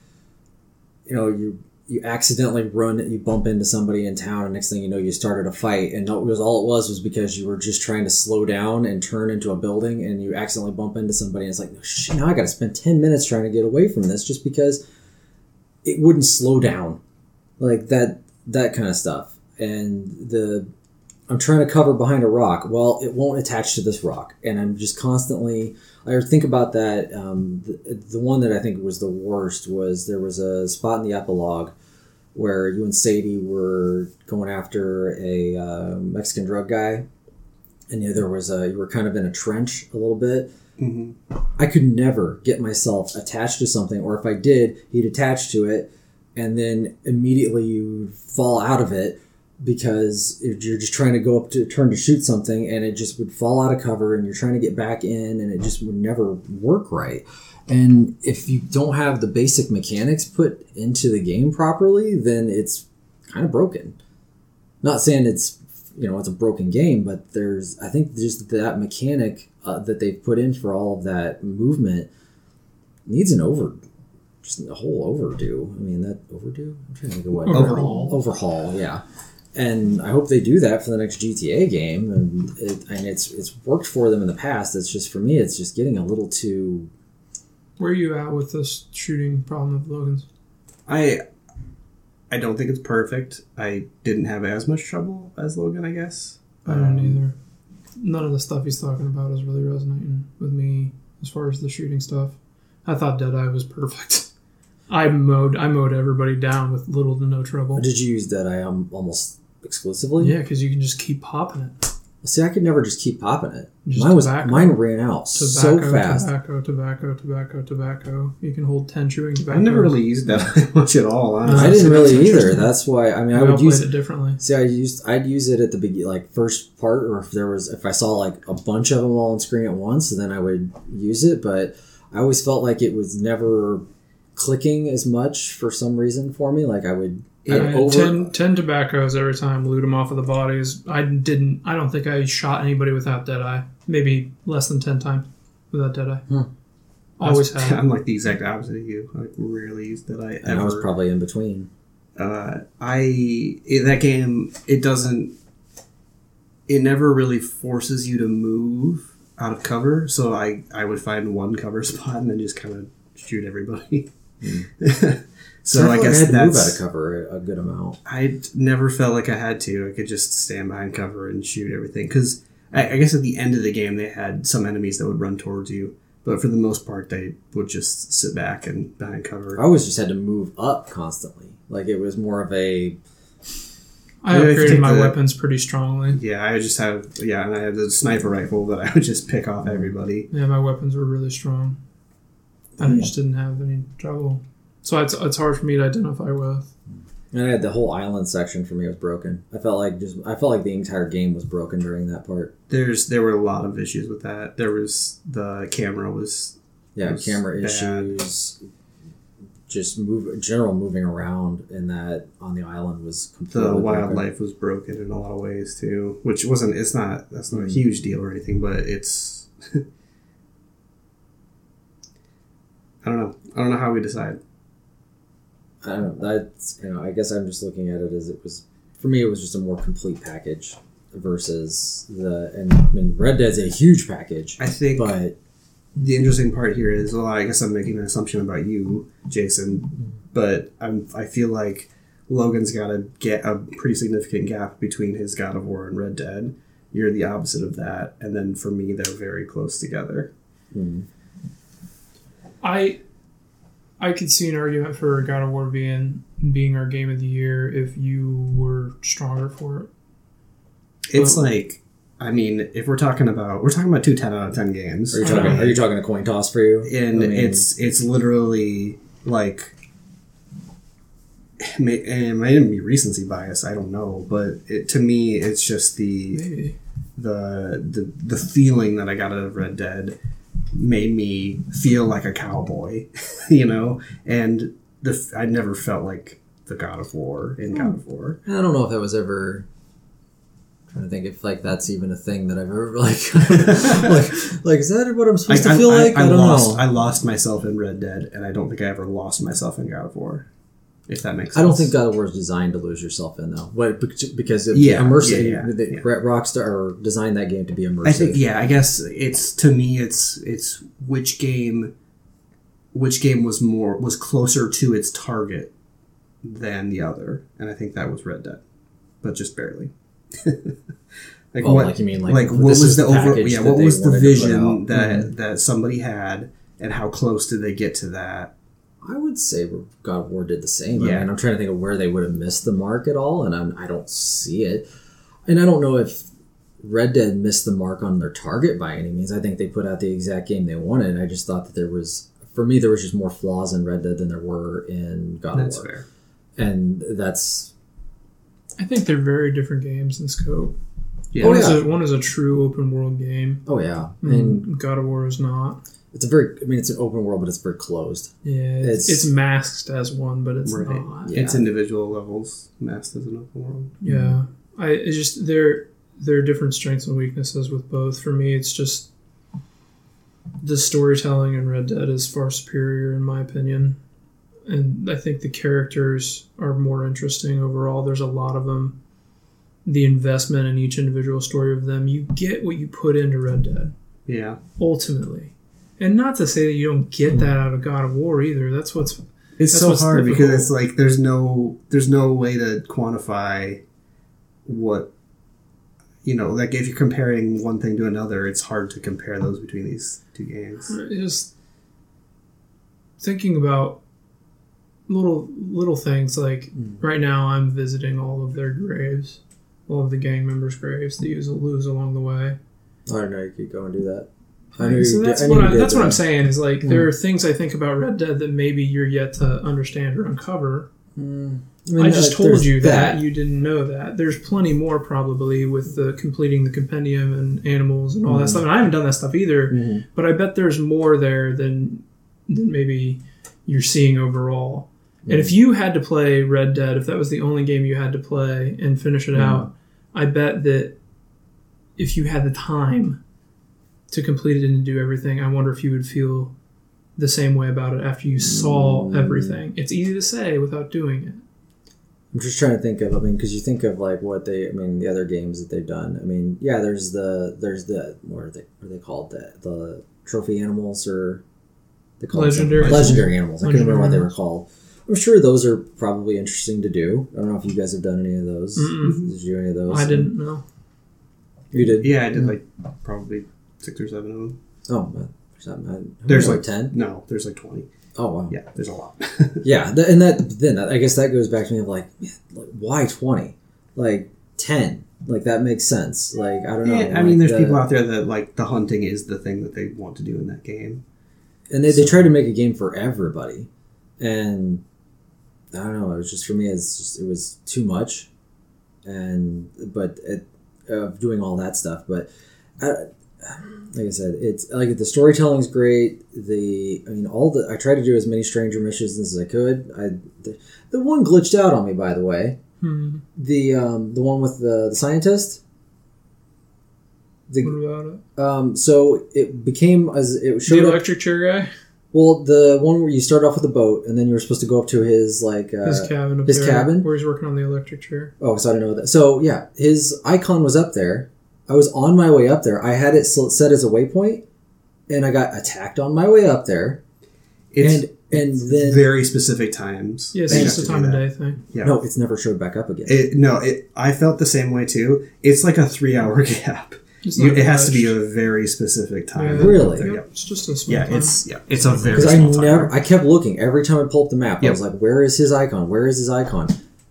you know, you you accidentally run, you bump into somebody in town, and next thing you know, you started a fight, and it was all it was was because you were just trying to slow down and turn into a building, and you accidentally bump into somebody, and it's like, shit, now I got to spend ten minutes trying to get away from this just because it wouldn't slow down, like that that kind of stuff, and the I'm trying to cover behind a rock. Well, it won't attach to this rock, and I'm just constantly. I think about that. Um, the, the one that I think was the worst was there was a spot in the epilogue where you and Sadie were going after a uh, Mexican drug guy, and yeah, there was a you were kind of in a trench a little bit. hmm I could never get myself attached to something, or if I did, he'd attach to it, and then immediately you fall out of it because you're just trying to go up to turn to shoot something, and it just would fall out of cover, and you're trying to get back in, and it just would never work right. And if you don't have the basic mechanics put into the game properly, then it's kind of broken. Not saying it's you know it's a broken game, but there's I think just that mechanic uh, that they've put in for all of that movement needs an over just a whole overdue. I mean that overdue. I'm trying to think of what Overhaul. Overhaul, yeah. And I hope they do that for the next GTA game. And it, and it's it's worked for them in the past. It's just for me, it's just getting a little too. Where are you at with this shooting problem of Logan's? I I don't think it's perfect. I didn't have as much trouble as Logan, I guess. I don't Um, either. None of the stuff he's talking about is really resonating with me as far as the shooting stuff. I thought Deadeye was perfect. I mowed I mowed everybody down with little to no trouble. Did you use Deadeye um, almost exclusively? Yeah, because you can just keep popping it. See, I could never just keep popping it. Just mine was tobacco. mine ran out so fast. tobacco, tobacco, tobacco, tobacco. You can hold ten chewing tobacco. I've never really used that much at all. Honestly. I didn't really either. That's why I mean I We all would use it differently. See, I used I'd use it at the beginning, like first part, or if there was if I saw like a bunch of them all on screen at once, then I would use it. But I always felt like it was never clicking as much for some reason for me. Like I would, I I'd over. 10, 10 tobaccos every time, loot them off of the bodies. I didn't. I don't think I shot anybody without Deadeye. Maybe less than ten times without Deadeye. Hmm. Always had. I'm like the exact opposite of you. I like rarely used that I and I was probably in between. uh, I in that game it doesn't. It never really forces you to move out of cover. So I I would find one cover spot and then just kind of shoot everybody. so I felt like guess had to move that's out of cover a, a good amount. I never felt like I had to. I could just stand behind cover and shoot everything. Because I, I guess at the end of the game, they had some enemies that would run towards you, but for the most part, they would just sit back and behind cover. I always just had to move up constantly. Like it was more of a I Yeah, upgraded my the- weapons pretty strongly. Yeah, I just had yeah, and I had the sniper rifle that I would just pick off mm-hmm. everybody. Yeah, my weapons were really strong. I just didn't have any trouble. So it's, it's hard for me to identify with. and I had the whole island section for me was broken. I felt like just I felt like the entire game was broken during that part. There's there were a lot of issues with that. There was the camera was Yeah, was camera bad. issues. Just move general moving around in that on the island was completely the broken. wildlife was broken in a lot of ways too, which wasn't it's not that's not a Mm. huge deal or anything, but it's I don't know. I don't know how we decide. I don't know. That's you know. I guess I'm just looking at it as it was for me. It was just a more complete package versus the and I mean Red Dead's a huge package, I think but the interesting part here is well, I guess I'm making an assumption about you, Jason, but I'm I feel like Logan's got to get a pretty significant gap between his God of War and Red Dead. You're the opposite of that, and then for me, they're very close together. mm, I I could see an argument for God of War being being our game of the year if you were stronger for it. It's Well- like, I mean, if we're talking about we're talking about two 10 out of ten games, are you talking? Are you talking a coin toss for you? and I mean, it's it's literally like it may, and it might even be recency bias i don't know but it, to me it's just the Maybe. the the the feeling that i got out of red dead made me feel like a cowboy you know and the f- i never felt like the god of war in god of hmm. war I don't know if that was ever. Trying to think if like that's even a thing that I've ever like like like is that what I'm supposed to feel like? I, don't lost know. i lost myself in red dead and i don't think i ever lost myself in god of war if that makes sense I don't think God of War is designed to lose yourself in though. What because it, Yeah, immersive. yeah, yeah, the- yeah. Rockstar designed that game to be immersive. I think yeah, I guess it's to me it's it's which game which game was more was closer to its target than the other. And I think that was Red Dead. But just barely. like Oh, what like you mean like, like what was the over yeah, what was the wanted to put vision that Mhm. that somebody had and how close did they get to that? I would say God of War did the same. Yeah. I mean, I'm trying to think of where they would have missed the mark at all, and I'm, I don't see it. And I don't know if Red Dead missed the mark on their target by any means. I think they put out the exact game they wanted. I just thought that there was, for me, there was just more flaws in Red Dead than there were in God That's of War, fair. and that's I think they're very different games in scope. Yeah. Oh, one, is a, one is a true open world game. oh yeah, and And God of War is not. It's a very. I mean, it's an open world, but it's very closed. Yeah, it's, It's- it's masked as one, but it's Right. not. Yeah. It's individual levels, masked as an open world. Yeah, I it's just there there are different strengths and weaknesses with both. For me, it's just the storytelling in Red Dead is far superior in my opinion, and I think the characters are more interesting overall. There's a lot of them. The investment in each individual story of them, you get what you put into Red Dead Yeah. ultimately, and not to say that you don't get that out of God of War either. That's what's It's That's so what's hard because it's like there's no there's no way to quantify what you know like if you're comparing one thing to another it's hard to compare those between these two games just thinking about little little things like Mm. right now I'm visiting all of their graves, all of the gang members' graves that you lose along the way. I don't know. You could go and do that. I so that's what I, that's what I'm saying is like there Mm. are things I think about Red Dead that maybe you're yet to understand or uncover. Mm. I, mean, just uh, told you that. you didn't know that. There's plenty more probably with the completing the compendium and animals and all that Mhm. stuff. And I haven't done that stuff either. Mhm. but I bet there's more there than than maybe you're seeing overall. And if you had to play Red Dead, if that was the only game you had to play and finish it Mhm. out, I bet that if you had the time to complete it and do everything, I wonder if you would feel the same way about it after you saw Mm. everything. It's easy to say without doing it. I'm just trying to think of. I mean, because you think of like what they. I mean, the other games that they've done. I mean, yeah. There's the there's the what are they what are they called the the trophy animals or They call it something- Legendary. legendary animals. I couldn't remember what they were called. I'm sure those are probably interesting to do. I don't know if you guys have done any of those. Mm-mm. Did you do any of those? I didn't know. You did. Yeah, I did like probably six or seven of them. Oh, man. There's that man. There's like like- ten. No, there's like twenty. Oh wow. Yeah, there's a lot. Yeah, th- and that then I guess that goes back to me of like, man, like why twenty? Like ten? Like that makes sense. Like I don't know. Yeah, I mean, there's the- people out there that like the hunting is the thing that they want to do in that game. and they, they try to make a game for everybody, and I don't know. It was just for me. It's just it was too much, and but it, of doing all that stuff. But I, like I said, it's like the storytelling's great. The I mean, all the I tried to do as many stranger missions as I could. I the, the one glitched out on me, by the way. Hmm. The um, the one with the, the scientist. What about it? um, so it became as it showed The up. electric chair guy, Well, the one where you start off with a boat and then you were supposed to go up to his like uh, his cabin, his there, cabin? where he's working on the electric chair. oh, so I didn't know that. So yeah, his icon was up there. I was on my way up there. I had it set as a waypoint, and I got attacked on my way up there. It's and and then very specific times. Yeah, it's that just a time do of day thing. Yeah. no, it's never showed back up again. It, no, it. I felt the same way too. It's like a three-hour gap. You, it has to be a very specific time. Yeah. Really? There, Yep, yeah. it's just a small Yeah, time. it's yeah, it's a very Because I small time. never, I kept looking every time I pulled up the map. I was like, "Where is his icon? Where is his icon?"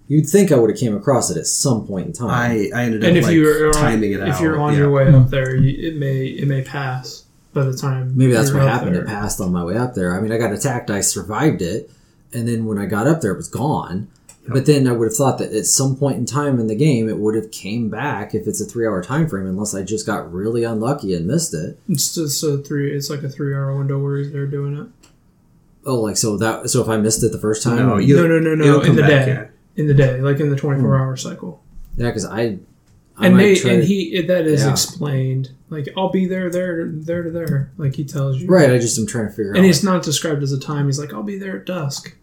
You'd think I would have came across it at some point in time. I, I ended up and if like you're on, timing it out. if you're on yeah. your way up hmm. there, you, it may it may pass by the time. Maybe that's you're what up happened. there. It passed on my way up there. I mean, I got attacked. I survived it, and then when I got up there, it was gone. But then I would have thought that at some point in time in the game, it would have came back if it's a three-hour time frame, unless I just got really unlucky and missed it. It's just a three. It's like a three-hour window where they're doing it. Oh, like so that so if I missed it the first time, No, you- no, no, no, no. it'll In come the back, day, yeah. In the day, like in the twenty-four hmm. hour cycle. yeah, because I, I and they try and he that is Yeah. explained. Like I'll be there, there, there to there. Like he tells you. right. I just am trying to figure And out, it's not described as a time. He's like, I'll be there at dusk,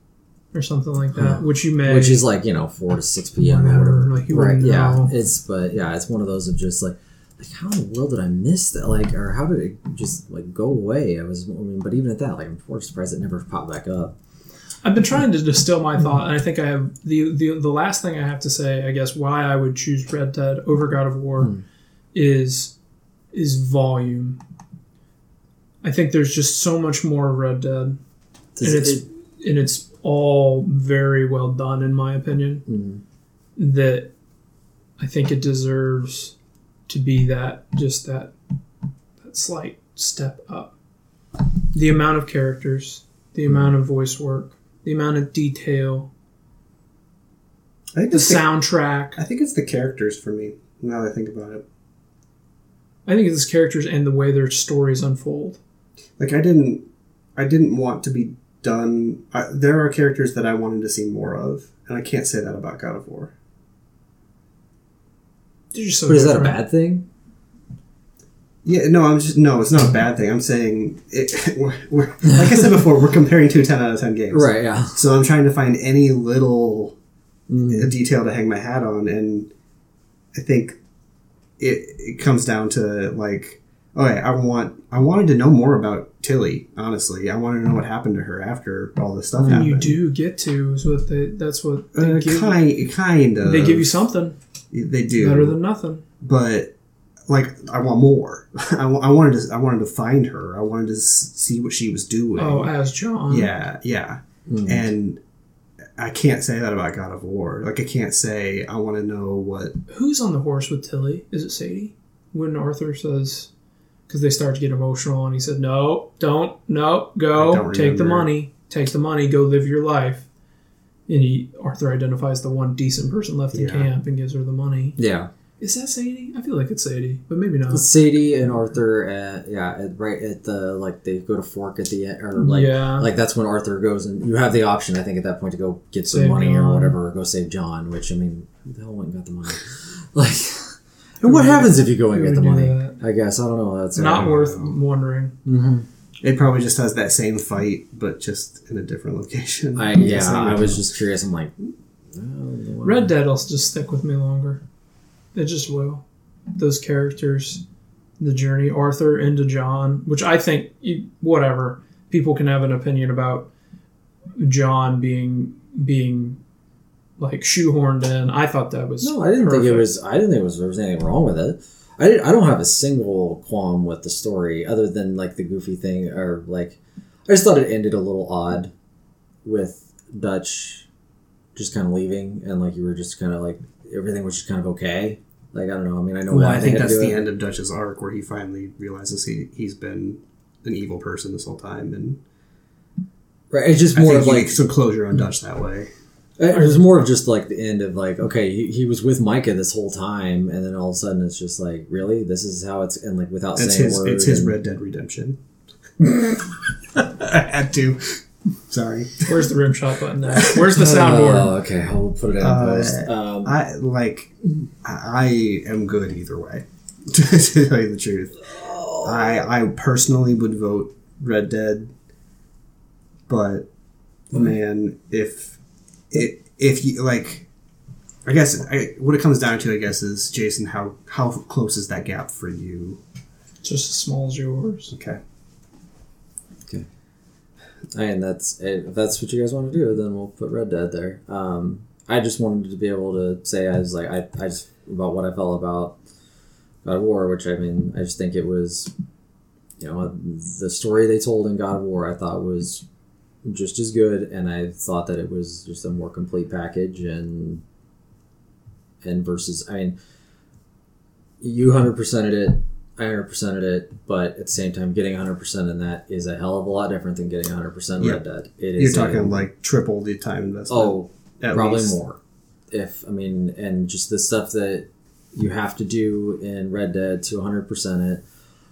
or something like that. Which you may. which is like you know four to six p.m. or Whatever, like, you right? wouldn't Yeah, know. it's but yeah, it's one of those of just like. Like how in the world did I miss that? Like, or how did it just like go away? I was, I mean, but even at that, like, I'm more surprised it never popped back up. I've been trying to distill my thought, and I think I have the, the the last thing I have to say, I guess, why I would choose Red Dead over God of War Hmm. is is volume. I think there's just so much more Red Dead, Does and it's it- and it's all very well done, in my opinion. mm, That I think it deserves to be that just that that slight step up. The amount of characters, the amount of voice work, the amount of detail, I think the it's the, soundtrack. I think it's the characters for me. Now that I think about it, I think it's the characters and the way their stories unfold. like I didn't, I didn't want to be done. I, there are characters that I wanted to see more of, and I can't say that about God of War. They're just so but is that a bad thing? Yeah, no, I'm just no. It's not a bad thing. I'm saying it. We're, we're, like I said before, we're comparing two 10 out of ten games, Right. Yeah. So I'm trying to find any little Mm, detail to hang my hat on, and I think it it comes down to like, okay, I want I wanted to know more about Tilly. Honestly, I wanted to know what happened to her after all this stuff And happened. you do get to is what they. That's what they Uh, give. kind, kind of. They give you something They do better than nothing. but like I want more. I, wanted to. I wanted to find her. I wanted to s- see what she was doing. Oh, as John. yeah, yeah. mm. And I can't say that about God of War. Like I can't say I want to know what. Who's on the horse with Tilly? Is it Sadie? When Arthur says, because they start to get emotional, and he said, "No, don't, no, go, don't take the money, take the money, go live your life." And he, Arthur identifies the one decent person left in camp and gives her the money. Yeah. Is that Sadie? I feel like it's Sadie, but maybe not. It's Sadie and Arthur. At, yeah. At, right at the like they go to fork at the end, or like yeah, like that's when Arthur goes and you have the option. I think at that point to go get some Save money or whatever, or go save John. Which I mean, who the hell went and got the money? Like, and what happens if you go and get the would do money? I guess I don't know. That's it's not worth wondering. hmm It probably just has that same fight, but just in a different location. I yeah. I was just curious. I'm like, oh, Red Dead will just stick with me longer. It just will. Those characters, the journey, Arthur into John, which I think, whatever. people can have an opinion about John being being like shoehorned in. I thought that was No, I didn't think it was. I didn't think it was there was anything wrong with it. I did, I don't have a single qualm with the story other than like the goofy thing or like I just thought it ended a little odd with Dutch just kind of leaving and like you were just kind of like everything was just kind of okay. Like I don't know. I mean, I know Well, why I think that's the it. end of Dutch's arc where he finally realizes he he's been an evil person this whole time, and Right, it's just more of like some closure on Dutch that way. it was more of just like the end of like okay, he, he was with Micah this whole time, and then all of a sudden it's just like really this is how it's and like without It's saying his word. it's his and- Red Dead Redemption. I had to. Sorry. Where's the rim shot button now? Where's the soundboard? Oh, okay, I'll put it in Uh, post. Um, I like. I I am good either way. to tell you the truth, I I personally would vote Red Dead, but man, if it if you like, I guess I, what it comes down to, I guess, is Jason. How how close is that gap for you? Just as small as yours. Okay. And that's if that's what you guys want to do, then we'll put Red Dead there. Um, I just wanted to be able to say I was like I, I just about what I felt about God of War, which I mean I just think it was, you know, the story they told in God of War I thought was just as good, and I thought that it was just a more complete package and and versus I mean, you hundred percented it. I 100%ed it, but at the same time, getting 100% in that is a hell of a lot different than getting 100% Yeah. Red Dead. It You're is a- talking like triple the time investment. oh, probably least. more. If I mean, and just the stuff that you have to do in Red Dead to 100% it.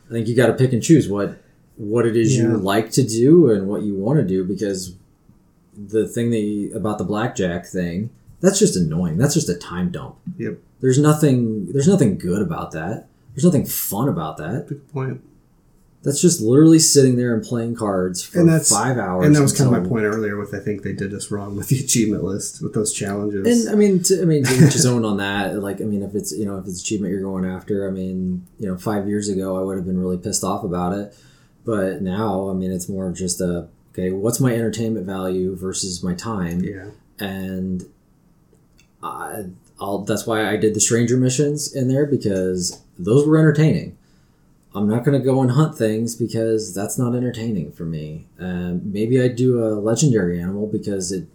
I think you got to pick and choose what what it is Yeah. you like to do and what you want to do because the thing that you, about the blackjack thing that's just annoying. That's just a time dump. Yep. There's nothing. There's nothing good about that. There's nothing fun about that. Good point. That's just literally sitting there and playing cards for And that's- five hours. And that was kind of my point earlier with I think they did us wrong with the achievement list with those challenges. And I mean, to, I mean, to each his own on that. Like, I mean, if it's you know if it's achievement you're going after, I mean, you know, five years ago I would have been really pissed off about it, but now, I mean, it's more of just a okay, what's my entertainment value versus my time, yeah. and I, I'll that's why I did the stranger missions in there because those were entertaining. I'm not going to go and hunt things because that's not entertaining for me. Um, maybe I do a legendary animal because it,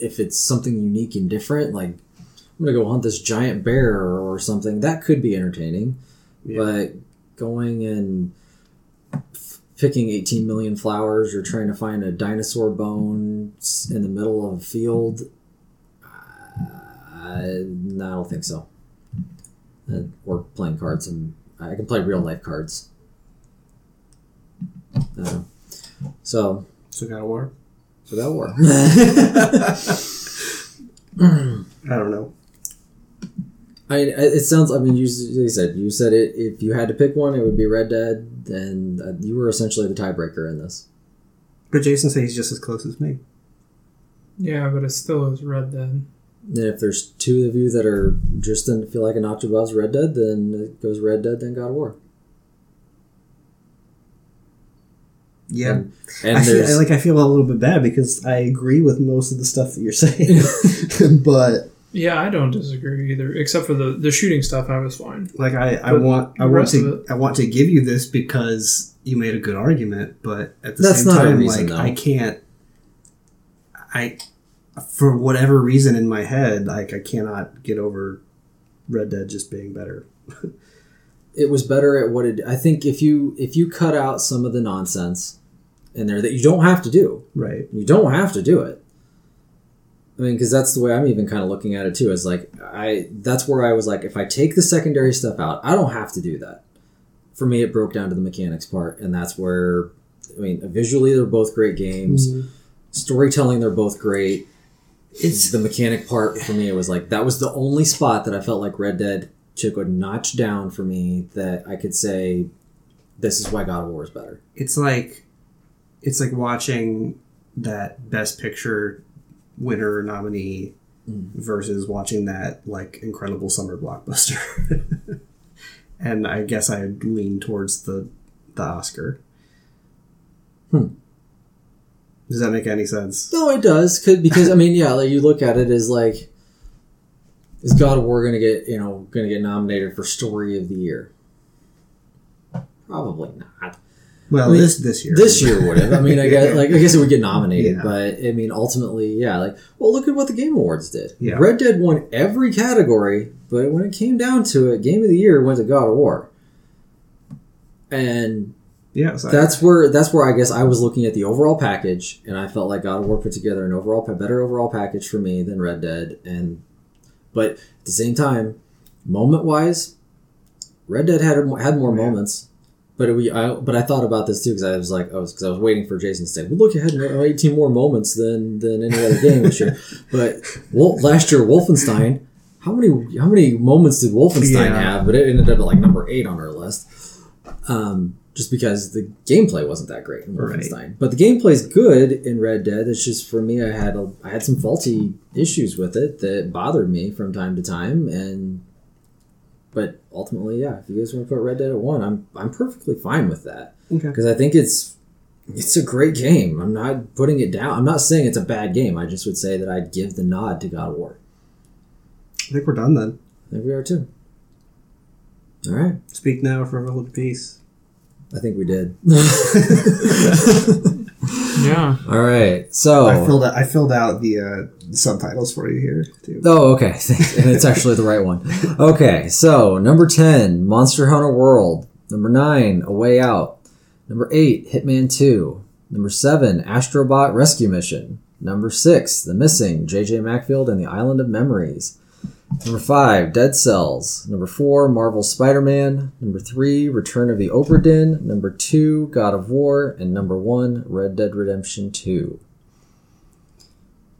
if it's something unique and different, like I'm going to go hunt this giant bear or something, that could be entertaining. Yeah. But going and f- picking 18 million flowers or trying to find a dinosaur bone in the middle of a field, no, I don't think so. Uh, or playing cards, and I can play real life cards. Uh, so, So God of War. so that War. I don't know. I, it sounds. I mean, you, you said you said it. If you had to pick one, it would be Red Dead. Then uh, you were essentially the tiebreaker in this. But Jason says he's just as close as me. Yeah, but it still is Red Dead. And if there's two of you that are just didn't feel like an notch Red Dead, then it goes Red Dead, then God of War. Yeah. And, and I feel, there's I, like I feel a little bit bad because I agree with most of the stuff that you're saying, but Yeah, I don't disagree either, except for the the shooting stuff. I was fine. like I, I But want I want to I want to give you this because you made a good argument, but at the That's same not time, reason, like though. I can't. I, for whatever reason in my head, like I cannot get over Red Dead just being better. it was better at what it. I think if you if you cut out some of the nonsense in there that you don't have to do, Right. You don't have to do it. I mean, because that's the way I'm even kind of looking at it too. Is like I that's where I was like, if I take the secondary stuff out, I don't have to do that. For me, it broke down to the mechanics part, and that's where I mean, visually they're both great games. Mm-hmm. Storytelling, they're both great. It's the mechanic part for me. It was like that was the only spot that I felt like Red Dead took a notch down for me. That I could say, this is why God of War is better. It's like, it's like watching that Best Picture winner nominee mm. versus watching that like incredible summer blockbuster. and I guess I lean towards the the Oscar. Hmm. Does that make any sense? No, it does 'cause- because I mean, yeah, like you look at it as like, is God of War gonna get you know gonna get nominated for Story of the Year? Probably not. Well, I mean, this this year. This year would have. I mean, I guess like I guess it would get nominated, Yeah. but I mean, ultimately, yeah. Like, well, look at what the Game Awards did. Yeah. Red Dead won every category, but when it came down to it, Game of the Year went to God of War. And Yeah, so that's where that's where I guess I was looking at the overall package, and I felt like God of War put together an overall a better overall package for me than Red Dead. And but at the same time, moment wise, Red Dead had had more Yeah. moments. But it, we, I, but I thought about this too because I was like, I was because I was waiting for Jason to say, "Well, look, you had 18 more moments than than any other game this year." But well, last year, Wolfenstein, how many how many moments did Wolfenstein Yeah. have? But it ended up at like number eight on our list um, just because the gameplay wasn't that great in Right. Wolfenstein. But the gameplay's good in Red Dead. It's just for me, I had a, I had some faulty issues with it that bothered me from time to time, and but ultimately, yeah, if you guys want to put Red Dead at one, I'm I'm perfectly fine with that okay. because I think it's it's a great game. I'm not putting it down. I'm not saying it's a bad game. I just would say that I'd give the nod to God of War. I think we're done then. I think we are too. All right, Speak now, forever hold peace. I think we did. Yeah. All right, so I filled out. I filled out the uh, subtitles for you here too. Oh, okay. and it's actually the right one. Okay, so number 10, Monster Hunter World. Number 9, A Way Out. Number 8, Hitman 2. Number 7, Astrobot Rescue Mission. Number 6, The Missing, J.J. Macfield and the Island of Memories. Number 5, Dead Cells. Number 4, Marvel Spider Man. Number 3, Return of the Obra Dinn. Number 2, God of War. And number 1, Red Dead Redemption 2.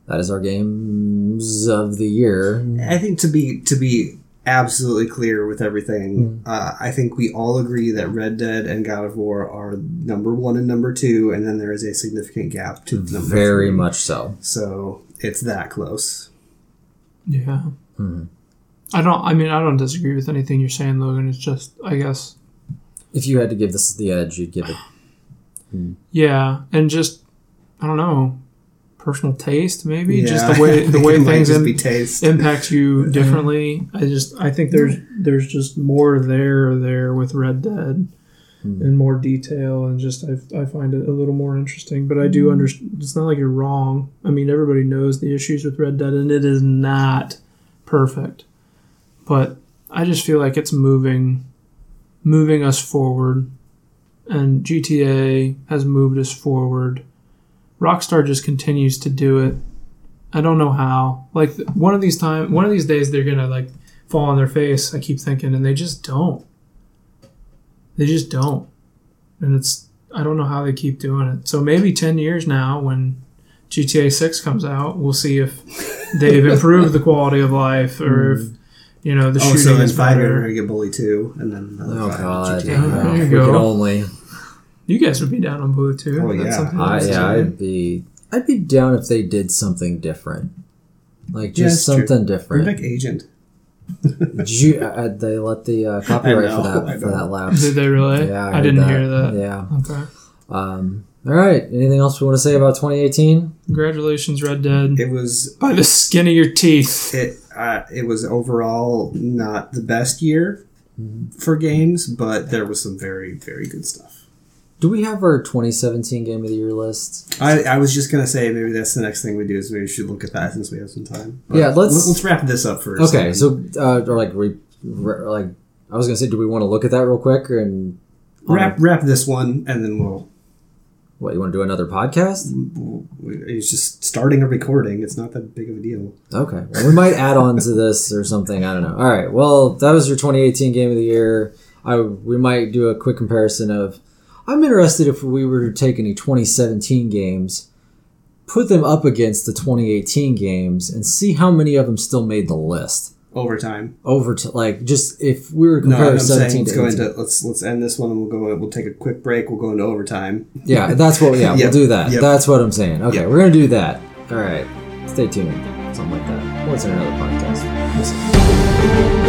That is our games of the year. I think to be to be absolutely clear with everything, uh, I think we all agree that Red Dead and God of War are number one and number two, and then there is a significant gap to number Very three. much so. So it's that close. Yeah. Mhm. I don't. I mean, I don't disagree with anything you're saying, Logan. It's just, I guess, If you had to give this the edge, you'd give it. yeah, and just, I don't know, personal taste, maybe. Just the way the way things just im- taste. impact you differently. I just, I think there's there's just more there there with Red Dead. In more detail, and just I, I find it a little more interesting. But I do understand. It's not like you're wrong. I mean, everybody knows the issues with Red Dead, and it is not perfect. But I just feel like it's moving, moving us forward, and GTA has moved us forward. Rockstar just continues to do it. I don't know how. Like one of these time, one of these days, they're gonna like fall on their face. I keep thinking, and they just don't. They just don't, and it's I don't know how they keep doing it. So maybe ten years now, when GTA Six comes out, we'll see if they've improved the quality of life or if you know the Oh, shooting so in is five years we're better. gonna get Bully two, and then another Oh five God! GTA. Yeah, there you we go. could only. You guys would be down on Blue too. Oh, That's yeah. something I, else to yeah, do. I'd be. I'd be down if they did something different, like Yeah, just that's true. something Bring different. back Agent. Did you? Uh, they let the uh, copyright know, for that for that lapse. Did they really? Yeah, I, heard didn't hear that. Yeah. Okay. Um. All right. Anything else we want to say about 2018? Congratulations, Red Dead. It was By the skin of your teeth. it. Uh, it was overall not the best year for games, but there was some very very good stuff. Do we have our 2017 Game of the Year list? I, I was just gonna say maybe that's the next thing we do is maybe we should look at that since we have some time. But Yeah, let's- let's wrap this up first. Okay. So, uh, or like, re, re, like, I was gonna say, do we want to look at that real quick and wrap wrap this one and then we'll. What you want to do another podcast? it's just starting a recording. It's not that big of a deal. Okay. Well, we might add on to this or something. I don't know. All right. Well, that was your 2018 game of the year. I we might do a quick comparison of. I'm interested if we were to take any 2017 games, put them up against the 2018 games, and see how many of them still made the list. Overtime. Over to like just if we were comparing No, I'm saying 17 let's to go 18. into let's let's end this one and we'll go. We'll take a quick break. We'll go into overtime. Yeah, that's what. Yeah, Yep. we'll do that. Yep. That's what I'm saying. Okay, Yep. we're gonna do that. All right, stay tuned. Something like that. What's in another podcast? Listen.